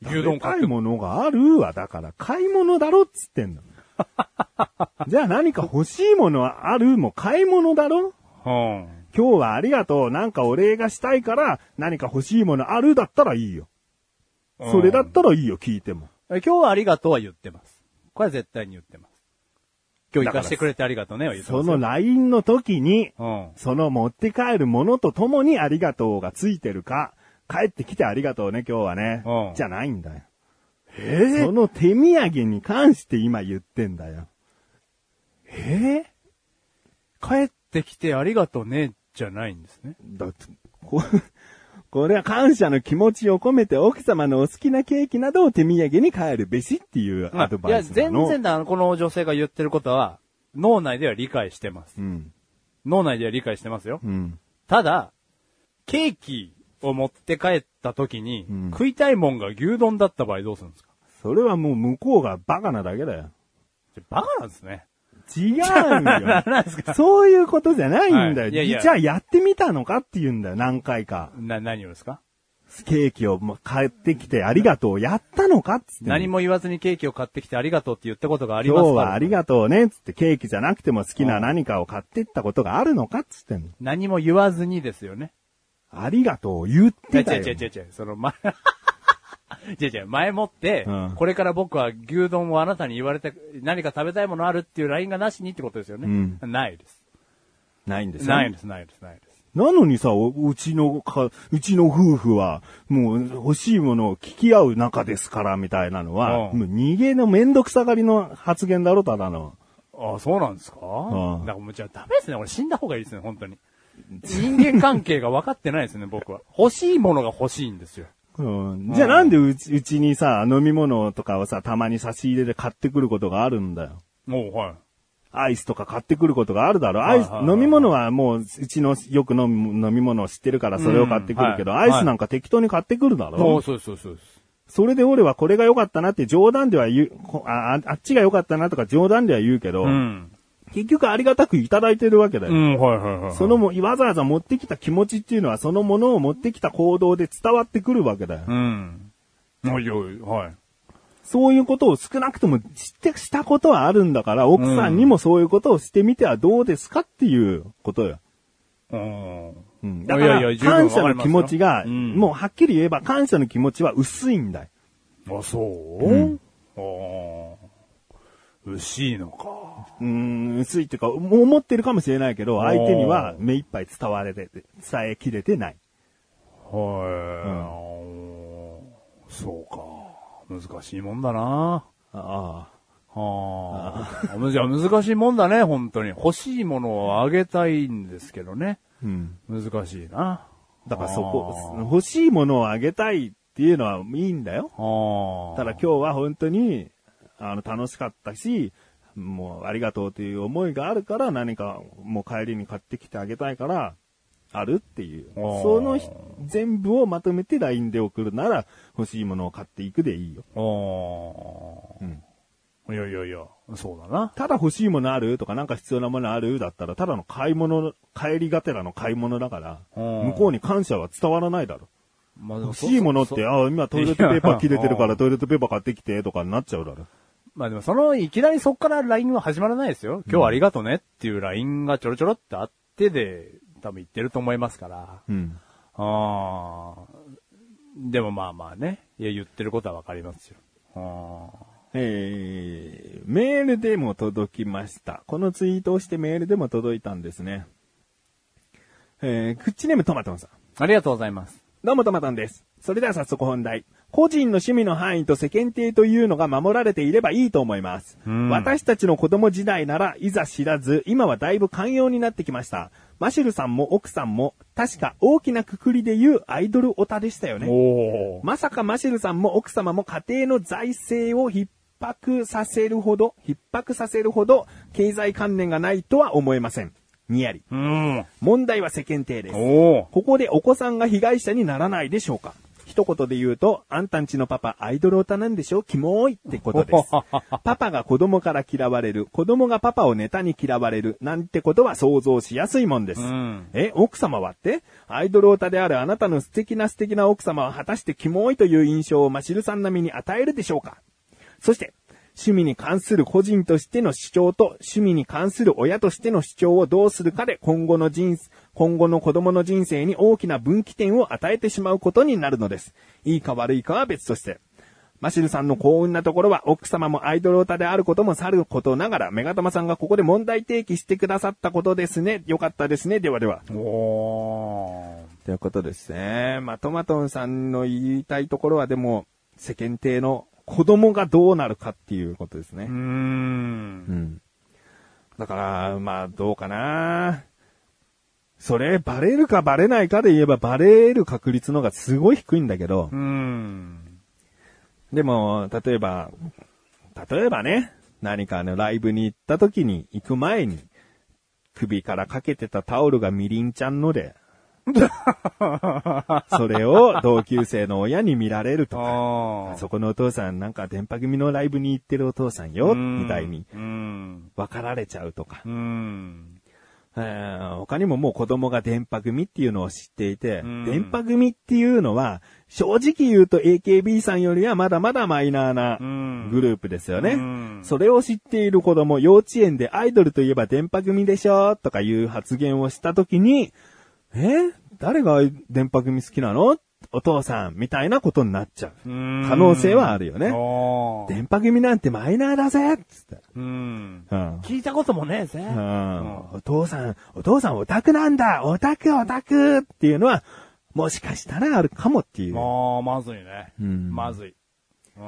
Speaker 1: 牛
Speaker 2: 牛丼
Speaker 1: 丼買
Speaker 2: い物があるわ。だから、買い物だろっつってんの。じゃあ何か欲しいものはあるも買い物だろ？
Speaker 1: うん。
Speaker 2: 今日はありがとう。なんかお礼がしたいから何か欲しいものあるだったらいいよ。それだったらいいよ、聞いても。
Speaker 1: え今日はありがとうは言ってます。これは絶対に言ってます。今日行かしてくれてありがとうねは言ってますよ。
Speaker 2: その LINE の時に、
Speaker 1: うん。
Speaker 2: その持って帰るものとともにありがとうがついてるか、帰ってきてありがとうね、今日はね。
Speaker 1: うん
Speaker 2: じゃないんだよ。
Speaker 1: え
Speaker 2: その手土産に関して今言ってんだよ。
Speaker 1: え帰ってきてありがとうね、じゃないんですね。
Speaker 2: だって、こ これは感謝の気持ちを込めて奥様のお好きなケーキなどを手土産に帰るべしっていうアドバイス
Speaker 1: いや、
Speaker 2: なの。
Speaker 1: 全然だ、この女性が言ってることは、脳内では理解してます。
Speaker 2: うん。
Speaker 1: 脳内では理解してますよ。
Speaker 2: うん。
Speaker 1: ただ、ケーキを持って帰った時に、
Speaker 2: うん
Speaker 1: 食いたいもんが牛丼だった場合どうするんですか？
Speaker 2: それはもう向こうがバカなだけだよ。
Speaker 1: バカなんですね。
Speaker 2: 違うんよ。そういうことじゃないんだよ。
Speaker 1: はいいやいや
Speaker 2: じゃあやってみたのかって言うんだよ、何回か。
Speaker 1: な、何をですか？
Speaker 2: ケーキを買ってきてありがとう。やったのかっつって。
Speaker 1: 何も言わずにケーキを買ってきてありがとうって言ったことがあります
Speaker 2: 今日はあり
Speaker 1: が
Speaker 2: がとうねっつってケーキじゃなくても好きな何かを買ってったことがあるのかっつってんの。
Speaker 1: 何も言わずにですよね。
Speaker 2: ありがとう言ってたよ。
Speaker 1: 違う違う違う違う、その前、違う違う、前もって、
Speaker 2: うん
Speaker 1: これから僕は牛丼をあなたに言われて、何か食べたいものあるっていう LINE がなしにってことですよね。ないです。
Speaker 2: ないんですよ。
Speaker 1: ないです、ないです、ないです。
Speaker 2: なのにさ、おうちのか、うちの夫婦は、もう欲しいものを聞き合う仲ですから、みたいなのは、
Speaker 1: うん
Speaker 2: もう逃げのめんどくさがりの発言だろ、ただの。
Speaker 1: あそうなんですか、
Speaker 2: ん
Speaker 1: だからもうじゃあダメですね。俺死んだ方がいいですね、本当に。人間関係が分かってないですね、僕は。欲しいものが欲しいんですよ。
Speaker 2: うん、じゃあなんでうちうちにさ、飲み物とかをさ、たまに差し入れで買ってくることがあるんだよ。
Speaker 1: もう、はい。
Speaker 2: アイスとか買ってくることがあるだろ。アイス、
Speaker 1: はいはいはい
Speaker 2: 飲み物はもう、うちのよく飲む飲み物を知ってるからそれを買ってくるけど、
Speaker 1: うんはい
Speaker 2: アイスなんか適当に買ってくるだろ。
Speaker 1: もう、そうそうそうです。
Speaker 2: それで俺はこれが良かったなって冗談では言う、ああっちが良かったなとか冗談では言うけど、
Speaker 1: うん。
Speaker 2: 結局ありがたくいただいてるわけだよ。
Speaker 1: うん、はいはいはい。
Speaker 2: そのも、わざわざ持ってきた気持ちっていうのは、そのものを持ってきた行動で伝わってくるわけだよ。
Speaker 1: うん。おいはい。
Speaker 2: そういうことを少なくともして、したことはあるんだから、奥さんにもそういうことをしてみてはどうですかっていうことよ。
Speaker 1: うん。
Speaker 2: うん。だから、
Speaker 1: いやいや十分わ
Speaker 2: 感謝の気持ちが、
Speaker 1: うん
Speaker 2: もうはっきり言えば感謝の気持ちは薄いんだよ。
Speaker 1: あ、そう？
Speaker 2: うん
Speaker 1: ああ。薄いのか。
Speaker 2: うーん、薄いっていうか、思ってるかもしれないけど、相手には目いっぱい伝われて、伝えきれてない。
Speaker 1: はい、そうか。難しいもんだな。
Speaker 2: あ
Speaker 1: はあ。むじゃ難しいもんだね、本当に。欲しいものをあげたいんですけどね。
Speaker 2: あ。うん。
Speaker 1: 難しいな。
Speaker 2: だからそこ欲しいものをあげたいっていうのはいいんだよ。
Speaker 1: ああ。
Speaker 2: ただ今日は本当に、あの、楽しかったし、もうありがとうという思いがあるから何かもう帰りに買ってきてあげたいから、あるっていう。そのひ全部をまとめて LINE で送るなら欲しいものを買っていくでいいよ。
Speaker 1: ああ。
Speaker 2: うん。
Speaker 1: いやいやいや、そうだな。
Speaker 2: ただ欲しいものあるとかなんか必要なものあるだったらただの買い物、帰りがてらの買い物だから、
Speaker 1: うん
Speaker 2: 向こうに感謝は伝わらないだろ。
Speaker 1: まあで
Speaker 2: 欲しいものって、
Speaker 1: そ
Speaker 2: あ今トイレットペーパー切れてるからトイレットペーパー買ってきてとかになっちゃうだろ。
Speaker 1: まあでもその、いきなりそっから LINE は始まらないですよ。今日はありがとねっていう LINE がちょろちょろってあってで、多分言ってると思いますから。
Speaker 2: うん。
Speaker 1: ああ。でもまあまあね。いや、言ってることはわかりますよ。あ
Speaker 2: えー、メールでも届きました。このツイートをしてメールでも届いたんですね。えー、クッチネームトマトンさん。
Speaker 1: あありがとうございます。
Speaker 2: どうもトマトンです。それでは早速本題。個人の趣味の範囲と世間体というのが守られていればいいと思います。
Speaker 1: うん
Speaker 2: 私たちの子供時代ならいざ知らず、今はだいぶ寛容になってきました。マシュルさんも奥さんも、確か大きなくくりで言うアイドルオタでしたよね。まさかマシルさんも奥様も家庭の財政を逼迫させるほど、逼迫させるほど、経済関連がないとは思えません。にやり。
Speaker 1: うん。
Speaker 2: 問題は世間体です。ここでお子さんが被害者にならないでしょうか一言で言うと、あんたんちのパパアイドルオタなんでしょ？キモーいってことです。パパが子供から嫌われる、子供がパパをネタに嫌われる、なんてことは想像しやすいもんです。
Speaker 1: うん。
Speaker 2: え、奥様はって？アイドルオタであるあなたの素敵な素敵な奥様は果たしてキモいという印象をマシルさん並みに与えるでしょうか？そして、趣味に関する個人としての主張と趣味に関する親としての主張をどうするかで今後の人生、今後の子供の人生に大きな分岐点を与えてしまうことになるのです。いいか悪いかは別として。マシルさんの幸運なところは奥様もアイドルオタであることもさることながら、メガタマさんがここで問題提起してくださったことですね。よかったですね。ではでは。
Speaker 1: おー。
Speaker 2: ということですね。まあ、トマトンさんの言いたいところはでも、世間体の子供がどうなるかっていうことですね
Speaker 1: うー。ん。
Speaker 2: うん。だから、まあ、どうかな。それ、バレるかバレないかで言えば、バレる確率の方がすごい低いんだけど
Speaker 1: う、ん。
Speaker 2: でも、例えば、例えばね、何かのライブに行った時に、行く前に、首からかけてたタオルがみりんちゃんので、それを同級生の親に見られるとか。そこのお父さんなんか電波組のライブに行ってるお父さんよ、みたいに
Speaker 1: うん。
Speaker 2: 分かられちゃうとか、
Speaker 1: うん。
Speaker 2: えー他にももう子供が電波組っていうのを知っていて、
Speaker 1: うん。
Speaker 2: 電波組っていうのは、正直言うと AKB さんよりはまだまだマイナーな
Speaker 1: うん。
Speaker 2: グループですよね。
Speaker 1: うん。
Speaker 2: それを知っている子供、幼稚園でアイドルといえば電波組でしょとかいう発言をしたときに、え？誰が電波組好きなの？お父さんみたいなことになっちゃう。
Speaker 1: 可
Speaker 2: 可能性はあるよね電波組なんてマイナーだぜつって。
Speaker 1: うん。
Speaker 2: うん
Speaker 1: 聞いたこともねえぜ。
Speaker 2: うんお父さん、お父さんオタクなんだオタクオタクっていうのは、もしかしたらあるかもっていう。
Speaker 1: まあ、まずいね。
Speaker 2: うん
Speaker 1: まずい。うん。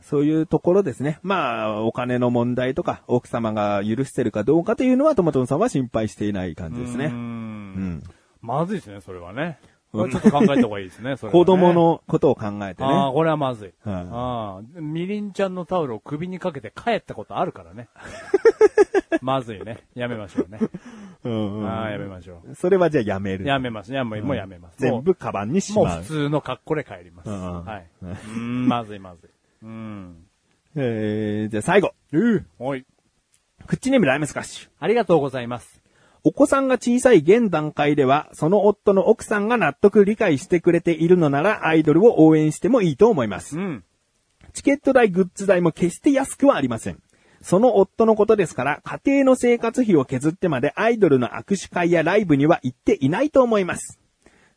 Speaker 2: そういうところですね。まあ、お金の問題とか、奥様が許してるかどうかというのは、トマトンさんは心配していない感じです
Speaker 1: う。
Speaker 2: ね。うんん。
Speaker 1: まずいですね、それはね。これちょっと考えた方がいいですね、それはね
Speaker 2: 子供。のことを考えて
Speaker 1: ああ、
Speaker 2: ね。
Speaker 1: これはまずい。
Speaker 2: はい
Speaker 1: ああ、みりんちゃんのタオルを首にかけて帰ったことあるからね。まずいね。やめましょうね。
Speaker 2: うんうん
Speaker 1: ああ、やめましょ
Speaker 2: それはじゃあやめ
Speaker 1: う。
Speaker 2: る。
Speaker 1: やめます。やもうもうやめます。
Speaker 2: 全部カバンにし
Speaker 1: もうもう
Speaker 2: まう。
Speaker 1: 普通の格好で帰ります。
Speaker 2: うん
Speaker 1: はい。うん、まずいまずい。うん。
Speaker 2: えー、じゃあ最後。
Speaker 1: えー、はい。
Speaker 2: クッチネームライムスカッシュ。
Speaker 1: ありがとうございます。
Speaker 2: お子さんが小さい現段階では、その夫の奥さんが納得理解してくれているのなら、アイドルを応援してもいいと思います
Speaker 1: う。ん。
Speaker 2: チケット代、グッズ代も決して安くはありません。その夫のことですから、家庭の生活費を削ってまでアイドルの握手会やライブには行っていないと思います。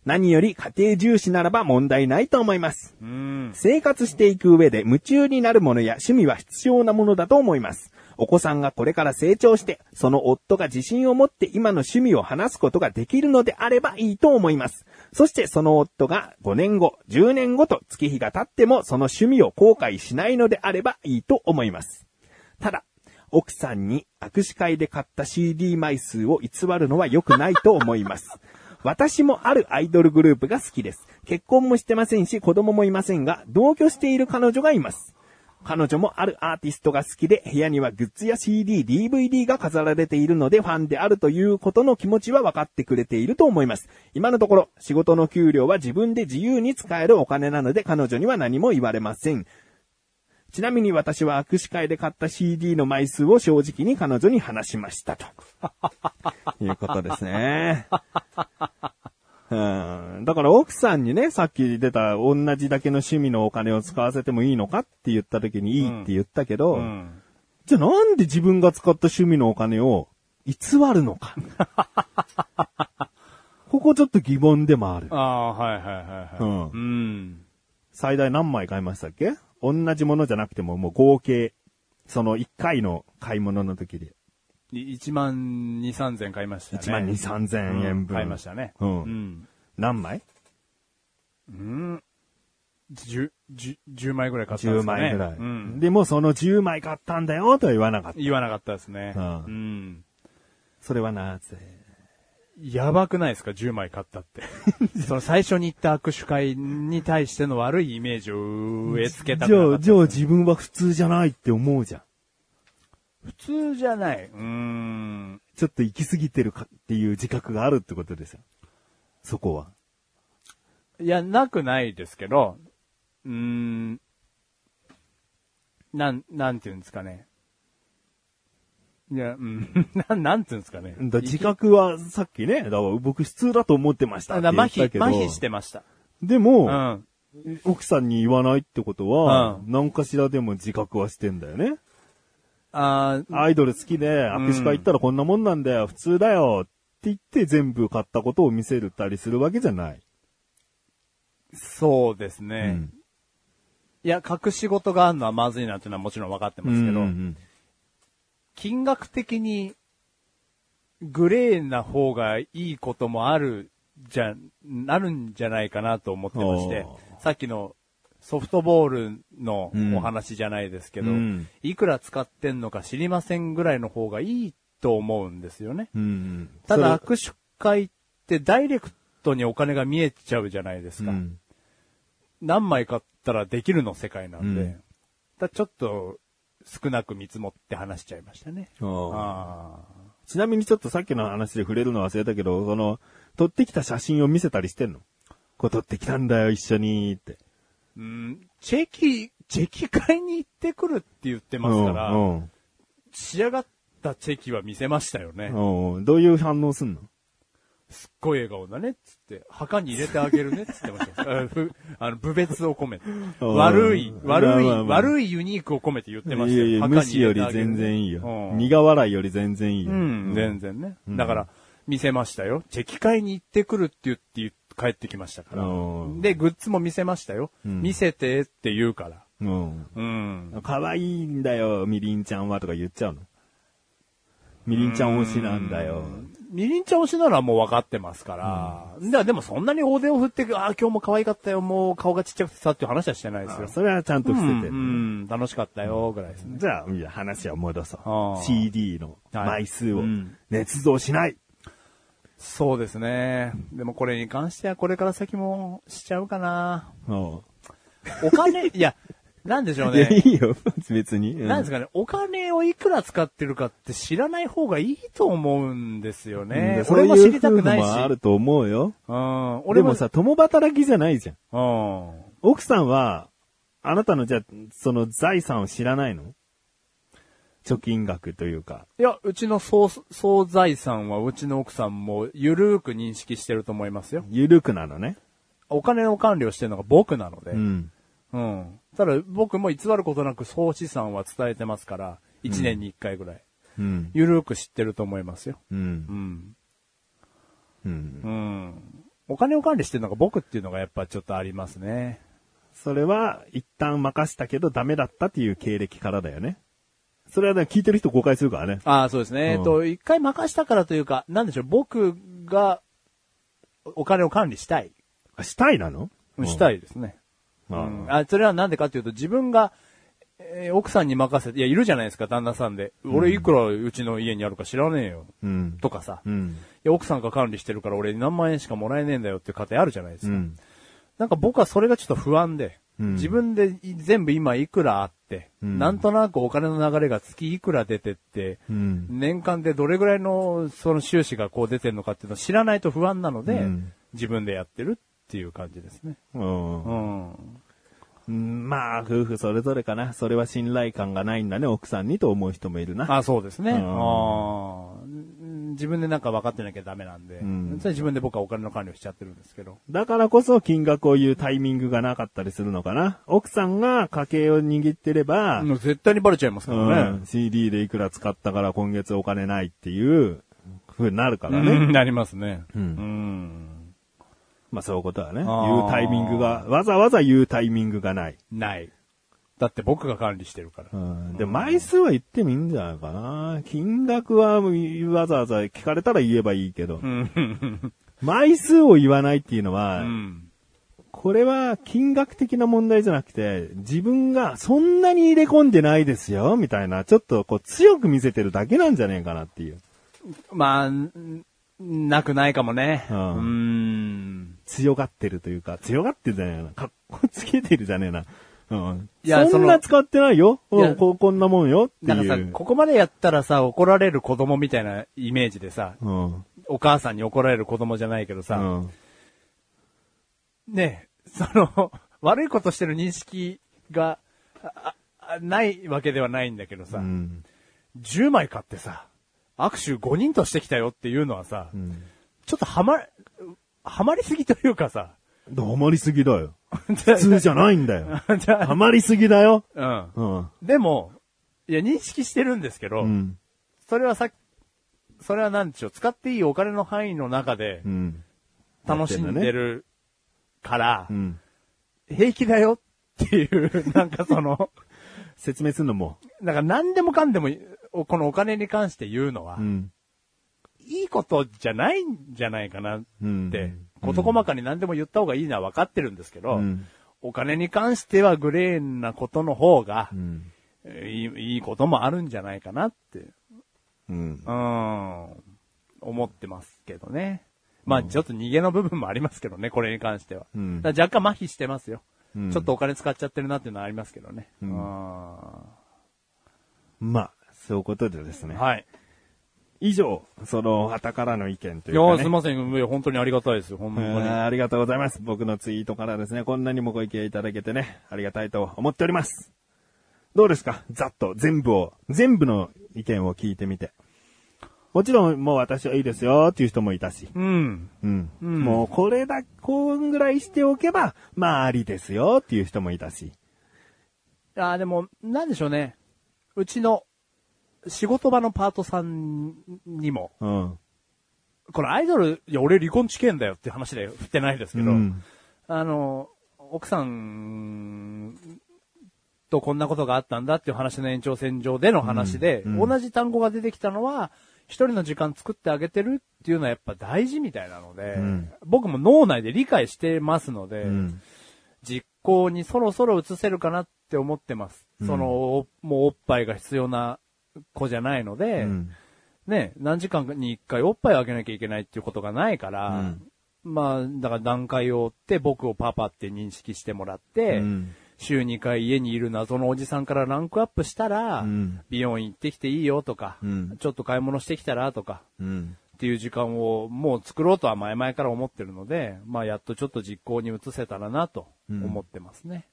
Speaker 2: 何より家庭重視ならば問題ないと思います。
Speaker 1: うん。
Speaker 2: 生活していく上で夢中になるものや趣味は必要なものだと思います。お子さんがこれから成長して、その夫が自信を持って今の趣味を話すことができるのであればいいと思います。そしてその夫が5年後、10年後と月日が経ってもその趣味を後悔しないのであればいいと思います。ただ、奥さんに握手会で買った CD 枚数を偽るのは良くないと思います。私もあるアイドルグループが好きです。結婚もしてませんし、子供もいませんが、同居している彼女がいます。彼女もあるアーティストが好きで、部屋にはグッズや CD、DVD が飾られているので、ファンであるということの気持ちは分かってくれていると思います。今のところ、仕事の給料は自分で自由に使えるお金なので、彼女には何も言われません。ちなみに私は握手会で買った CD の枚数を正直に彼女に話しましたと。いうことですね。うん。だから奥さんにね、さっき出た同じだけの趣味のお金を使わせてもいいのかって言った時にいいって言ったけど、
Speaker 1: うん。
Speaker 2: じゃあなんで自分が使った趣味のお金を偽るのか？ここちょっと疑問でもある
Speaker 1: あ。あ、はいはいはいはい。
Speaker 2: うん
Speaker 1: うん。
Speaker 2: 最大何枚買いましたっけ？同じものじゃなくてももう合計、その1回の買い物の時で。
Speaker 1: 1万2、3千買いましたね。
Speaker 2: 1万2、3000円分。
Speaker 1: 買いましたね。
Speaker 2: うん
Speaker 1: うん。
Speaker 2: 何枚？
Speaker 1: うん。10、10 10枚ぐらい買ったんで
Speaker 2: ?10
Speaker 1: すかね。
Speaker 2: 枚ぐらい。
Speaker 1: うん。
Speaker 2: でもその10枚買ったんだよとは言わなかった。
Speaker 1: 言わなかったですね。
Speaker 2: うん
Speaker 1: うん。
Speaker 2: それはなぜ？
Speaker 1: やばくないですか ?10 枚買ったって。その最初に行った握手会に対しての悪いイメージを植え付けたく
Speaker 2: じゃあ、じゃあ自分は普通じゃないって思うじゃん。
Speaker 1: 普通じゃない。うーん。
Speaker 2: ちょっと行き過ぎてるかっていう自覚があるってことですよ。そこは。
Speaker 1: いや、なくないですけど、うーん。なん、なんていうんですかね。いや、うん。なん、なんていうんですかね。
Speaker 2: だ自覚はさっきね、だから僕普通だと思ってました
Speaker 1: だ麻痺。麻痺してました。う
Speaker 2: でも、
Speaker 1: ん。
Speaker 2: 奥さんに言わないってことは、
Speaker 1: う
Speaker 2: 何かしらでも自覚はしてんだよね。
Speaker 1: あー
Speaker 2: アイドル好きで、握手会行ったらこんなもんなんだよ、普通だよって言って全部買ったことを見せるたりするわけじゃない。
Speaker 1: そうですね。いや、隠し事があるのはまずいなっていうのはもちろん分かってますけど、
Speaker 2: うんうん
Speaker 1: 金額的にグレーな方がいいこともあるじゃ、なるんじゃないかなと思ってまして
Speaker 2: お、
Speaker 1: さっきのソフトボールの
Speaker 2: うん。
Speaker 1: お話じゃないですけど、
Speaker 2: うん。
Speaker 1: いくら使ってんのか知りませんぐらいの方がいいと思うんですよね。
Speaker 2: うんうん。
Speaker 1: ただ握手会ってダイレクトにお金が見えちゃうじゃないですか。
Speaker 2: うん。
Speaker 1: 何枚買ったらできるの世界なんで、
Speaker 2: うん。
Speaker 1: だちょっと少なく見積もって話しちゃいましたね。
Speaker 2: ちなみにちょっとさっきの話で触れるの忘れたけど、その、撮ってきた写真を見せたりしてんの？こう撮ってきたんだよ、一緒にって。
Speaker 1: ーうん、チェキ、チェキ会に行ってくるって言ってますから、
Speaker 2: うんうん
Speaker 1: 仕上がったチェキは見せましたよね。
Speaker 2: うんどういう反応すんの？
Speaker 1: すっごい笑顔だねっつって、墓に入れてあげるねっつってました よ。あの、部別を込めて。
Speaker 2: うん
Speaker 1: 悪い、悪い、悪いユニークを込めて言ってましたよ。
Speaker 2: いやいや、無視より全然いいよ。
Speaker 1: うん
Speaker 2: 苦笑いより全然いいよ。
Speaker 1: うん、全然ね。
Speaker 2: うん
Speaker 1: だから、見せましたよ。チェキ会に行ってくるって言って言って帰ってきましたから
Speaker 2: うん。
Speaker 1: で、グッズも見せましたよ。
Speaker 2: うん
Speaker 1: 見せてって言うから。
Speaker 2: うん。
Speaker 1: うん。
Speaker 2: 可愛いんだよ、みりんちゃんはとか言っちゃうの。みりんちゃん推しなんだよ。
Speaker 1: みりんちゃん推しならもう分かってますから。ででもそんなに大手を振って、ああ、今日も可愛かったよ、もう顔がちっちゃくてさっていう話はしてないですよ。
Speaker 2: それはちゃんと伏せてる、
Speaker 1: うん、うん楽しかったよ、ぐらいですね。
Speaker 2: じゃあ、話を戻そ
Speaker 1: あ
Speaker 2: う。
Speaker 1: ー
Speaker 2: CD の枚数を捏造しない。
Speaker 1: そうですね。でもこれに関してはこれから先もしちゃうかな。
Speaker 2: お
Speaker 1: お金、いや、なんでしょう
Speaker 2: ういや、い
Speaker 1: ね。
Speaker 2: いよ、別に。うん
Speaker 1: なんですかね、お金をいくら使ってるかって知らない方がいいと思うんですよ
Speaker 2: うん
Speaker 1: ね。
Speaker 2: そういう
Speaker 1: 俺も知りたくないし。
Speaker 2: 夫婦もあると思うよ。
Speaker 1: うん。俺も
Speaker 2: でも、さ、共働きじゃないじゃん。
Speaker 1: うん。
Speaker 2: 奥さんは、あなたのじゃあ、その財産を知らないの？貯金額というか。
Speaker 1: いや、うちの総、総財産はうちの奥さんもゆるーく認識してると思いますよ。
Speaker 2: ゆるくなのね。
Speaker 1: お金の管理をしてるのが僕なので。
Speaker 2: うん。
Speaker 1: うん。ただ僕も偽ることなく総資産は伝えてますから、1年に1回ぐらい。
Speaker 2: うん。
Speaker 1: ゆるーく知ってると思いますよ。
Speaker 2: う。
Speaker 1: うんん。
Speaker 2: うん。
Speaker 1: うん。お金を管理してるのが僕っていうのがやっぱちょっとありますね。
Speaker 2: それは、一旦任したけどダメだったっていう経歴からだよね。それはね、聞いてる人誤解するからね。
Speaker 1: ああ、そうですね。
Speaker 2: うん
Speaker 1: えっと、一回任したからというか、なんでしょう、僕がお金を管理したい。
Speaker 2: あしたいなの？
Speaker 1: した
Speaker 2: い。
Speaker 1: いですね。
Speaker 2: う
Speaker 1: うんん、あそれはなんでかっていうと、自分が、えー奥さんに任せて、いや、いるじゃないですか、旦那さんで。俺いくらうちの家にあるか知らねえよ。
Speaker 2: うん。
Speaker 1: とかさ。い
Speaker 2: うん。
Speaker 1: や、奥さんが管理してるから俺何万円しかもらえねえんだよっていう家庭あるじゃないですか。
Speaker 2: うん。
Speaker 1: なんか僕はそれがちょっと不安で、
Speaker 2: うん。
Speaker 1: 自分でい全部今いくらあって、
Speaker 2: うん。
Speaker 1: なんとなくお金の流れが月いくら出てって、
Speaker 2: うん。
Speaker 1: 年間でどれぐらいのその収支がこう出てるのかっていうのを知らないと不安なので、
Speaker 2: うん。
Speaker 1: 自分でやってるっていう感じですね。
Speaker 2: うんまあ、夫婦それぞれかな。それは信頼感がないんだね、奥さんにと思う人もいるな。
Speaker 1: あ、そうですね。
Speaker 2: うん
Speaker 1: 自分でなんか分かってなきゃダメなんで、
Speaker 2: ん
Speaker 1: それ自分で僕はお金の管理をしちゃってるんですけど。
Speaker 2: だからこそ金額を言うタイミングがなかったりするのかな。奥さんが家計を握ってれば、
Speaker 1: もう絶対にバレちゃいますからね
Speaker 2: うん。CD でいくら使ったから今月お金ないっていう風になるからね。
Speaker 1: うんなりますね。
Speaker 2: うん
Speaker 1: うん
Speaker 2: まあそういうことはね。言うタイミングが、わざわざ言うタイミングがない。
Speaker 1: ない。だって僕が管理してるから。
Speaker 2: うん、で、枚数は言ってもいいんじゃないかな。金額はわざわざ聞かれたら言えばいいけど、
Speaker 1: うん。
Speaker 2: 枚数を言わないっていうのは、
Speaker 1: うん。
Speaker 2: これは金額的な問題じゃなくて、自分がそんなに入れ込んでないですよ、みたいな、ちょっとこう強く見せてるだけなんじゃねえかなっていう。
Speaker 1: まあ、んなくないかもね。
Speaker 2: うん
Speaker 1: うん。
Speaker 2: 強がってるというか、強がってるじゃねえな。かっこつけてるじゃねえな。うん。
Speaker 1: いや
Speaker 2: そんな使ってないよ。うん、こうこんなもんよって
Speaker 1: なんかさここまでやったらさ、怒られる子供みたいなイメージでさ、
Speaker 2: うん。
Speaker 1: お母さんに怒られる子供じゃないけどさ、
Speaker 2: うん。
Speaker 1: ねえ、その、悪いことしてる認識が、ああないわけではないんだけどさ、
Speaker 2: うん。
Speaker 1: 10枚買ってさ、握手5人としてきたよっていうのはさ、
Speaker 2: うん。
Speaker 1: ちょっとはま、はまりすぎというかさ、
Speaker 2: ハマりすぎだよ。普通じゃないんだよ。ハマりすぎだよ。
Speaker 1: あうん。
Speaker 2: うん。
Speaker 1: でも、いや、認識してるんですけど、
Speaker 2: うん。
Speaker 1: それはさ、それは何でしょう、使っていいお金の範囲の中で
Speaker 2: うん。
Speaker 1: 楽しんでるから、
Speaker 2: うん。
Speaker 1: 平気だよっていう、なんかその、
Speaker 2: 説明するのも。
Speaker 1: なんか何でもかんでも、おこのお金に関して言うのは、
Speaker 2: うん。
Speaker 1: いいことじゃないんじゃないかなって、
Speaker 2: うん
Speaker 1: 事細かに何でも言った方がいいのは分かってるんですけど、
Speaker 2: うん。
Speaker 1: お金に関してはグレーなことの方がいいいいこともあるんじゃないかなって、
Speaker 2: うん。
Speaker 1: うん、思ってますけどね。まあちょっと逃げの部分もありますけどね、これに関しては。若干麻痺してますよ、
Speaker 2: うん
Speaker 1: ちょっとお金使っちゃってるなっていうのはありますけどね。
Speaker 2: うん
Speaker 1: うん
Speaker 2: まあ、そういうことでですね。
Speaker 1: はい。
Speaker 2: 以上、その、旗からの意見と
Speaker 1: い
Speaker 2: うかね。
Speaker 1: すいません。いや本当にありがたいですよ、本当に。
Speaker 2: えーありがとうございます。僕のツイートからですね、こんなにもご意見いただけてね、ありがたいと思っております。どうですか？ざっと全部を、全部の意見を聞いてみて。もちろん、もう私はいいですよっていう人もいたし。
Speaker 1: うん。
Speaker 2: うん。
Speaker 1: うん
Speaker 2: もうこれだ、こんぐらいしておけば、まあありですよっていう人もいたし。
Speaker 1: あーでも、なんでしょうね。うちの仕事場のパートさんにも、
Speaker 2: うん。
Speaker 1: これアイドル、いや、俺離婚知見だよって話で振ってないですけど、
Speaker 2: うん
Speaker 1: あの、奥さんとこんなことがあったんだっていう話の延長線上での話で、
Speaker 2: うんうん
Speaker 1: 同じ単語が出てきたのは、一人の時間作ってあげてるっていうのはやっぱ大事みたいなので、
Speaker 2: うん
Speaker 1: 僕も脳内で理解してますので、
Speaker 2: うん。
Speaker 1: 実行にそろそろ移せるかなって思ってます。
Speaker 2: うん
Speaker 1: その、おもうおっぱいが必要な子じゃないので、
Speaker 2: うん
Speaker 1: ね、何時間に一回おっぱいをあげなきゃいけないっていうことがないから、まあ、だから段階を追って僕をパパって認識してもらって、
Speaker 2: うん
Speaker 1: 週2回家にいる謎のおじさんからランクアップしたら、
Speaker 2: うん
Speaker 1: 美容院行ってきていいよとか、
Speaker 2: うん
Speaker 1: ちょっと買い物してきたらとか、
Speaker 2: うん。
Speaker 1: っていう時間をもう作ろうとは前々から思ってるので、まあやっとちょっと実行に移せたらなと思ってますね。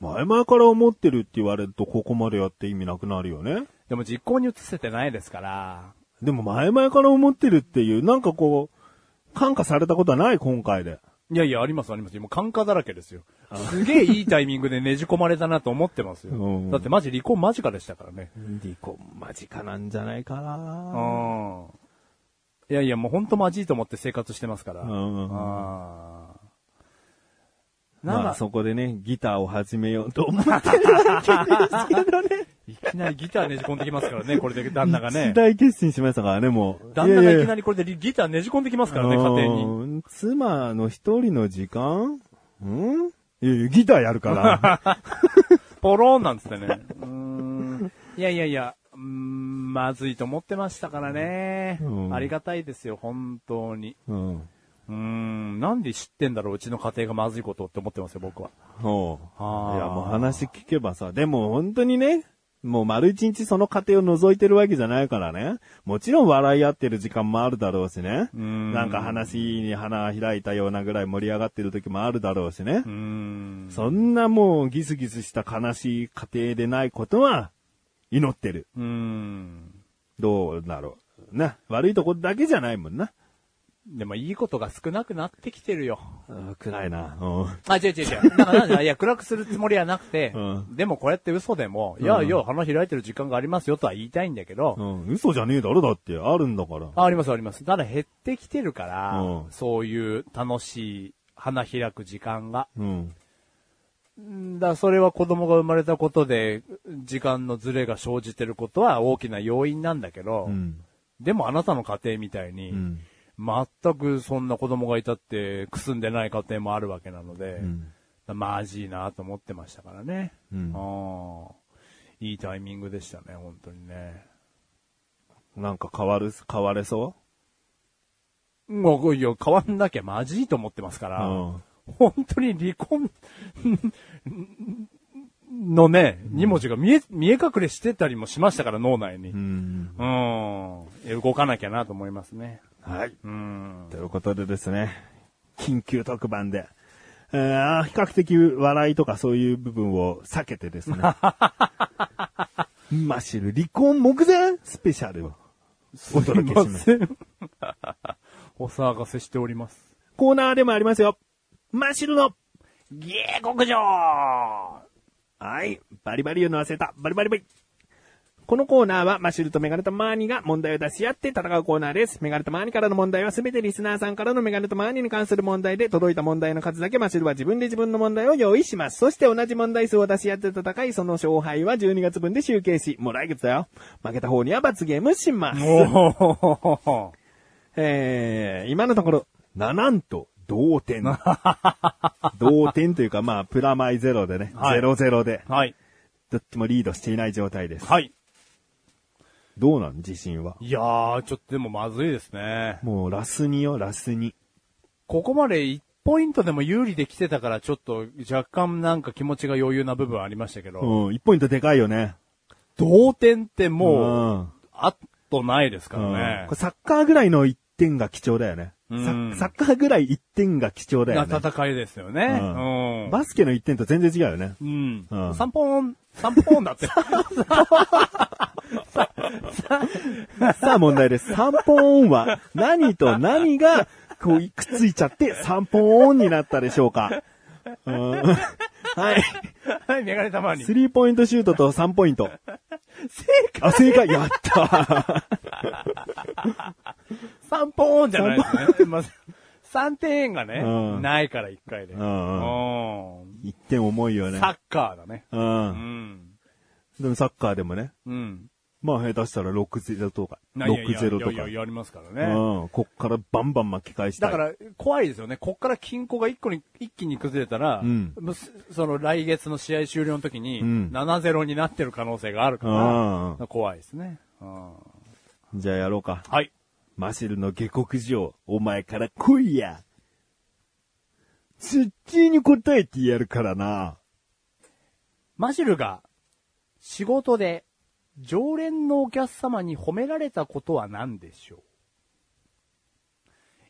Speaker 2: 前々から思ってるって言われるとここまでやって意味なくなるよね。
Speaker 1: でも実行に移せてないですから、
Speaker 2: でも前々から思ってるっていう、なんかこう、感化されたことはない今回で。
Speaker 1: いやいや、ありますあります。もう感化だらけですよ。すげえいいタイミングでねじ込まれたなと思ってますよ
Speaker 2: うん。
Speaker 1: だってマジ離婚間近でしたからね。
Speaker 2: 離婚間近なんじゃないか
Speaker 1: う
Speaker 2: な。
Speaker 1: ん。いやいや、もうほんとマジいと思って生活してますから。
Speaker 2: うん
Speaker 1: あ
Speaker 2: まあそこでね、ギターを始めようと思ってるわけですけどね。
Speaker 1: いきなりギターねじ込んできますからね、これで旦那がね
Speaker 2: 一。大決心しましたからね、もう。
Speaker 1: 旦那がいきな
Speaker 2: り
Speaker 1: りこれでギターねじ込んできますからね、家庭に。
Speaker 2: に。妻の一人の時間？ん？いやいや、ギターやるから。
Speaker 1: ポローンなんつってね。いやいやいや、うーんまずいと思ってましたからね。
Speaker 2: うん
Speaker 1: ありがたいですよ、本当に。
Speaker 2: うん。
Speaker 1: うーん、なんで知ってんだろう、うちの家庭がまずいことって思ってますよ、僕は。
Speaker 2: ほう。いや、もう話聞けばさ、でも本当にね、もう丸一日その家庭を覗いてるわけじゃないからね。もちろん笑い合ってる時間もあるだろうしね。
Speaker 1: ん
Speaker 2: なんか話に花開いたようなぐらい盛り上がってる時もあるだろうしね。
Speaker 1: ん。
Speaker 2: そんなもうギスギスした悲しい家庭でないことは祈ってる。
Speaker 1: う。
Speaker 2: どうだろう。な、悪いとこだけじゃないもんな。
Speaker 1: でもいいことが少なくなってきてるよ。
Speaker 2: あ暗いな。うん。
Speaker 1: あ、違う違う違う。だからなんだいや、暗くするつもりはなくて、
Speaker 2: うん
Speaker 1: でもこうやって嘘でも、いや
Speaker 2: うん
Speaker 1: いや、花開いてる時間がありますよとは言いたいんだけど、
Speaker 2: うん。嘘じゃねえだろだって。あるんだから。
Speaker 1: あありますあります。ただ減ってきてるから、
Speaker 2: うん
Speaker 1: そういう楽しい花開く時間が。
Speaker 2: うん。
Speaker 1: んだそれは子供が生まれたことで、時間のズレが生じてることは大きな要因なんだけど、
Speaker 2: うん。
Speaker 1: でもあなたの家庭みたいに、
Speaker 2: うん。
Speaker 1: 全くそんな子供がいたってくすんでない家庭もあるわけなので、
Speaker 2: うん。
Speaker 1: マジいなと思ってましたからね。
Speaker 2: うん
Speaker 1: いいタイミングでしたね、本当にね。
Speaker 2: なんか変わる、変われそ
Speaker 1: もう、いや、変わんなきゃマジいいと思ってますか
Speaker 2: う
Speaker 1: ら、
Speaker 2: うん。
Speaker 1: 本当に離婚のね、2文字が見え、見え隠れしてたりもしましたから、脳内に。
Speaker 2: う
Speaker 1: うん。
Speaker 2: ん。
Speaker 1: 動かなきゃなと思いますね。
Speaker 2: はい。
Speaker 1: うん。
Speaker 2: ということでですね、緊急特番で、えー比較的笑いとかそういう部分を避けてですね、マッシュル離婚目前スペシャルをお届けします。
Speaker 1: お騒がせしております。
Speaker 2: コーナーでもありますよ。マッシュルの
Speaker 1: 下克上
Speaker 2: はい。バリバリ言うの忘れた。バリバリバリ。このコーナーは、マッシュルとメガネとマーニが問題を出し合って戦うコーナーです。メガネとマーニからの問題はすべてリスナーさんからのメガネとマーニに関する問題で、届いた問題の数だけマッシュルは自分で自分の問題を用意します。そして同じ問題数を出し合って戦い、その勝敗は12月分で集計し、もう来月だよ。負けた方には罰ゲームします。
Speaker 1: おー
Speaker 2: えー、今のところ、ななんと、同点。同点というか、まあ、プラマイゼロでね、
Speaker 1: はい
Speaker 2: ゼロゼロで、
Speaker 1: はい。
Speaker 2: どっちもリードしていない状態です。
Speaker 1: はい。
Speaker 2: どうなん？自信は。
Speaker 1: いやー、ちょっとでもまずいですね。
Speaker 2: もう、ラスによ、ラスに。
Speaker 1: ここまで1ポイントでも有利で来てたから、ちょっと若干なんか気持ちが余裕な部分ありましたけど、
Speaker 2: うん、1ポイントでかいよね。
Speaker 1: 同点ってもう、
Speaker 2: うん
Speaker 1: あとないですか
Speaker 2: うん
Speaker 1: らね
Speaker 2: これ。サッカーぐらいの1点が貴重だよね。
Speaker 1: うん
Speaker 2: ササッカーぐらい1点が貴重だよね。
Speaker 1: な戦いですよね。
Speaker 2: うん
Speaker 1: うん。
Speaker 2: バスケの1点と全然違うよね。
Speaker 1: うん。
Speaker 2: うん
Speaker 1: 3本、3本だって。
Speaker 2: さあ問題です。3本音は何と何がこうくっついちゃって3本音になったでしょうか。うんはい。
Speaker 1: はい、メガネたまに。
Speaker 2: スリーポイントシュートと3ポイント。
Speaker 1: 正解
Speaker 2: あ、正解やった
Speaker 1: 3本 じゃないですね。まあ、3点がね、
Speaker 2: うん
Speaker 1: ないから1回で。
Speaker 2: うんうん
Speaker 1: うん
Speaker 2: 1点重いよね。
Speaker 1: サッカーだね。
Speaker 2: う。
Speaker 1: うんん。
Speaker 2: でもサッカーでもね。
Speaker 1: うん。
Speaker 2: まあ下手したら6-0とか。
Speaker 1: いやいやいや
Speaker 2: 6-0とか。
Speaker 1: いやいや、やりますから
Speaker 2: う
Speaker 1: ね。
Speaker 2: ん。こっからバンバン巻き返したい。
Speaker 1: だから、怖いですよね。こっから均衡が一個に、一気に崩れたら、
Speaker 2: うん
Speaker 1: その来月の試合終了の時に、
Speaker 2: うん
Speaker 1: 7-0になってる可能性があるか
Speaker 2: うん
Speaker 1: ら、怖いですね。うん
Speaker 2: じゃあやろうか。
Speaker 1: はい。
Speaker 2: マシルの下克上、お前から来いや。絶対に答えてやるからな。
Speaker 1: マシルが仕事で常連のお客様に褒められたことは何でしょ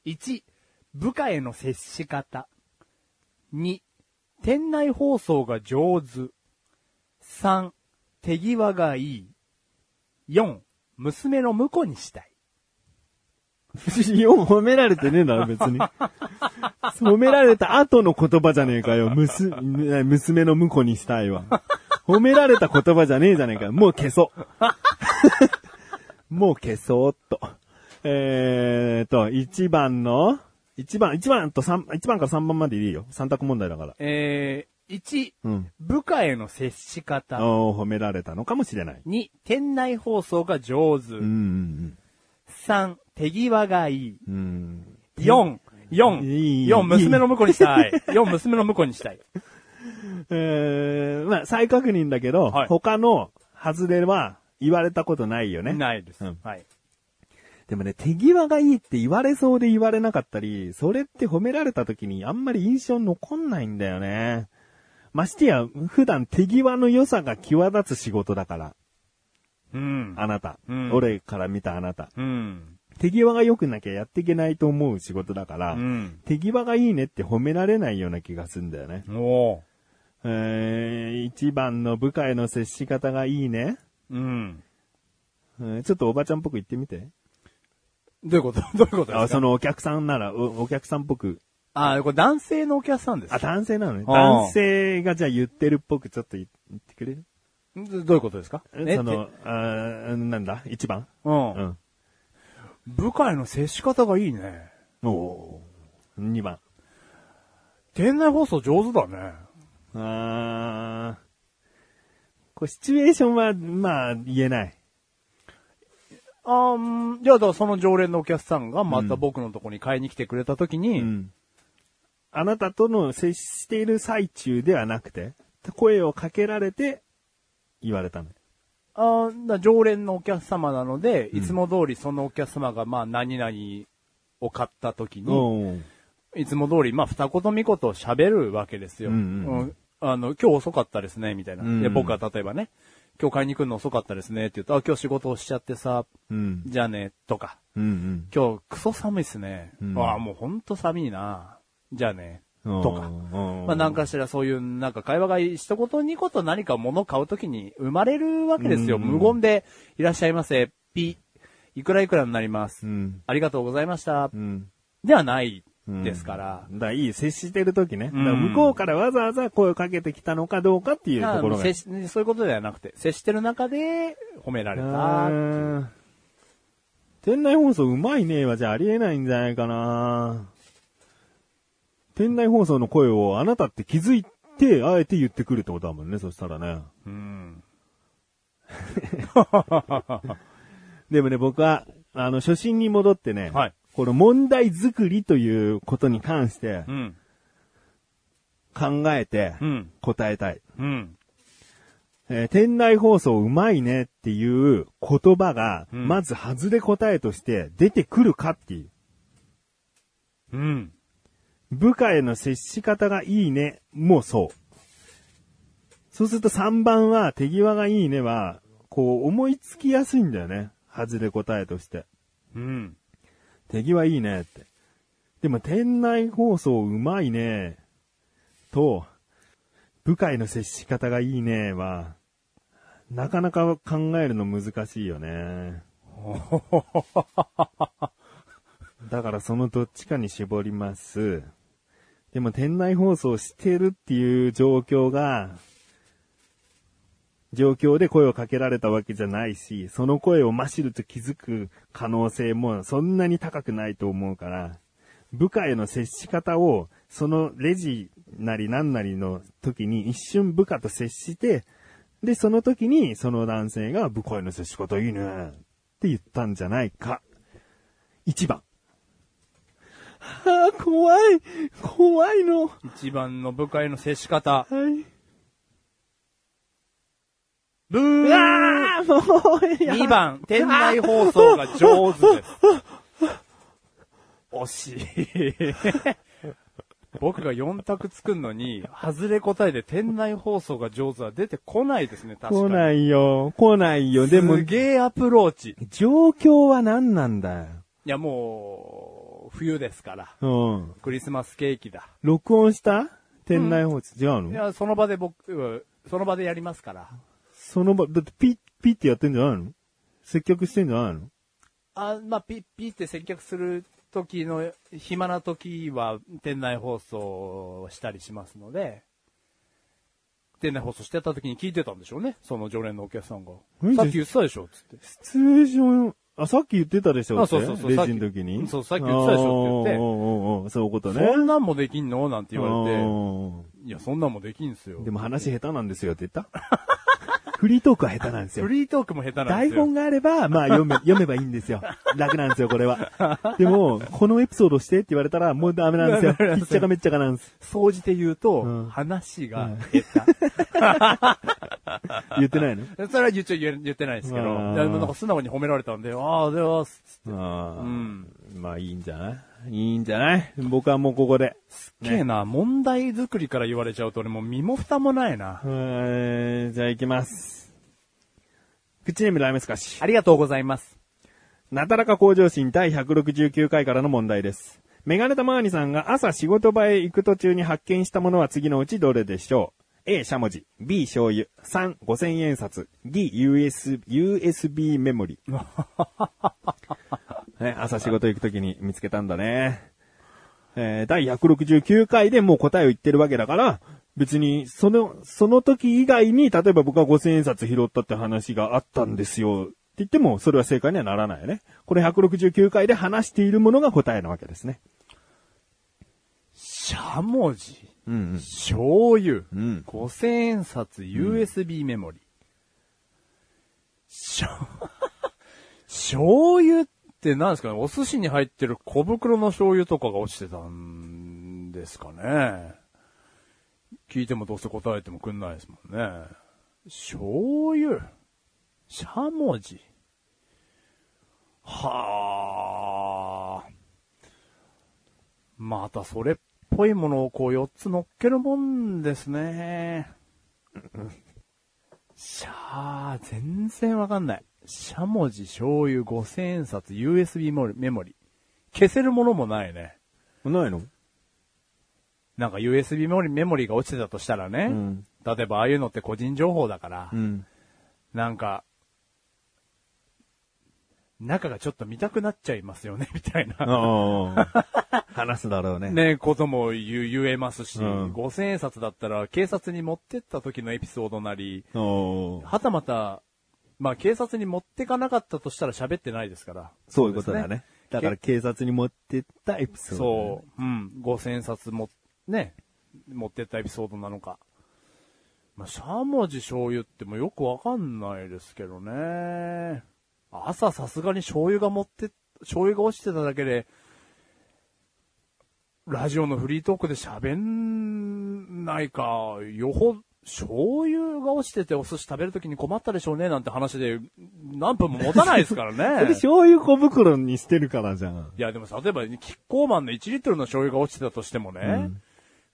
Speaker 1: う ?1、部下への接し方。2、店内放送が上手。3、手際がいい。4、娘の婿にしたい。
Speaker 2: 4褒められてねえだろ、別に。褒められた後の言葉じゃねえかよ。むす、娘の婿にしたいわ。褒められた言葉じゃねえじゃねえかよ。もう消そう。もう消そうっと。えーと、1番の、1番、1番と3、1番から3番までいいよ。3択問題だから。
Speaker 1: えー、1、
Speaker 2: うん。
Speaker 1: 部下への接し方。
Speaker 2: おー褒められたのかもしれない。
Speaker 1: 2、店内放送が上手。
Speaker 2: うんうん
Speaker 1: 3、手際がいい。
Speaker 2: うん。うん。
Speaker 1: 4、4、
Speaker 2: いい
Speaker 1: 4、娘の婿にしたい。4、娘の婿にしたい。
Speaker 2: えー、まあ、再確認だけど、
Speaker 1: はい
Speaker 2: 他の外れは言われたことないよね。
Speaker 1: ないです。
Speaker 2: うん
Speaker 1: はい。
Speaker 2: でもね、手際がいいって言われそうで言われなかったり、それって褒められた時にあんまり印象残んないんだよね。ましてや、普段手際の良さが際立つ仕事だから、
Speaker 1: うん。
Speaker 2: あなた。
Speaker 1: うん
Speaker 2: 俺から見たあなた。
Speaker 1: うん。
Speaker 2: 手際が良くなきゃやっていけないと思う仕事だから、
Speaker 1: うん。
Speaker 2: 手際がいいねって褒められないような気がするんだよね。
Speaker 1: おー
Speaker 2: えー、一番の部下への接し方がいいね。
Speaker 1: うん。
Speaker 2: うんちょっとおばちゃんっぽく言ってみて。
Speaker 1: どういうこと？どういうことですか？
Speaker 2: あ、そのお客さんなら、おお客さんっぽく。
Speaker 1: あ、これ男性のお客さんです
Speaker 2: あ、
Speaker 1: か
Speaker 2: 男性なのね。男性がじゃあ言ってるっぽくちょっと言言ってくれる？
Speaker 1: どどういうことですか？
Speaker 2: その、あーなんだ？一番？
Speaker 1: う。
Speaker 2: うんん。
Speaker 1: 部下への接し方がいいね。
Speaker 2: おー二番。
Speaker 1: 店内放送上手だね。
Speaker 2: あーこうシチュエーションは、まあ、言えない。
Speaker 1: あんじゃあ、だからその常連のお客さんがまた僕のとこに買いに来てくれた時に、
Speaker 2: うん。あなたとの接している最中ではなくて、声をかけられて、言われたの。
Speaker 1: あーだ常連のお客様なので、いつも通りそのお客様がまあ何々を買った時に、
Speaker 2: おー
Speaker 1: いつも通りまあ二言三言喋るわけですよ。
Speaker 2: うんうん
Speaker 1: うんあの、今日遅かったですね、みたいな。
Speaker 2: うん
Speaker 1: で、僕が例えばね、今日買いに来るの遅かったですね、って言うと、あ、今日仕事をしちゃってさ、
Speaker 2: うん。
Speaker 1: じゃあね、とか。
Speaker 2: うん
Speaker 1: 今日クソ寒いっすね。
Speaker 2: うん
Speaker 1: ああ、もうほんと寒いな。じゃあね。
Speaker 2: うん。
Speaker 1: とか
Speaker 2: うん
Speaker 1: まあ何かしらそういうなんか会話が一言二言何か物を買うときに生まれるわけですよ。
Speaker 2: うん
Speaker 1: 無言でいらっしゃいませ。ピ。いくらいくらになります。
Speaker 2: うん。
Speaker 1: ありがとうございました。
Speaker 2: うん。
Speaker 1: ではない
Speaker 2: うん
Speaker 1: ですから。
Speaker 2: だからいい、接してる時ね。向こうからわざわざ声をかけてきたのかどうかっていうところが。
Speaker 1: 接しそういうことではなくて、接してる中で褒められた。
Speaker 2: うん店内放送うまいねはじゃあありえないんじゃないかな店内放送の声をあなたって気づいて、あえて言ってくるってことだもんね、そしたらね。
Speaker 1: うん。
Speaker 2: でもね、僕は、あの、初心に戻ってね、
Speaker 1: はい
Speaker 2: この問題作りということに関して
Speaker 1: うん。
Speaker 2: 考えて
Speaker 1: うん。
Speaker 2: 答えたい。
Speaker 1: うん。
Speaker 2: えー店内放送うまいねっていう言葉が、
Speaker 1: うん
Speaker 2: まず外れ答えとして出てくるかっていう。
Speaker 1: うん。
Speaker 2: 部下への接し方がいいねもそう。そうすると3番は手際がいいねは、こう思いつきやすいんだよね。外れ答えとして。
Speaker 1: うん。
Speaker 2: 手際いいねって。でも店内放送うまいねと、部下への接し方がいいねは、なかなか考えるの難しいよね。だからそのどっちかに絞ります。でも店内放送してるっていう状況が、状況で声をかけられたわけじゃないし、その声をマシルと気づく可能性もそんなに高くないと思うから、部下への接し方を、そのレジなり何なりの時に一瞬部下と接して、で、その時にその男性が部下への接し方いいねって言ったんじゃないか。一番。ああ、怖い。怖いの。は
Speaker 1: 一番の部下への接し方。
Speaker 2: い。
Speaker 1: ブー
Speaker 2: うわーもう、いや
Speaker 1: 2番、店内放送が上手です。惜しい。僕が4択作るのに、外れ答えで店内放送が上手は出てこないですね、確かに。
Speaker 2: 来ないよ。来ないよ。でも
Speaker 1: す、げえアプローチ。い
Speaker 2: 状況は何なんだよ。
Speaker 1: や、もう、冬ですから。
Speaker 2: うん。
Speaker 1: クリスマスケーキだ。
Speaker 2: 録音した？店内放送、違うの？
Speaker 1: いや、その場で僕、その場でやりますから。
Speaker 2: その場、だってピッ、ピッってやってんじゃないの？接客してんじゃないの？
Speaker 1: あ、まあ、ピッピッって接客する時の、暇な時は店内放送をしたりしますので、店内放送してた時に聞いてたんでしょうね。その常連のお客さんが。
Speaker 2: うん
Speaker 1: さっき言ってたでしょつって。
Speaker 2: シチュエーション、あ、さっき言ってたでしょ
Speaker 1: あそうそうそう
Speaker 2: レジの時に？
Speaker 1: そうさっき言ってたでしょって言って
Speaker 2: あーおーおーおーそういうことね。
Speaker 1: そんなんもできんの？なんて言われて、
Speaker 2: うん
Speaker 1: いや、そんなんもできんすよ。
Speaker 2: でも話下手なんですよって言った？フリートークは下手なんですよ
Speaker 1: フ。リートークも下手なん
Speaker 2: 台
Speaker 1: ですよ。
Speaker 2: 本があれば、まあ読め、読めばいいんですよ。楽なんですよ、これは。でも、このエピソードしてって言われたら、もうダメなんですよ。ひっちゃかめっちゃかなんです。
Speaker 1: 総じて言うと、
Speaker 2: うん
Speaker 1: 話が下
Speaker 2: 言ってないの？
Speaker 1: 手。それは言っちゃ言ってないですけど、なんか素直に褒められたんで、ああ、では、
Speaker 2: ああ、
Speaker 1: うん。
Speaker 2: まあいいんじゃない？いいんじゃない？僕はもうここで。
Speaker 1: けえな、問題作りから言われちゃうと俺もう身も蓋もないな。
Speaker 2: えーじゃあ行きます。口ネームライムスカシ。
Speaker 1: ありがとうございます。
Speaker 2: なだらか向上心第169回からの問題です。メガネタマーニさんが朝仕事場へ行く途中に発見したものは次のうちどれでしょう ?A、しゃもじ。B、醤油。3、5000円札。D、US、USB メモリ。ね、朝仕事行くときに見つけたんだね。えー第169回でもう答えを言ってるわけだから、別に、その、その時以外に、例えば僕は5000円札拾ったって話があったんですよ。って言っても、それは正解にはならないよね。これ169回で話しているものが答えなわけですね。
Speaker 1: しゃもじ、
Speaker 2: うん
Speaker 1: 醤油、
Speaker 2: うん
Speaker 1: 五千円札、USB メモリ。しょ、醤油って何ですかねお寿司に入ってる小袋の醤油とかが落ちてたんですかね聞いてもどうせ答えてもくんないですもんね。醤油？しゃもじ？はあ。またそれっぽいものをこう4つ乗っけるもんですね。しゃあ、全然わかんない。しゃもじ、醤油、五千円札、USB メモリメモリ。消せるものもないね。
Speaker 2: ないの？
Speaker 1: なんか USB メモリメモリが落ちてたとしたらね。
Speaker 2: うん
Speaker 1: 例えばああいうのって個人情報だから、
Speaker 2: うん。
Speaker 1: なんか、中がちょっと見たくなっちゃいますよね、みたいな。
Speaker 2: 話すだろうね。
Speaker 1: ね、ことも言言えますし、
Speaker 2: うん
Speaker 1: 五千円札だったら警察に持ってった時のエピソードなり、はたまた、まあ警察に持ってかなかったとしたら喋ってないですから。
Speaker 2: そういうことだ
Speaker 1: です
Speaker 2: ね。だから警察に持ってったエピソード、
Speaker 1: そう、うん、五千円札も、ね、持ってったエピソードなのか。まあ、しゃもじ醤油ってもうよくわかんないですけどね。朝さすがに醤油が持って、醤油が落ちてただけで、ラジオのフリートークで喋んないか、よほ、醤油が落ちててお寿司食べるときに困ったでしょうねなんて話で何分も持たないですから
Speaker 2: それ
Speaker 1: ね。
Speaker 2: 醤油小袋にしてるからじゃん。
Speaker 1: いやでも例えば、キッコーマンの1リットルの醤油が落ちてたとしてもね、
Speaker 2: うん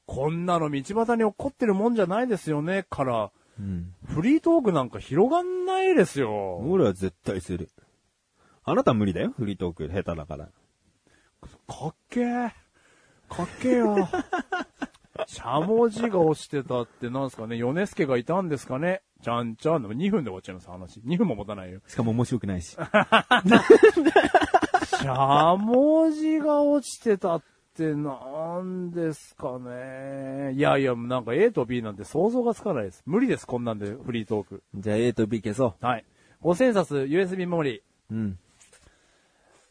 Speaker 1: こんなの道端に落っこってるもんじゃないですよね、から、
Speaker 2: うん。
Speaker 1: フリートークなんか広がんないですよ。
Speaker 2: 俺は絶対する。あなたは無理だよ、フリートーク下手だから。
Speaker 1: かっけー。かっけーよ。しゃもじが落ちてたってなんですかね、米助がいたんですかね？ちゃんちゃん。でも2分で終わっちゃいます、話。2分も持たないよ。
Speaker 2: しかも面白くないし。
Speaker 1: しゃもじが落ちてたってなんですかね？いやいや、なんか A と B なんて想像がつかないです。無理です、こんなんでフリートーク。
Speaker 2: じゃあ A と B 消そ
Speaker 1: はい。5000冊 USB メモリー。
Speaker 2: う。うん。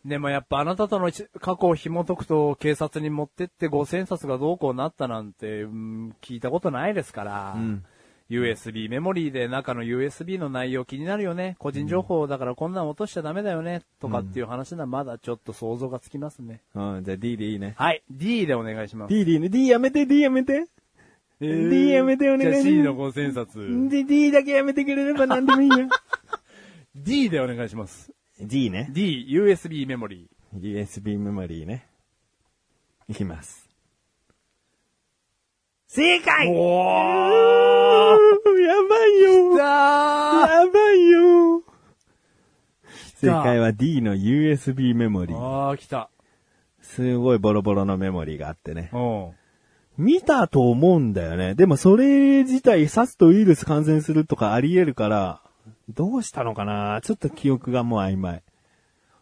Speaker 1: でもやっぱあなたとの一過去を紐解くと警察に持ってって5000冊がどうこうなったなんて、うん聞いたことないですから、
Speaker 2: うん
Speaker 1: USB メモリーで中の USB の内容気になるよね。個人情報だからこんなん落としちゃダメだよね。とかっていう話ならまだちょっと想像がつきますね。
Speaker 2: うん、じゃあ D でいいね。
Speaker 1: はい。D でお願いします。
Speaker 2: D でいいね。D やめて、D やめて。
Speaker 1: えー
Speaker 2: D やめてお願いします
Speaker 1: じゃあ C の5000冊。
Speaker 2: D、D だけやめてくれれば何でもいいよ。
Speaker 1: D でお願いします。
Speaker 2: D ね。
Speaker 1: D、USB メモリ
Speaker 2: USB メモリーね。いきます。正解
Speaker 1: ー。お
Speaker 2: やばいよ
Speaker 1: だ
Speaker 2: やばいよ正解は D の USB メモリー。
Speaker 1: あー、来た。
Speaker 2: すごいボロボロのメモリーがあってね。
Speaker 1: うん。
Speaker 2: 見たと思うんだよね。でもそれ自体刺すとウイルス感染するとかあり得るから、どうしたのかな？ちょっと記憶がもう曖昧。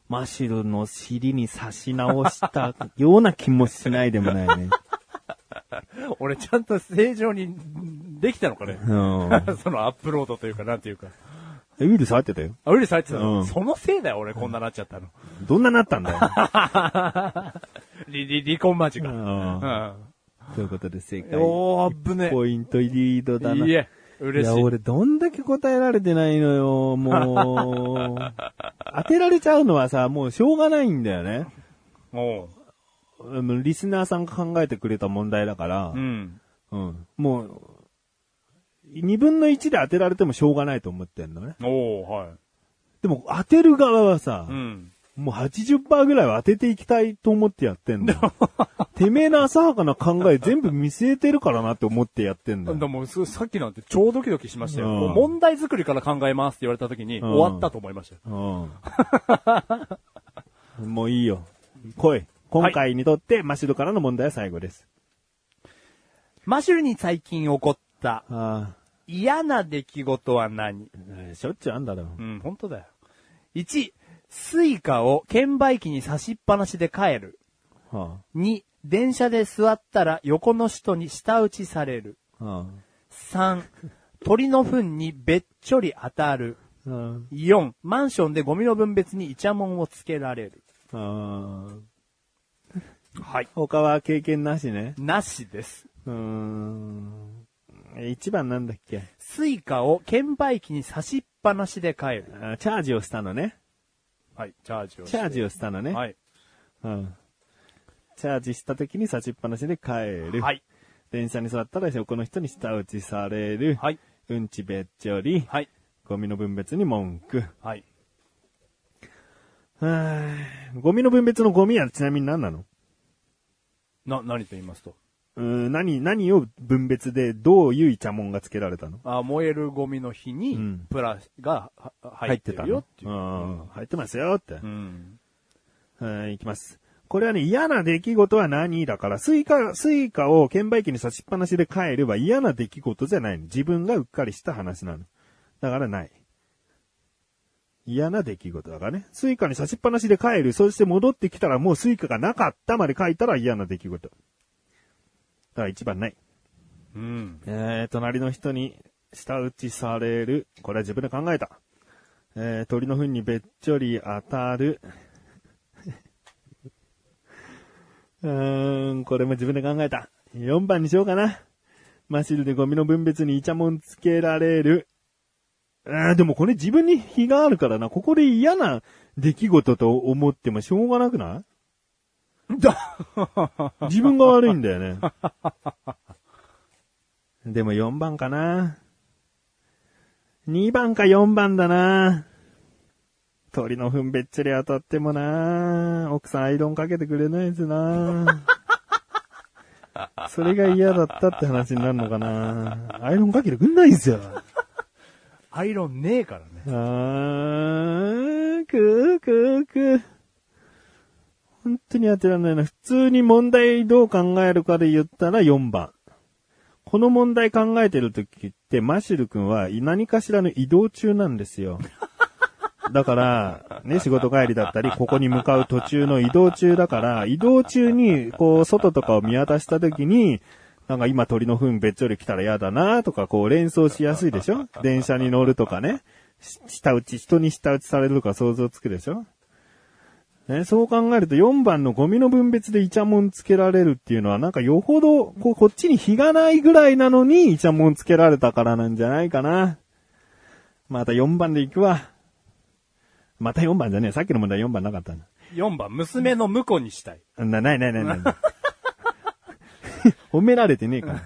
Speaker 2: マシュルの尻に刺し直したような気もしないでもないね。
Speaker 1: 俺ちゃんと正常にできたのかね？
Speaker 2: うん。
Speaker 1: そのアップロードというか、なんていうか。
Speaker 2: ウイルス入ってたよ。
Speaker 1: あ、ウイルス入ってたの、
Speaker 2: うん
Speaker 1: そのせいだよ、俺こんななっちゃったの。
Speaker 2: どんななったんだよ？
Speaker 1: 離、離、離婚間近。
Speaker 2: う
Speaker 1: うんん。
Speaker 2: ということで正解。
Speaker 1: おー、ぶね
Speaker 2: ポイントリードだな。
Speaker 1: いえ、嬉しい。
Speaker 2: 俺どんだけ答えられてないのよ、もう。当てられちゃうのはさ、もうしょうがないんだよね。
Speaker 1: おう
Speaker 2: うんリスナーさんが考えてくれた問題だから、
Speaker 1: うん。
Speaker 2: うんもう、二分の一で当てられてもしょうがないと思ってんのね。
Speaker 1: おうはい。
Speaker 2: でも当てる側はさ、
Speaker 1: うん。
Speaker 2: もう80%ぐらいは当てていきたいと思ってやってんだよ。てめえの浅はかな考え全部見据えてるからなって思ってやってんだよ。
Speaker 1: でも、すさっきなんて超ドキドキしましたよ。
Speaker 2: うん
Speaker 1: もう問題作りから考えますって言われた時に、
Speaker 2: ん
Speaker 1: 終わったと思いましたよ。
Speaker 2: うん。もういいよ。来い。今回にとって、マシュルからの問題は最後です。
Speaker 1: マシュルに最近起こった
Speaker 2: あ
Speaker 1: 嫌な出来事は何？
Speaker 2: あ、しょっちゅうあんだろ。
Speaker 1: うん、本当だよ。1、 Suica を券売機に差しっぱなしで帰る。
Speaker 2: は
Speaker 1: 2、電車で座ったら横の人に舌打ちされる。
Speaker 2: あ、は
Speaker 1: 3、鳥の糞にべっちょり当たる。
Speaker 2: あ、うん
Speaker 1: 4、マンションでゴミの分別にイチャモンをつけられる。
Speaker 2: ああ
Speaker 1: はい。
Speaker 2: 他は経験なしね。
Speaker 1: なしです。
Speaker 2: うーん。え一番なんだっけ？
Speaker 1: Suica を券売機に差しっぱなしで帰る。
Speaker 2: あチャージをしたのね。
Speaker 1: はい、チャージを。
Speaker 2: チャージをしたのね。
Speaker 1: はい。
Speaker 2: うん。チャージした時に差しっぱなしで帰る。
Speaker 1: はい。
Speaker 2: 電車に座ったら横の人に舌打ちされる。
Speaker 1: はい。
Speaker 2: うんちべっちょり。
Speaker 1: はい。
Speaker 2: ゴミの分別に文句。
Speaker 1: はい。
Speaker 2: はぁゴミの分別のゴミはちなみに何なの？
Speaker 1: な、何と言いますと？
Speaker 2: うーん何、何を分別でどういうイチャモンがつけられたの？
Speaker 1: あ燃えるゴミの日に
Speaker 2: うん、
Speaker 1: プラがは入ってるよっていう。
Speaker 2: うん入ってますよって。
Speaker 1: うん。
Speaker 2: はい、いきます。これはね、嫌な出来事は何だから、 Suica、Suica を券売機に差しっぱなしで帰れば嫌な出来事じゃないの。自分がうっかりした話なの。だからない。嫌な出来事だからね。 Suica に差しっぱなしで帰る。そして戻ってきたらもう Suica がなかったまで書いたら嫌な出来事。だから一番ない。
Speaker 1: うん。
Speaker 2: えー、隣の人に舌打ちされる。これは自分で考えた。えー、鳥の糞にべっちょり当たる。うーん、これも自分で考えた。4番にしようかな。マシルでゴミの分別にイチャモンつけられる。あーでもこれ自分に非があるからな。ここで嫌な出来事と思ってもしょうがなくない？自分が悪いんだよね。でも4番かな。2番か4番だな。鳥の糞べっちり当たってもな。奥さんアイロンかけてくれないですな。それが嫌だったって話になるのかな。アイロンかけてくんないんすよ。
Speaker 1: アイロンねえからね。
Speaker 2: あー、くーくーくー。本当に当てられないな。普通に問題どう考えるかで言ったら4番。この問題考えてる時って、マシル君は何かしらの移動中なんですよ。だから、ね、仕事帰りだったり、ここに向かう途中の移動中だから、移動中に、こう、外とかを見渡した時に、なんか今鳥の糞べっちょり来たら嫌だなとか、こう連想しやすいでしょ？電車に乗るとかね。下打ち、人に下打ちされるとか想像つくでしょ？ね、そう考えると4番のゴミの分別でイチャモンつけられるっていうのはなんかよほど、こう、こっちに火がないぐらいなのにイチャモンつけられたからなんじゃないかな。また4番で行くわ。また4番じゃねえ。さっきの問題4番なかったな。
Speaker 1: 4番、娘の婿にしたい。
Speaker 2: な、ないないないない。褒められてねえから。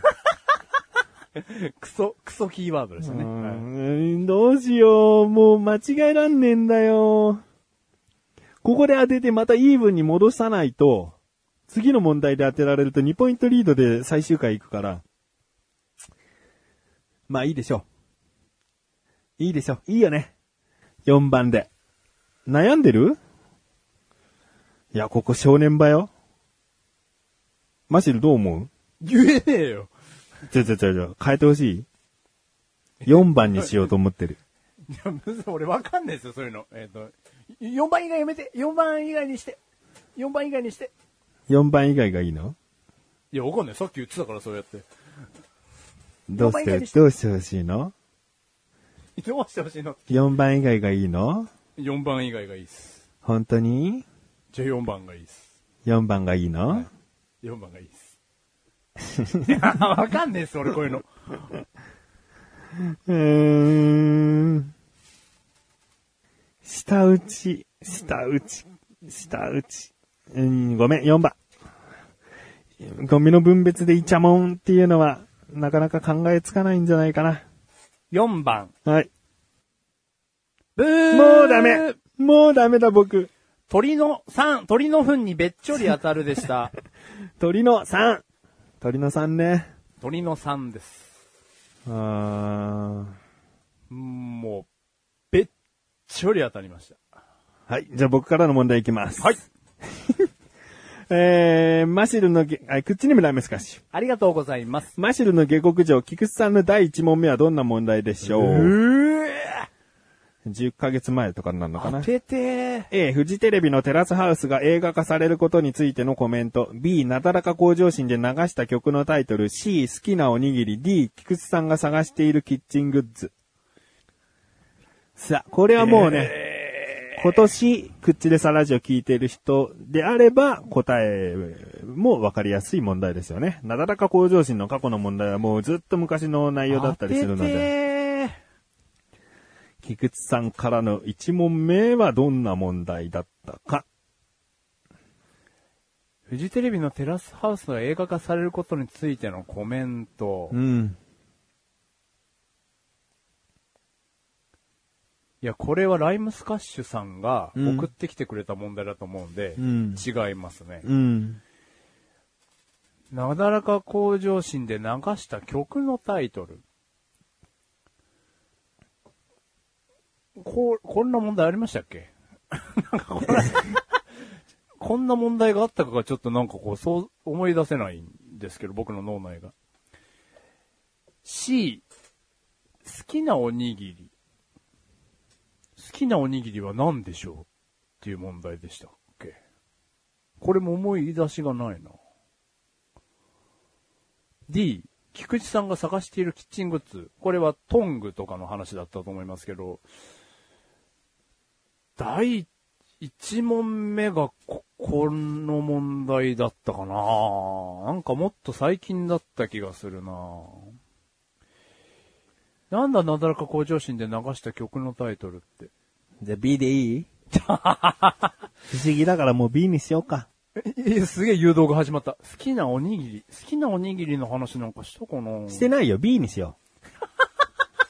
Speaker 1: クソ、クソキーワードでしたね。
Speaker 2: どうしよう。もう間違えらんねえんだよ。ここで当ててまたイーブンに戻さないと、次の問題で当てられると2ポイントリードで最終回行くから。まあいいでしょう。いいでしょう。いいよね。4番で。悩んでる？いや、ここ正念場よ。マシルどう思う？
Speaker 1: 言えねえよ。
Speaker 2: ちょちょちょちょ、変えてほしい ?4 番にしようと思ってる。
Speaker 1: いや、むず俺わかんないですよ、そういうの。えっ、と、4番以外やめて !4 番以外にして !4 番以外にして
Speaker 2: 4番以外がいいの？
Speaker 1: いや、わかんない。さっき言ってたから、そうやって。
Speaker 2: どう
Speaker 1: し
Speaker 2: して、どうしてほしいの？
Speaker 1: どうしてほしいの
Speaker 2: ?4 番以外がいいの
Speaker 1: ?4 番以外がいいっす。
Speaker 2: 本当に？
Speaker 1: じゃあ4番がいいっす。
Speaker 2: ?4 番がいいの、
Speaker 1: はい4番がいいっす。いや、わかんねえっす、俺こういうの。
Speaker 2: うーん。下打ち、下打ち、下打ち。うん、ごめん、4番。ゴミの分別でイチャモンっていうのは、なかなか考えつかないんじゃないかな。
Speaker 1: 4番。
Speaker 2: はい。
Speaker 1: ブー
Speaker 2: もうダメもうダメだ僕。
Speaker 1: 鳥の3、鳥の糞にべっちょり当たるでした。
Speaker 2: 鳥の3。鳥の3ね。
Speaker 1: 鳥の3です。
Speaker 2: あー
Speaker 1: もう、ょり当たりました。
Speaker 2: はい。じゃあ僕からの問題いきます。
Speaker 1: はい。
Speaker 2: えー、マシルのげ、あ、口にもラメスカッシュ。
Speaker 1: ありがとうございます。
Speaker 2: マシルの下克上、菊池さんの第1問目はどんな問題でしょう、
Speaker 1: う
Speaker 2: 10ヶ月前とかになるのかな？
Speaker 1: 当ててー。
Speaker 2: A、フジテレビのテラスハウスが映画化されることについてのコメント。B、なだらか向上心で流した曲のタイトル。C、好きなおにぎり。D、菊池さんが探しているキッチングッズ。さあ、これはもうね、今年、クッチレサラジオ聞いている人であれば、答えもわかりやすい問題ですよね。なだらか向上心の過去の問題はもうずっと昔の内容だったりするので。菊池さんからの1問目はどんな問題だったか。
Speaker 1: フジテレビのテラスハウスが映画化されることについてのコメント。
Speaker 2: うん。
Speaker 1: いや、これはライムスカッシュさんが
Speaker 2: うん
Speaker 1: 送ってきてくれた問題だと思うんで、
Speaker 2: うん
Speaker 1: 違いますね。
Speaker 2: うん。
Speaker 1: なだらか向上心で流した曲のタイトル。こう、こんな問題ありましたっけ？なんかこれ、こんな問題があったかがちょっとなんかこう、そう思い出せないんですけど、僕の脳内が。C、好きなおにぎり。好きなおにぎりは何でしょうっていう問題でしたっけ？これも思い出しがないな。D、菊池さんが探しているキッチングッズ。これはトングとかの話だったと思いますけど、第1問目がこ、この問題だったかななんかもっと最近だった気がするななんだなだらか向上心で流した曲のタイトルって。
Speaker 2: じゃあ B でいい？不思議だからもう B にしようか。
Speaker 1: え、えすげえ誘導が始まった。好きなおにぎり。好きなおにぎりの話なんかしたかな？
Speaker 2: してないよ、B にしよ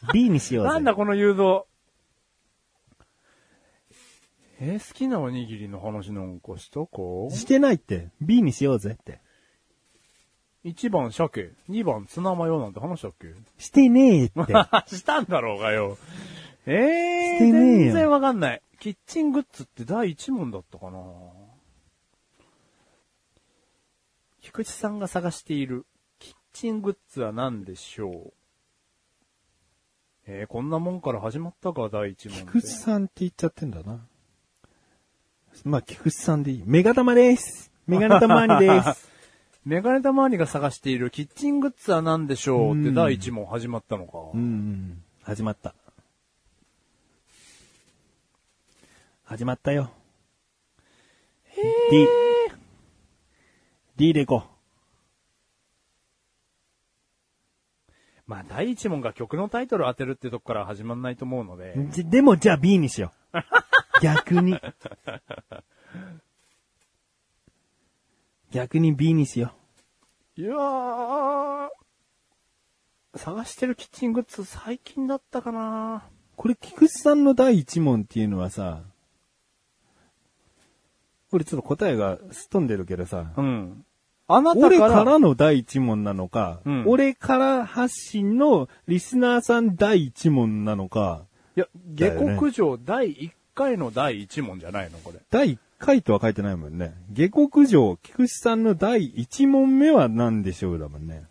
Speaker 2: う。B にしようぜ。
Speaker 1: なんだこの誘導。え好きなおにぎりの話なんかしたか？
Speaker 2: してないって。B にしようぜって。
Speaker 1: ?1 番鮭、2番ツナマヨなんて話したっけ？
Speaker 2: してねえって。
Speaker 1: したんだろうがよ。えー、
Speaker 2: してねえよ
Speaker 1: 全然わかんない。キッチングッズって第1問だったかな菊池さんが探しているキッチングッズは何でしょう？えー、こんなもんから始まったか、第1問。
Speaker 2: 菊池さんって言っちゃってんだな。まあ、菊池さんでいい。メガ玉です。メガネ玉にです。
Speaker 1: メガネタマーニが探しているキッチングッズは何でしょうって
Speaker 2: うん
Speaker 1: 第1問始まったのか。
Speaker 2: うんうん。始まった。始まったよ。D。D でいこ
Speaker 1: まあ第1問が曲のタイトルを当てるってとこから始まんないと思うので。
Speaker 2: でも、じゃあ B にしよう。逆に。逆に B にしよ
Speaker 1: いやー。探してるキッチングッズ最近だったかな
Speaker 2: これ、菊池さんの第一問っていうのはさ、俺ちょっと答えがすっ飛んでるけどさ、
Speaker 1: うん。あなたから、
Speaker 2: 俺からの第一問なのか、
Speaker 1: うん
Speaker 2: 俺から発信のリスナーさん第一問なのか、
Speaker 1: いや、下克上第1回の第1問じゃないのこれ。
Speaker 2: 第1回とは書いてないもんね。下克上、菊池さんの第一問目は何でしょうだもんね。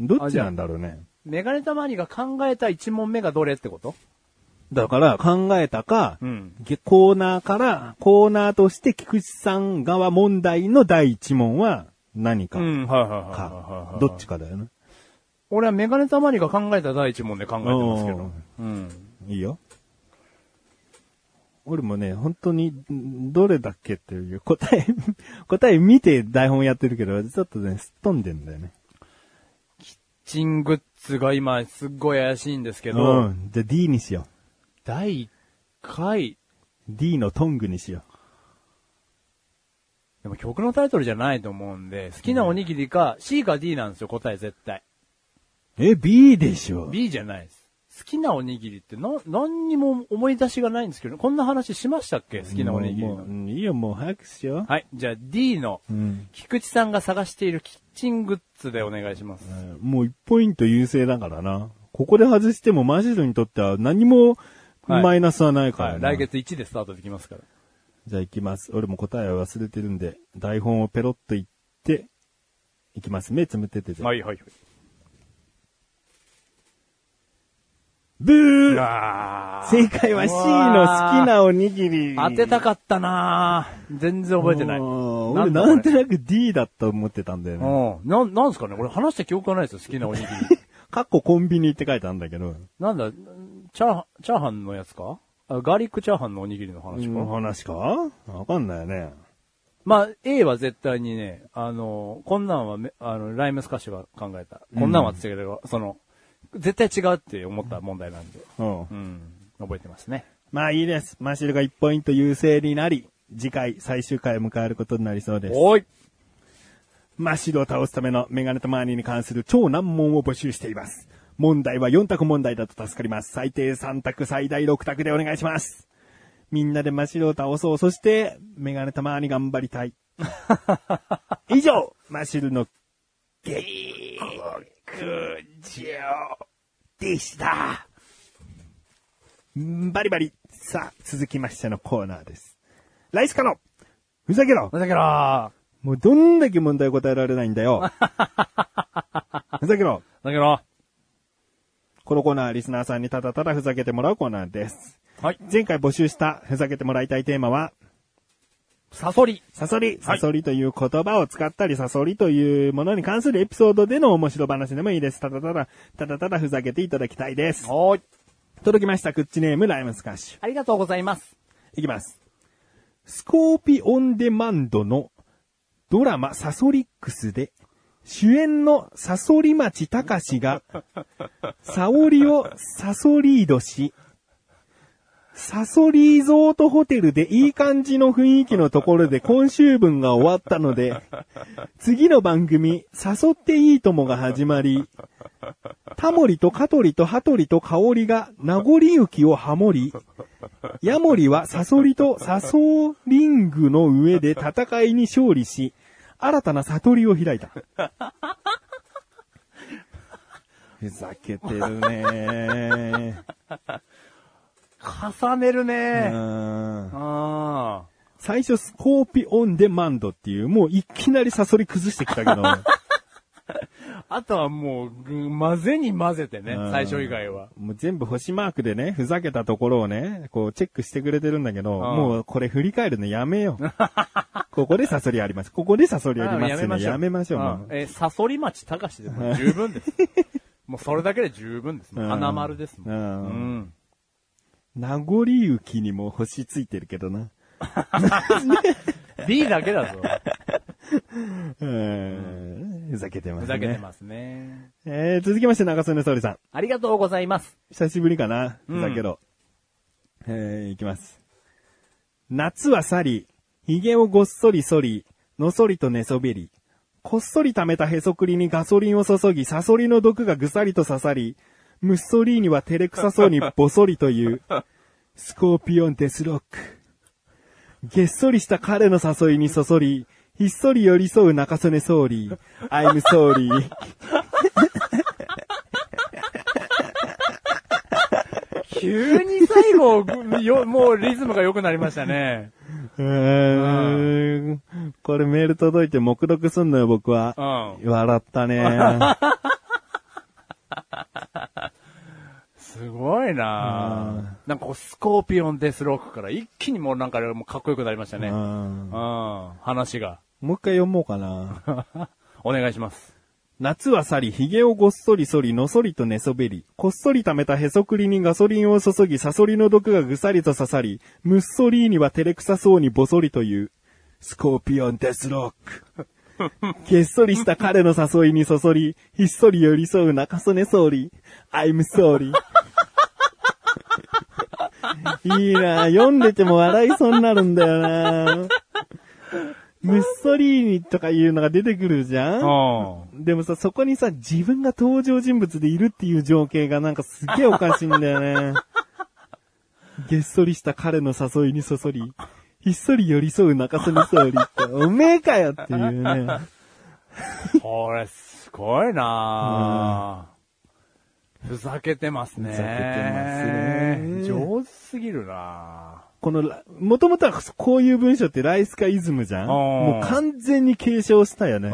Speaker 2: どっちなんだろうね。
Speaker 1: メガネたまにが考えた1問目がどれってこと？
Speaker 2: だから考えたか、
Speaker 1: うん。
Speaker 2: げコーナーから、コーナーとして菊池さん側問題の第一問は何か、
Speaker 1: うん、はいはいはい。
Speaker 2: どっちかだよね。
Speaker 1: 俺はメガネたまにが考えた第1問で考えてますけど。うん。
Speaker 2: いいよ。俺もね、本当に、んどれだっけっていう答え、答え見て台本やってるけど、ちょっとね、すっ飛んでんだよね。
Speaker 1: キッチングッズが今すっごい怪しいんですけ
Speaker 2: う
Speaker 1: ど、
Speaker 2: ん。じゃあ D にしよ
Speaker 1: 第1回、
Speaker 2: う。D のトングにしよ
Speaker 1: でも曲のタイトルじゃないと思うんで、好きなおにぎりか、C か D なんですよ、答え絶対。
Speaker 2: う。え、B でしょ。
Speaker 1: B じゃないです。好きなおにぎりってな、何にも思い出しがないんですけど、こんな話しましたっけ？好きなおにぎりの
Speaker 2: もう。うんいいよ、もう早くしよう。
Speaker 1: はい。じゃあ D の、
Speaker 2: うん。
Speaker 1: 菊池さんが探しているキッチングッズでお願いします。
Speaker 2: もう1ポイント優勢だからな。ここで外してもマジルにとっては何も
Speaker 1: はい
Speaker 2: マイナスはないから
Speaker 1: はい。
Speaker 2: な、
Speaker 1: 来月1でスタートできますから。
Speaker 2: じゃあ行きます。俺も答えは忘れてるんで、台本をペロッと言って、行きます。目つむっててて。
Speaker 1: はいはいはい。
Speaker 2: ブー正解は C の好きなおにぎり。
Speaker 1: 当てたかったなぁ全然覚えてない。
Speaker 2: うん俺
Speaker 1: なん
Speaker 2: となく D だと思ってたんだよね。
Speaker 1: うん。なん、なんすかね俺話した記憶がないですよ、好きなおにぎり。
Speaker 2: かっこコンビニって書いてあるんだけど。
Speaker 1: なんだ、チャーハン、チャーハンのやつか？あガーリックチャーハンのおにぎりの話か、
Speaker 2: うん話か？わかんないよね。
Speaker 1: まあ、A は絶対にね、あの、こんなんはめ、あの、ライムスカッシュが考えた。こんなんはって言ったけど、その、絶対違うって思った問題なんで。
Speaker 2: うん。
Speaker 1: うん。覚えてますね。
Speaker 2: まあいいです。マシルが1ポイント優勢になり、次回最終回を迎えることになりそうです。
Speaker 1: おーい
Speaker 2: マシルを倒すためのメガネとマーニーに関する超難問を募集しています。問題は4択問題だと助かります。最低3択、最大6択でお願いします。みんなでマシルを倒そう。そして、メガネとマーニー頑張りたい。以上、マシルのゲクジョでした。んバリバリ。さあ、続きましてのコーナーです。ライスカのふざけろ
Speaker 1: だけど、
Speaker 2: もうどんだけ問題答えられないんだよ。ふざけろ。
Speaker 1: だけど、
Speaker 2: このコーナーはリスナーさんにただただふざけてもらうコーナーです。
Speaker 1: はい。
Speaker 2: 前回募集したふざけてもらいたいテーマは、
Speaker 1: サソリ。
Speaker 2: サソリ。
Speaker 1: はい
Speaker 2: サソリという言葉を使ったり、サソリというものに関するエピソードでの面白話でもいいです。ただただ、ただただふざけていただきたいです。
Speaker 1: おーい。
Speaker 2: 届きました、クッチネーム、ライムスカッシュ。
Speaker 1: ありがとうございます。
Speaker 2: いきます。スコーピオンデマンドのドラマサソリックスで主演のサソリマチタカシがサオリをサソリードしサソリーゾートホテルでいい感じの雰囲気のところで今週分が終わったので次の番組誘っていいともが始まりタモリとカトリとハトリとカオリが名残雪をハモりヤモリはサソリとサソーリングの上で戦いに勝利し、新たな悟りを開いた。ふざけてるね
Speaker 1: 重ねる
Speaker 2: う
Speaker 1: ね。
Speaker 2: ん
Speaker 1: あ
Speaker 2: 最初スコーピオンデマンドっていう、もういきなりサソリ崩してきたけど、
Speaker 1: あ。あとはもう、ぐ混ぜに混ぜてね
Speaker 2: う、ん
Speaker 1: 最初以外は。
Speaker 2: もう全部星マークでね、ふざけたところをね、こうチェックしてくれてるんだけど、
Speaker 1: ん
Speaker 2: もうこれ振り返るのやめよう。ここでサソリあります。ここでサソリありますよね。やめましょう。もう
Speaker 1: えー、サソリ町高しでもう十分です。もうそれだけで十分です。花丸ですもん。
Speaker 2: う
Speaker 1: うんん。
Speaker 2: 名残雪にも星ついてるけどな。
Speaker 1: B だけだぞ。
Speaker 2: うんふざけてますね。
Speaker 1: ふざけてますね。
Speaker 2: えー、続きまして中曽根総理さん。
Speaker 1: ありがとうございます。
Speaker 2: 久しぶりかな？
Speaker 1: うん
Speaker 2: ふざけろ。えー、いきます。夏は去り、髭をごっそり剃り、のそりと寝そべり、こっそり溜めたへそくりにガソリンを注ぎ、サソリの毒がぐさりと刺さり、ムッソリーニは照れくさそうにボソリという、スコーピオンデスロック。げっそりした彼の誘いにそそり、ひっそり寄り添う中曽根総理。I'm sorry.
Speaker 1: 急に最後、よ、もうリズムが良くなりましたね。
Speaker 2: うーんこれメール届いて目読すんのよ、僕は。
Speaker 1: うん。
Speaker 2: 笑ったね。
Speaker 1: すごいなぁなんかこう、スコーピオンデスロックから一気にもうなんかもうかっこよくなりましたね。
Speaker 2: う
Speaker 1: うんん。話が。
Speaker 2: もう一回読もうかな。
Speaker 1: お願いします。
Speaker 2: 夏は去り、髭をごっそり剃り、のそりと寝そべり、こっそり溜めたへそくりにガソリンを注ぎ、サソリの毒がぐさりと刺さり、ムッソリーニは照れくさそうにボソリという、スコーピオンデスロック。げっそりした彼の誘いにそそり、ひっそり寄り添う中曽根総理。I'm sorry. いいな読んでても笑いそうになるんだよなムッソリーニとかいうのが出てくるじゃん？
Speaker 1: うん。
Speaker 2: でもさ、そこにさ、自分が登場人物でいるっていう情景がなんかすげえおかしいんだよね。げっそりした彼の誘いにそそり、ひっそり寄り添う中曽根総理って、おめえかよっていうね。
Speaker 1: これ、すごいなぁふざけてますね。
Speaker 2: ふざけてますね
Speaker 1: 上手すぎるな
Speaker 2: このラ、もともとはこういう文章ってライスカイズムじゃん？
Speaker 1: ん
Speaker 2: もう完全に継承したよね。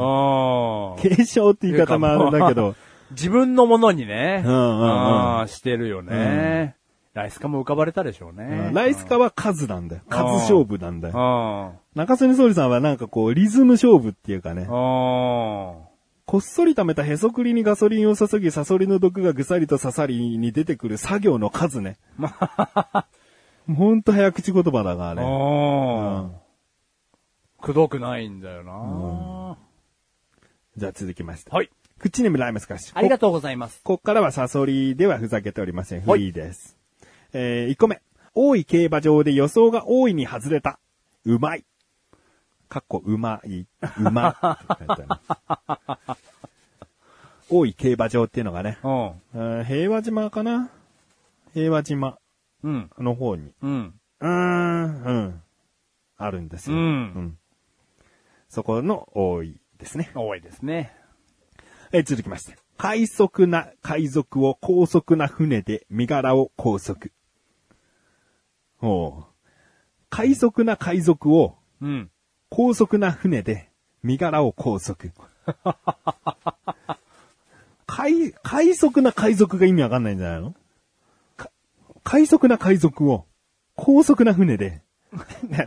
Speaker 2: 継承って言い方もあるんだけど、
Speaker 1: 自分のものにね。
Speaker 2: うんうんうん
Speaker 1: うんしてるよね。ライスカも浮かばれたでしょうね。
Speaker 2: ライスカは数なんだよ。数勝負なんだよ。
Speaker 1: うん。
Speaker 2: 中曽根総理さんはなんかこう、リズム勝負っていうかね。
Speaker 1: うん。
Speaker 2: こっそり溜めたへそくりにガソリンを注ぎ、サソリの毒がぐさりと刺さりに出てくる作業の数ね。ほんと早口言葉だからね。
Speaker 1: うん。くどくないんだよな
Speaker 2: じゃあ続きまして。
Speaker 1: はい。
Speaker 2: 口ネームライムスカッシュ。
Speaker 1: ありがとうございます。
Speaker 2: ここっからはサソリではふざけておりません。フ
Speaker 1: はい
Speaker 2: リーです。えー、1個目。大井競馬場で予想が大いに外れた。うまい。かっこうまい。うま って書いてある大井競馬場っていうのがね、
Speaker 1: うん。
Speaker 2: えー平和島かな平和島
Speaker 1: うん。
Speaker 2: の方に、
Speaker 1: うん。
Speaker 2: うーん、うん、あるん。ですよ。
Speaker 1: うん。
Speaker 2: そこの多いですね。
Speaker 1: 多いですね。
Speaker 2: えー続きまして。快速な海賊を高速な船で身柄を拘束。おう快速な海賊を
Speaker 1: うん。
Speaker 2: 高速な船で身柄を拘束。快、快速な海賊が意味わかん。ないん。じゃないのか快速な海賊を高速な船で、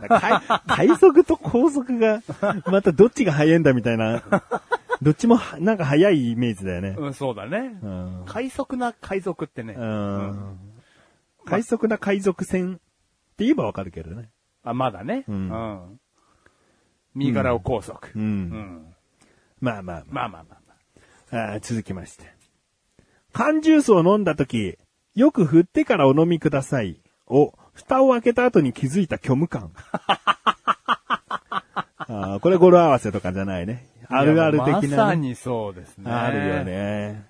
Speaker 2: 快 快速と高速が、またどっちが速いんだみたいな、どっちもはなんか速いイメージだよね。
Speaker 1: うん、そうだね。
Speaker 2: うん
Speaker 1: 快速な海賊ってね。
Speaker 2: うん快速な海賊船って言えばわかるけどね。
Speaker 1: あ、まだね。
Speaker 2: う
Speaker 1: うんん。身柄を拘束。
Speaker 2: うん
Speaker 1: うん。
Speaker 2: まあまあま
Speaker 1: まあまあまあま
Speaker 2: あ。あー続きまして。缶ジュースを飲んだとき、よく振ってからお飲みください。を、蓋を開けた後に気づいた虚無感。あーこれ語呂合わせとかじゃないね。
Speaker 1: あ。
Speaker 2: あるある的な、ね。
Speaker 1: まさにそうですね。
Speaker 2: あるよ。ね。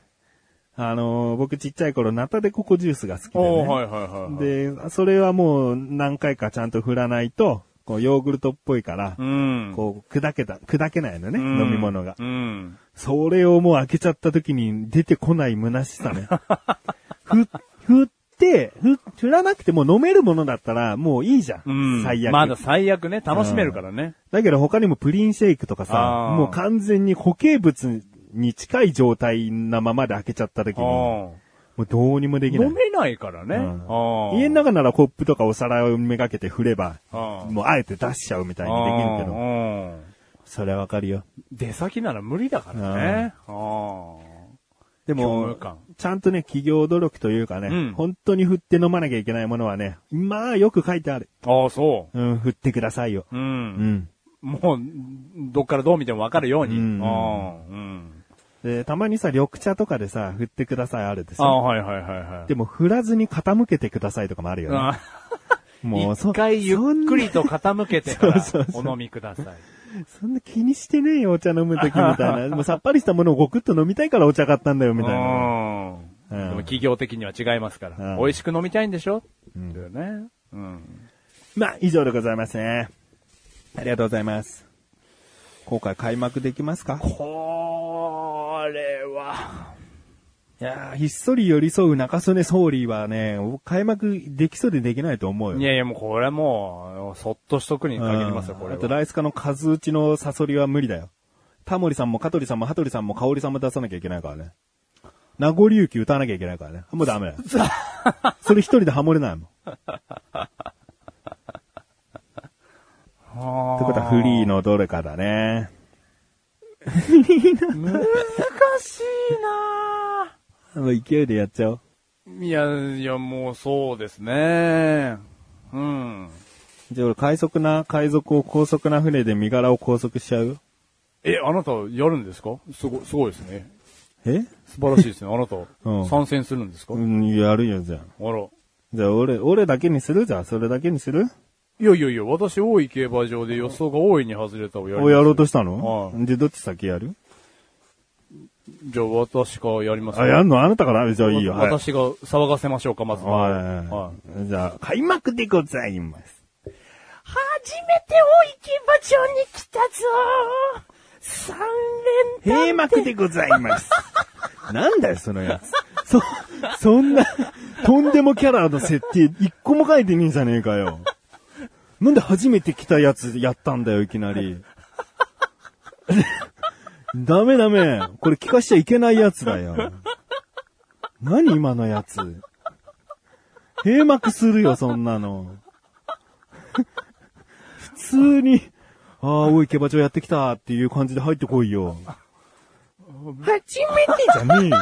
Speaker 2: あのー僕ちっちゃい頃、ナタデココジュースが好きでね。
Speaker 1: はいはいはいはい。、
Speaker 2: で、それはもう何回かちゃんと振らないと、こうヨーグルトっぽいから、
Speaker 1: うん。
Speaker 2: こう砕けた、砕けないのね、
Speaker 1: うん
Speaker 2: 飲み物が。
Speaker 1: うん。
Speaker 2: それをもう開けちゃった時に出てこない虚しさね。ふ、振って、ふ、振らなくても飲めるものだったらもういいじゃん。
Speaker 1: うん。
Speaker 2: 最悪。
Speaker 1: まだ最悪ね、楽しめるからね。
Speaker 2: だけど他にもプリンシェイクとかさ
Speaker 1: あ、ー
Speaker 2: もう完全に固形物に近い状態なままで開けちゃった時に、も
Speaker 1: あ
Speaker 2: うどうにもで
Speaker 1: あ
Speaker 2: きない
Speaker 1: 飲。めないからね。
Speaker 2: うん
Speaker 1: ああ
Speaker 2: 家の中ならコップとかお皿をめがけて振れば、
Speaker 1: ああ
Speaker 2: もうあえて出しちゃうみたいにできるけど、
Speaker 1: ど。
Speaker 2: それはわかるよ。
Speaker 1: 出先なら無理だからね。あ
Speaker 2: で
Speaker 1: 虚
Speaker 2: もちゃんとね、企業努力というかね、
Speaker 1: うん
Speaker 2: 本当に振って飲まなきゃいけないものはね、まあよく書いてある。
Speaker 1: あ。ああ、そ
Speaker 2: うん、振ってくださいよ。
Speaker 1: う。う。
Speaker 2: うんん。
Speaker 1: もう、どっからどう見てもわかるように。
Speaker 2: うん
Speaker 1: ああうん。
Speaker 2: で、たまにさ、緑茶とかでさ、振ってくださいあるでし
Speaker 1: あ。はいはいはいはい。
Speaker 2: でも振らずに傾けてくださいとかもあるよね。
Speaker 1: あ
Speaker 2: もうそ
Speaker 1: 一回ゆっくりと傾けてから
Speaker 2: そうそうそう
Speaker 1: お飲みください。
Speaker 2: そんな気にしてねえよ、お茶飲むときみたいな。で もさっぱりしたものをごくっと飲みたいからお茶買ったんだよ、みたいな。
Speaker 1: うん。
Speaker 2: うん
Speaker 1: でも企業的には違いますから。
Speaker 2: うん
Speaker 1: 美味しく飲みたいんでしょ？
Speaker 2: ん
Speaker 1: だよね。うん。
Speaker 2: まあ、以上でございますね。ありがとうございます。今回開幕できますか？
Speaker 1: これは、
Speaker 2: いやーひっそり寄り添う中曽根総理はね、開幕できそうでできないと思うよ。
Speaker 1: いやいやもうこれはもう、そっとしとくに限りますよ、これ
Speaker 2: あと、
Speaker 1: は。
Speaker 2: ライスカの数打ちのサソリは無理だよ。タモリさんも香取さんも羽鳥さんも香織さんも出さなきゃいけないからね。名残雪歌わなきゃいけないからね。もうダメだよ。それ一人でハモれないもん。ってことはフリーのどれかだね。
Speaker 1: 難しいな
Speaker 2: もう勢いでやっちゃおう。
Speaker 1: ぁいや、いやもうそうですね。うん。
Speaker 2: じゃあ俺快速な海賊を高速な船で身柄を拘束しちゃう？よ。
Speaker 1: え、あなたやるんですか？すご、すごいですね。
Speaker 2: え？
Speaker 1: 素晴らしいですね。あなた、
Speaker 2: うん
Speaker 1: 参戦するんですか、
Speaker 2: うん、やるよ、じゃあ。
Speaker 1: あら。
Speaker 2: じゃあ俺、俺だけにする？じゃあ、それだけにする？
Speaker 1: いやいやいや、私、大井競馬場で予想が大いに外れたをやります
Speaker 2: お、やろうとしたの？
Speaker 1: はい
Speaker 2: で、どっち先やる？
Speaker 1: じゃあ、私がやります
Speaker 2: あ、やんの？あなたから？じゃあいいよ。はい。
Speaker 1: 私が騒がせましょうか、まずは。
Speaker 2: はい
Speaker 1: は
Speaker 2: じゃあ、開幕でございます。
Speaker 3: 初めて大池場町に来たぞ三連
Speaker 2: 閉幕でございます。なんだよ、そのやつ。そ、そんな、とんでもキャラの設定、一個も書いてねえじゃねえかよ。なんで初めて来たやつやったんだよ、いきなり。ダメダメ。これ聞かしちゃいけないやつだよ。何今のやつ？閉幕するよ、そんなの。普通に、ああ、大池場町やってきたっていう感じで入ってこいよ。
Speaker 3: 初めて
Speaker 2: じゃねえよ。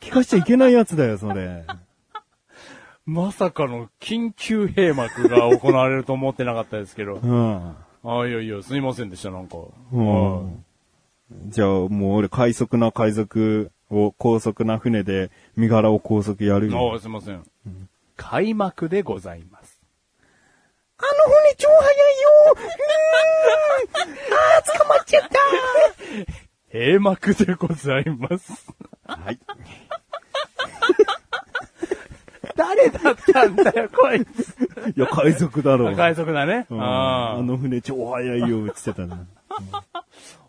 Speaker 2: 聞かしちゃいけないやつだよ、それ。
Speaker 1: まさかの緊急閉幕が行われると思ってなかったですけど。
Speaker 2: うん。
Speaker 1: あいやいや、すいませんでした、なんか。
Speaker 2: うん。じゃあ、もう俺、快速な海賊を高速な船で身柄を拘束やる
Speaker 1: あ
Speaker 2: よ。
Speaker 1: あ、すいません。開幕でございます。
Speaker 3: あの船超速いようーんあー捕まっちゃった
Speaker 1: 閉幕でございます。
Speaker 2: はい。
Speaker 1: 誰だったんだよ、こいつ。
Speaker 2: いや、海賊だろう。
Speaker 1: 海賊だね。
Speaker 2: うん
Speaker 1: あ
Speaker 2: あの船超速いよ、つってたな。
Speaker 1: あ。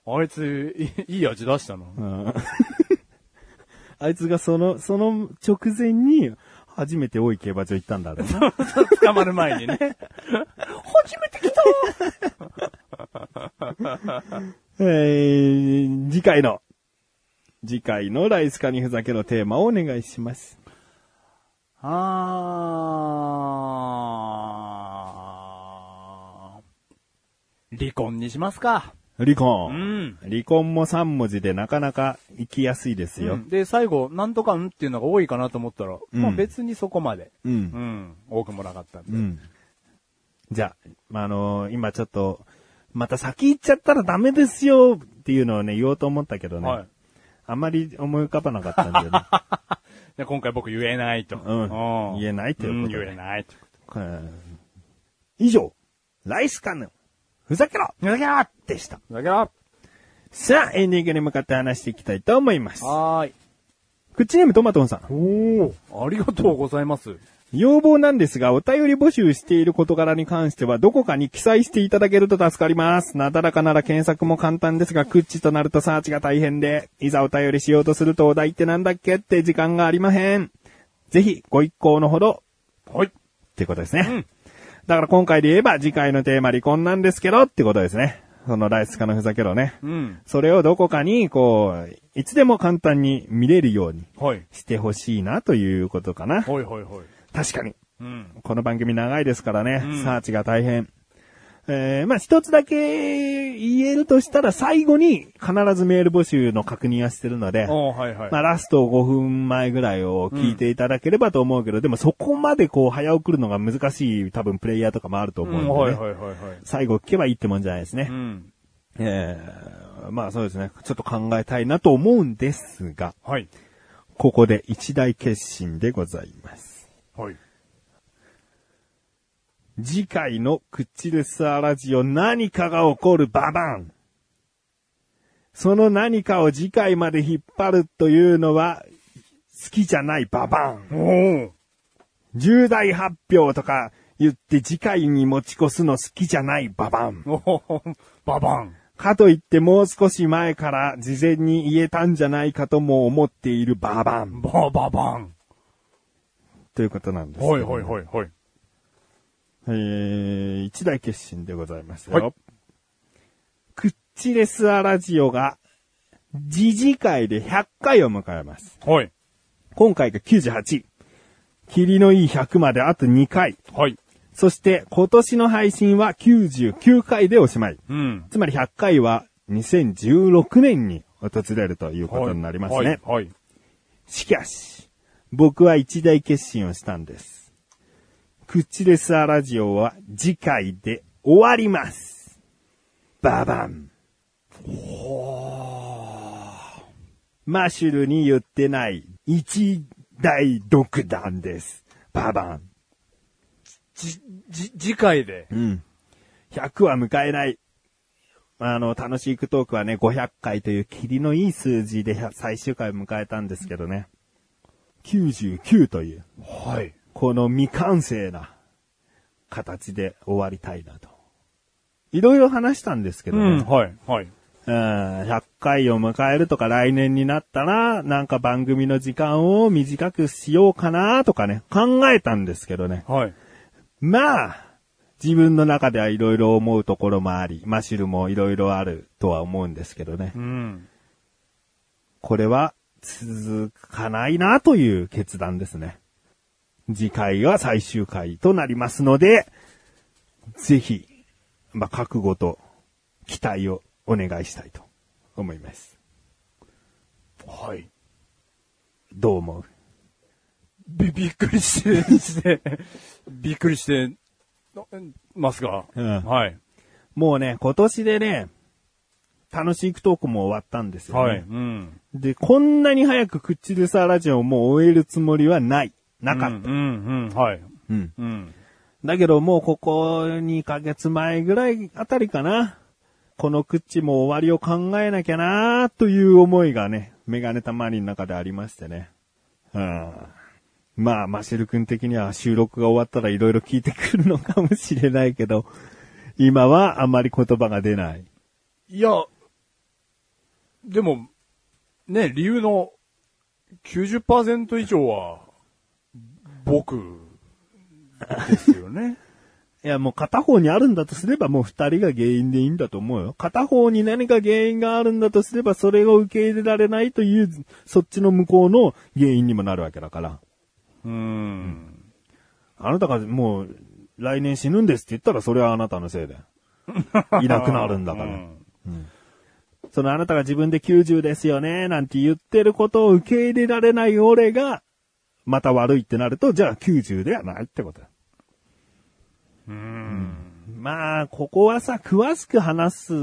Speaker 1: あいつ、いいい味出したな。
Speaker 2: うんあいつがその、その直前に、初めて大井競馬場行ったんだろうな。
Speaker 1: 捕まる前にね。
Speaker 3: 初めて来た
Speaker 2: えー、次回の、次回のライスカにふざけのテーマをお願いします。
Speaker 1: あー離婚にしますか。
Speaker 2: 離婚。
Speaker 1: うん
Speaker 2: 離婚も3文字でなかなか行きやすいですよ。
Speaker 1: で、最後、なんとかんっていうのが多いかなと思ったら、
Speaker 2: うん
Speaker 1: まあ別にそこまで、
Speaker 2: う。
Speaker 1: うんん、多くもなかったんで。
Speaker 2: うん。じゃあ、まあ、あのー今ちょっと、また先行っちゃったらダメですよっていうのをね、言おうと思ったけどね。
Speaker 1: はい。
Speaker 2: あんまり思い浮かばなかったんだよね。
Speaker 1: で今回僕言えないと。
Speaker 2: うん言えないということで
Speaker 1: ん言えないと。
Speaker 2: 以上、ライスカヌ、ふざけろ
Speaker 1: だけろ
Speaker 2: でした。
Speaker 1: だけろ
Speaker 2: さあ、エンディングに向かって話していきたいと思います。
Speaker 1: はーい。
Speaker 2: 口ネームトマトンさん。
Speaker 1: おおありがとうございます。
Speaker 2: 要望なんですが、お便り募集している事柄に関しては、どこかに記載していただけると助かります。なだらかなら検索も簡単ですが、クッチとなるとサーチが大変で、いざお便りしようとするとお題ってなんだっけって時間がありまへん。ぜひ、ご一行のほど、
Speaker 1: はい。
Speaker 2: ってことですね。
Speaker 1: うん
Speaker 2: だから今回で言えば、次回のテーマ離婚なんですけど、ってことですね。そのライスカのふざけろね。
Speaker 1: うん。
Speaker 2: それをどこかに、こう、いつでも簡単に見れるように
Speaker 1: はい。
Speaker 2: してほしいなということかな。
Speaker 1: はいはいはい。
Speaker 2: 確かに。
Speaker 1: うん。
Speaker 2: この番組長いですからね、
Speaker 1: うん
Speaker 2: サーチが大変。えー、まあ一つだけ言えるとしたら最後に必ずメール募集の確認はしてるので、
Speaker 1: はいはい。
Speaker 2: まあラスト5分前ぐらいを聞いていただければと思うけど、でもそこまでこう早送るのが難しい多分プレイヤーとかもあると思うんで、ね
Speaker 1: うん、はいはい。
Speaker 2: 最後聞けばいいってもんじゃないですね。
Speaker 1: うん。
Speaker 2: えー、まあそうですね。ちょっと考えたいなと思うんですが、
Speaker 1: はい。
Speaker 2: ここで一大決心でございます。
Speaker 1: はい。
Speaker 2: 次回のクッチレスアラジオ何かが起こるババン。その何かを次回まで引っ張るというのは好きじゃないババン。重大発表とか言って次回に持ち越すの好きじゃないババン。
Speaker 1: ババン。
Speaker 2: かといってもう少し前から事前に言えたんじゃないかとも思っているババン。
Speaker 1: バババン。
Speaker 2: ということなんです、
Speaker 1: はいはいはいはい。
Speaker 2: えー、一大決心でございますよ。
Speaker 1: はい
Speaker 2: クッチレスアラジオが、次次回で100回を迎えます。
Speaker 1: はい。
Speaker 2: 今回が98。霧のいい100まであと2回。
Speaker 1: はい。
Speaker 2: そして今年の配信は99回でおしまい。
Speaker 1: うん。
Speaker 2: つまり100回は2016年に訪れるということになりますね。
Speaker 1: はい。はい。
Speaker 2: しかし、僕は一大決心をしたんです。クッチレスアラジオは次回で終わります。ババン。マシュルに言ってない一大独断です。ババン。
Speaker 1: じ、じ、次回で。
Speaker 2: うん。100は迎えない。あの、楽しいクトークはね、500回という霧のいい数字で最終回を迎えたんですけどね。99という、
Speaker 1: はい。
Speaker 2: この未完成な形で終わりたいなと。いろいろ話したんですけどね。
Speaker 1: うん。はい。はい。
Speaker 2: うん、100回を迎えるとか来年になったら、なんか番組の時間を短くしようかなとかね、考えたんですけどね。
Speaker 1: はい。
Speaker 2: まあ、自分の中ではいろいろ思うところもあり、マシュルもいろいろあるとは思うんですけどね
Speaker 1: う。ん。
Speaker 2: これは続かないなという決断ですね。次回が最終回となりますので、ぜひ、まあ、覚悟と期待をお願いしたいと思います。
Speaker 1: はい。
Speaker 2: どう思う？
Speaker 1: び、びっくりして、して、びっくりして、ますが。
Speaker 2: うん
Speaker 1: はい。
Speaker 2: もうね、今年でね、楽しいトークも終わったんですよね。
Speaker 1: はい。うん。
Speaker 2: で、こんなに早くクッチレサーラジオをもう終えるつもりはない。なかった。
Speaker 1: うん、うん、うんはい。
Speaker 2: うん。
Speaker 1: うん。
Speaker 2: だけどもうここ2ヶ月前ぐらいあたりかな。このクッチも終わりを考えなきゃなという思いがね、メガネたまりの中でありましてね。うん。まあ、マシェル君的には収録が終わったら色々聞いてくるのかもしれないけど、今はあんまり言葉が出ない。
Speaker 1: いや、でも、ね、理由の90%以上は、僕、ですよね。
Speaker 2: いや、もう片方にあるんだとすればもう二人が原因でいいんだと思うよ。片方に何か原因があるんだとすればそれを受け入れられないという、そっちの向こうの原因にもなるわけだから。
Speaker 1: うん。
Speaker 2: あなたがもう来年死ぬんですって言ったらそれはあなたのせいで。いなくなるんだから。
Speaker 1: うん
Speaker 2: そのあなたが自分で90ですよね、なんて言ってることを受け入れられない俺が、また悪いってなると、じゃあ90ではないってことだ。
Speaker 1: うん。
Speaker 2: まあ、ここはさ、詳しく話す、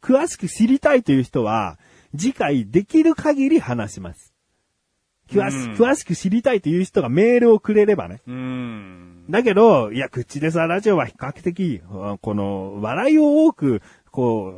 Speaker 2: 詳しく知りたいという人は、次回できる限り話します。詳し
Speaker 1: うん
Speaker 2: 詳しく知りたいという人がメールをくれればね。
Speaker 1: うん。
Speaker 2: だけど、いや、口でさ、ラジオは比較的、あこの、笑いを多く、こ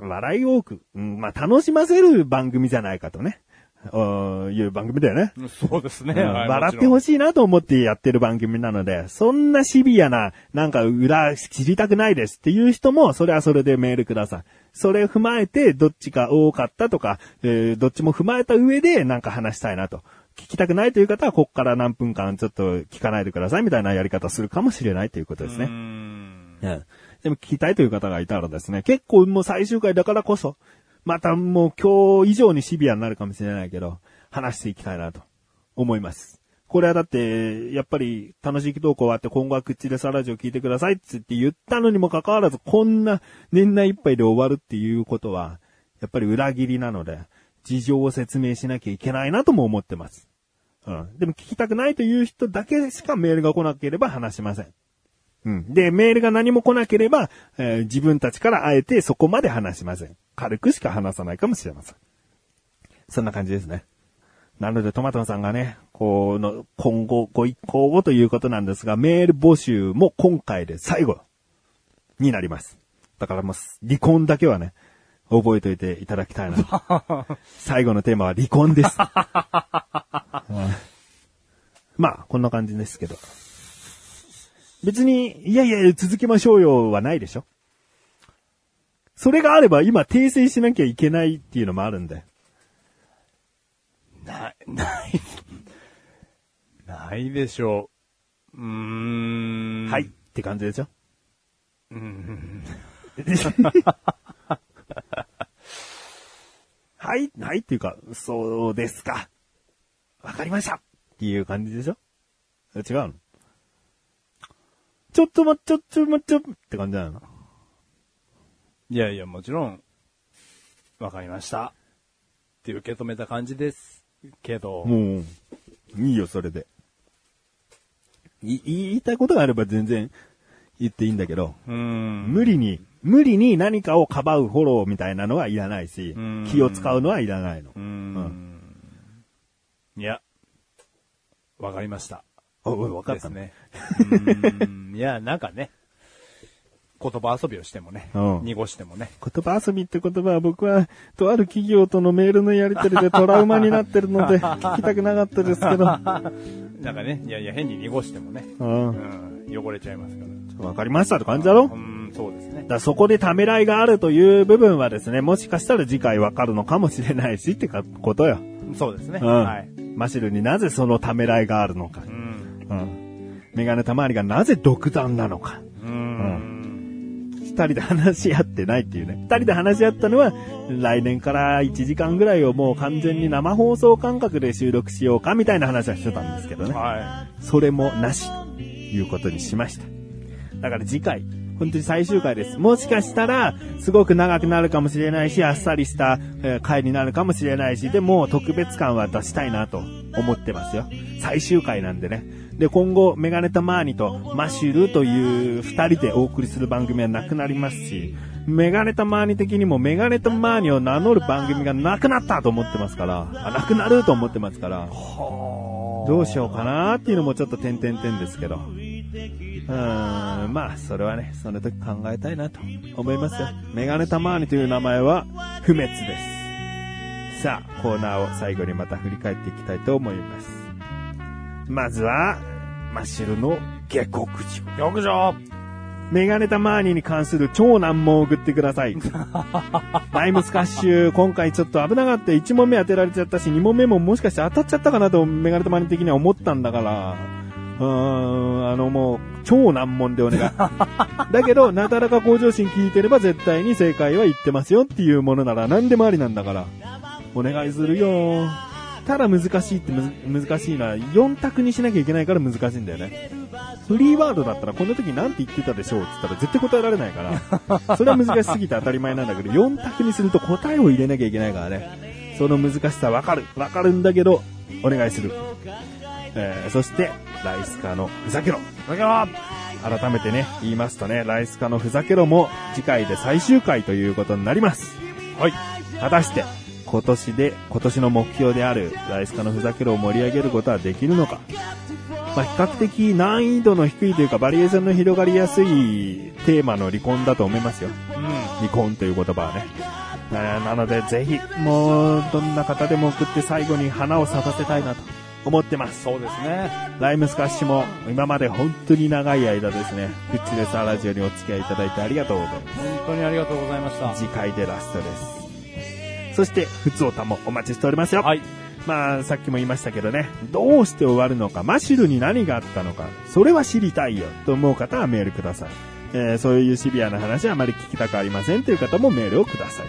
Speaker 2: う、笑いを多く、うんまあ、楽しませる番組じゃないかとね、あいう番組だよね。
Speaker 1: そうですね。
Speaker 2: うん
Speaker 1: はい
Speaker 2: 笑ってほ
Speaker 1: し
Speaker 2: しいなと思ってやってる番組なので、そんなシビアな、なんか裏知りたくないですっていう人も、それはそれでメールください。それを踏まえて、どっちが多かったとか、えーどっちも踏まえた上で、なんか話したいなと。聞きたくないという方は、ここから何分間ちょっと聞かないでくださいみたいなやり方をするかもしれないということですね。
Speaker 1: うん。
Speaker 2: うん。でも聞きたいという方がいたらですね、結構もう最終回だからこそ、またもう今日以上にシビアになるかもしれないけど、話していきたいなと思います。これはだって、やっぱり楽しいトーク終わって今後は口でサラジオ聞いてくださいって言ったのにもかかわらず、こんな年内いっぱいで終わるっていうことは、やっぱり裏切りなので、事情を説明しなきゃいけないなとも思ってます。うん。でも聞きたくないという人だけしかメールが来なければ話しません。うん。で、メールが何も来なければ、えー自分たちからあえてそこまで話しません。軽くしか話さないかもしれません。そんな感じですね。なので、トマトンさんがね、この、今後ご一行後ということなんですが、メール募集も今回で最後になります。だからもう、離婚だけはね、覚えておいていただきたいな。最後のテーマは離婚です。う んまあ、こんな感じですけど。別に、いやいや、続けましょうよはないでしょそれがあれば今訂正しなきゃいけないっていうのもあるんで。
Speaker 1: ない、ない、ないでしょう。うーん。
Speaker 2: はい。って感じでしょ
Speaker 1: うん。
Speaker 2: はい、はいっていうか、そうですか。わかりましたっていう感じでしょ違うの？ちょっと待っちょ、ちょ、待っちょっって感じなの
Speaker 1: いやいや、もちろん、わかりました。って受け止めた感じです。けど、
Speaker 2: もう、いいよ、それで。い言いたいことがあれば全然言っていいんだけど、
Speaker 1: うん。
Speaker 2: 無理に、無理に何かをかばうフォローみたいなのはいらないし、気を使うのはいらないの
Speaker 1: う。ん。いや、わかりました。
Speaker 2: おおい、わかった。
Speaker 1: ね。うーんいや、なんかね、言葉遊びをしてもね、
Speaker 2: うん
Speaker 1: 濁してもね。
Speaker 2: 言葉遊びって言葉は僕は、とある企業とのメールのやり取りでトラウマになってるので、聞きたくなかったですけど。
Speaker 1: なんかね、いやいや、変に濁してもね、
Speaker 2: うん
Speaker 1: うん、汚れちゃいますから。
Speaker 2: わかりましたって感じだろ？
Speaker 1: うーん、そうですね
Speaker 2: だそこでためらいがあるという部分はですね、もしかしたら次回わかるのかもしれないしってかことよ。
Speaker 1: そうですね。
Speaker 2: うん。
Speaker 1: はい。
Speaker 2: マシルになぜそのためらいがあるのか
Speaker 1: う。ん。
Speaker 2: うん。メガネたまわりがなぜ独断なのか。
Speaker 1: うーん。
Speaker 2: 二人で話し合ってないっていうね。二人で話し合ったのは、来年から1時間ぐらいをもう完全に生放送感覚で収録しようかみたいな話はしてたんですけどね。
Speaker 1: は
Speaker 2: それもなしということにしました。だから次回、本当に最終回です。もしかしたら、すごく長くなるかもしれないし、あっさりした、えー回になるかもしれないし、でも特別感は出したいなと思ってますよ。最終回なんでね。で、今後、メガネタマーニとマシュルという二人でお送りする番組はなくなりますし、メガネタマーニ的にもメガネタマーニを名乗る番組がなくなったと思ってますから、あなくなると思ってますから、どうしようかなっていうのもちょっと点々点ですけど。うーん、まあ、それはね、その時考えたいなと思いますよ。メガネたまーにという名前は不滅です。さあ、コーナーを最後にまた振り返っていきたいと思います。まずは、マッシュルの下克上。
Speaker 1: い。よくじょ
Speaker 2: メガネタマーニに関する超難問を送ってください。タイムスカッシュ、今回ちょっと危なかった。1問目当てられちゃったし、2問目ももしかして当たっちゃったかなとメガネタマーニ的には思ったんだから。うーん、あのもう、超難問でお願い。だけど、なだらか向上心聞いてれば絶対に正解は言ってますよっていうものなら何でもありなんだから。お願いするよ。ただ難しいって難しいのは4択にしなきゃいけないから難しいんだよね。フリーワードだったらこの時なんて言ってたでしょうって言ったら絶対答えられないから。それは難しすぎて当たり前なんだけど、4択にすると答えを入れなきゃいけないからね。その難しさわかる。わかるんだけど、お願いする。えー、そして、ライスカのふざけろ。
Speaker 1: だけど
Speaker 2: 改めてね、言いますとね、ライスカのふざけろも次回で最終回ということになります。
Speaker 1: はい。
Speaker 2: 果たして、今年で、今年の目標であるライスカのふざけろを盛り上げることはできるのか。まあ、比較的難易度の低いというか、バリエーションの広がりやすいテーマの離婚だと思いますよ。離婚という言葉はね。えーなので、ぜひ、もう、どんな方でも送って最後に花を咲かせたいなと思ってます。
Speaker 1: そうですね。
Speaker 2: ライムスカッシュも今まで本当に長い間ですね、フッチレサーラジオにお付き合いいただいてありがとうございます。
Speaker 1: 本当にありがとうございました。
Speaker 2: 次回でラストです。そして、ふつおたもお待ちしておりますよ。
Speaker 1: はい。
Speaker 2: まあ、さっきも言いましたけどね、どうして終わるのか、マシュルに何があったのか、それは知りたいよと思う方はメールください。えーそういうシビアな話はあまり聞きたくありませんという方もメールをください。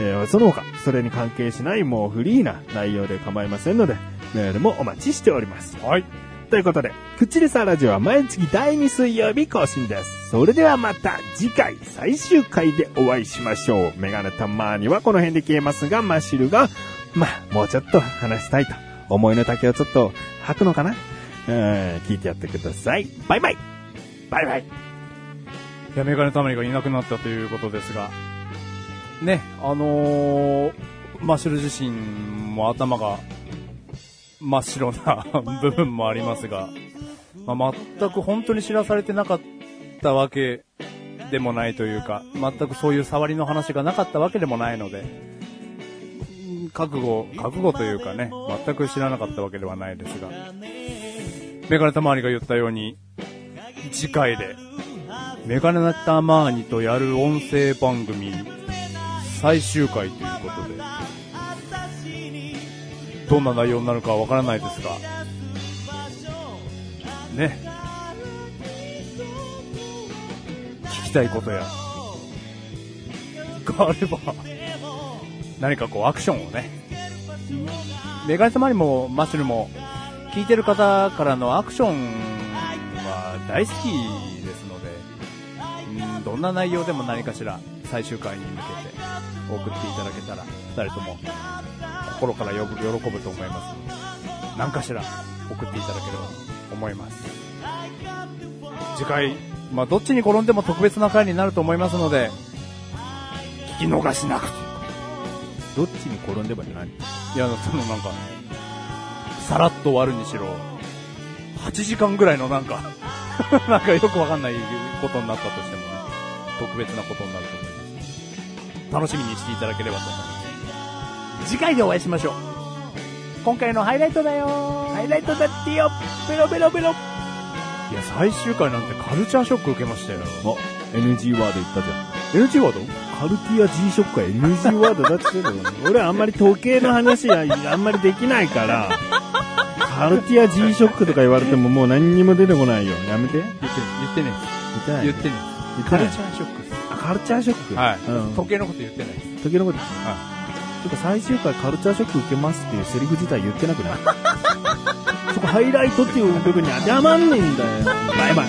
Speaker 2: えーその他、それに関係しないもうフリーな内容で構いませんので、メールもお待ちしております。
Speaker 1: はい。
Speaker 2: ということで、口レサーラジオは毎月第2水曜日更新です。それではまた次回最終回でお会いしましょう。メガネたまにはこの辺で消えますが、マシルが、まあ、もうちょっと話したいと。思いの丈をちょっと吐くのかな？うん、聞いてやってください。バイバイバイバイ
Speaker 1: いや、メガネたまりがいなくなったということですが、ね、あのー、マッシュル自身も頭が真っ白な部分もありますが、まあ、全く本当に知らされてなかったわけでもないというか、全くそういう触りの話がなかったわけでもないので、覚悟、覚悟というかね、全く知らなかったわけではないですが、メガネたまわりが言ったように、次回で、メガネたまわりとやる音声番組、最終回ということで、どんな内容になるかわからないですが、ね。聞きたいことや、があれば、何かこうアクションをね、メガネたまりもマッシュルも、聞いてる方からのアクションは大好きですので、うんどんな内容でも何かしら最終回に向けて送っていただけたら、二人とも心から喜ぶと思います何かしら送っていただければと思います。次回、まあどっちに転んでも特別な回になると思いますので、聞き逃しなくて。
Speaker 2: どっちに転んでも何
Speaker 1: いや、そのなんか、さらっと終わるにしろ、8時間ぐらいのなんか、なんかよくわかんないことになったとしてもね、特別なことになると思います。楽しみにしていただければと思います。次回でお会いしましょう。
Speaker 3: 今回のハイライトだよハイライトだってよベロベロベロ
Speaker 1: いや、最終回なんてカルチャーショック受けましたよ。
Speaker 2: あ、NG ワード言ったじゃん。
Speaker 1: NG ワード？
Speaker 2: カルティア G ショックは NG ワードだって言って 俺あんまり時計の話はあんまりできないから、カルティア G ショックとか言われてももう何にも出てこないよ。やめて。言
Speaker 1: 言って、言ってね
Speaker 2: ってない。
Speaker 1: 言ってね
Speaker 2: 言ってない
Speaker 1: カルチャーショックです。
Speaker 2: あカルチャーショック
Speaker 1: はい。
Speaker 2: うん。
Speaker 1: 時計のこと言ってないです。
Speaker 2: 時計のこと。
Speaker 1: は
Speaker 2: てか最終回カルチャーショック受けますっていうセリフ自体言ってなくない？そこハイライトっていう部分に当てはまんねえんだよ。バイバイ。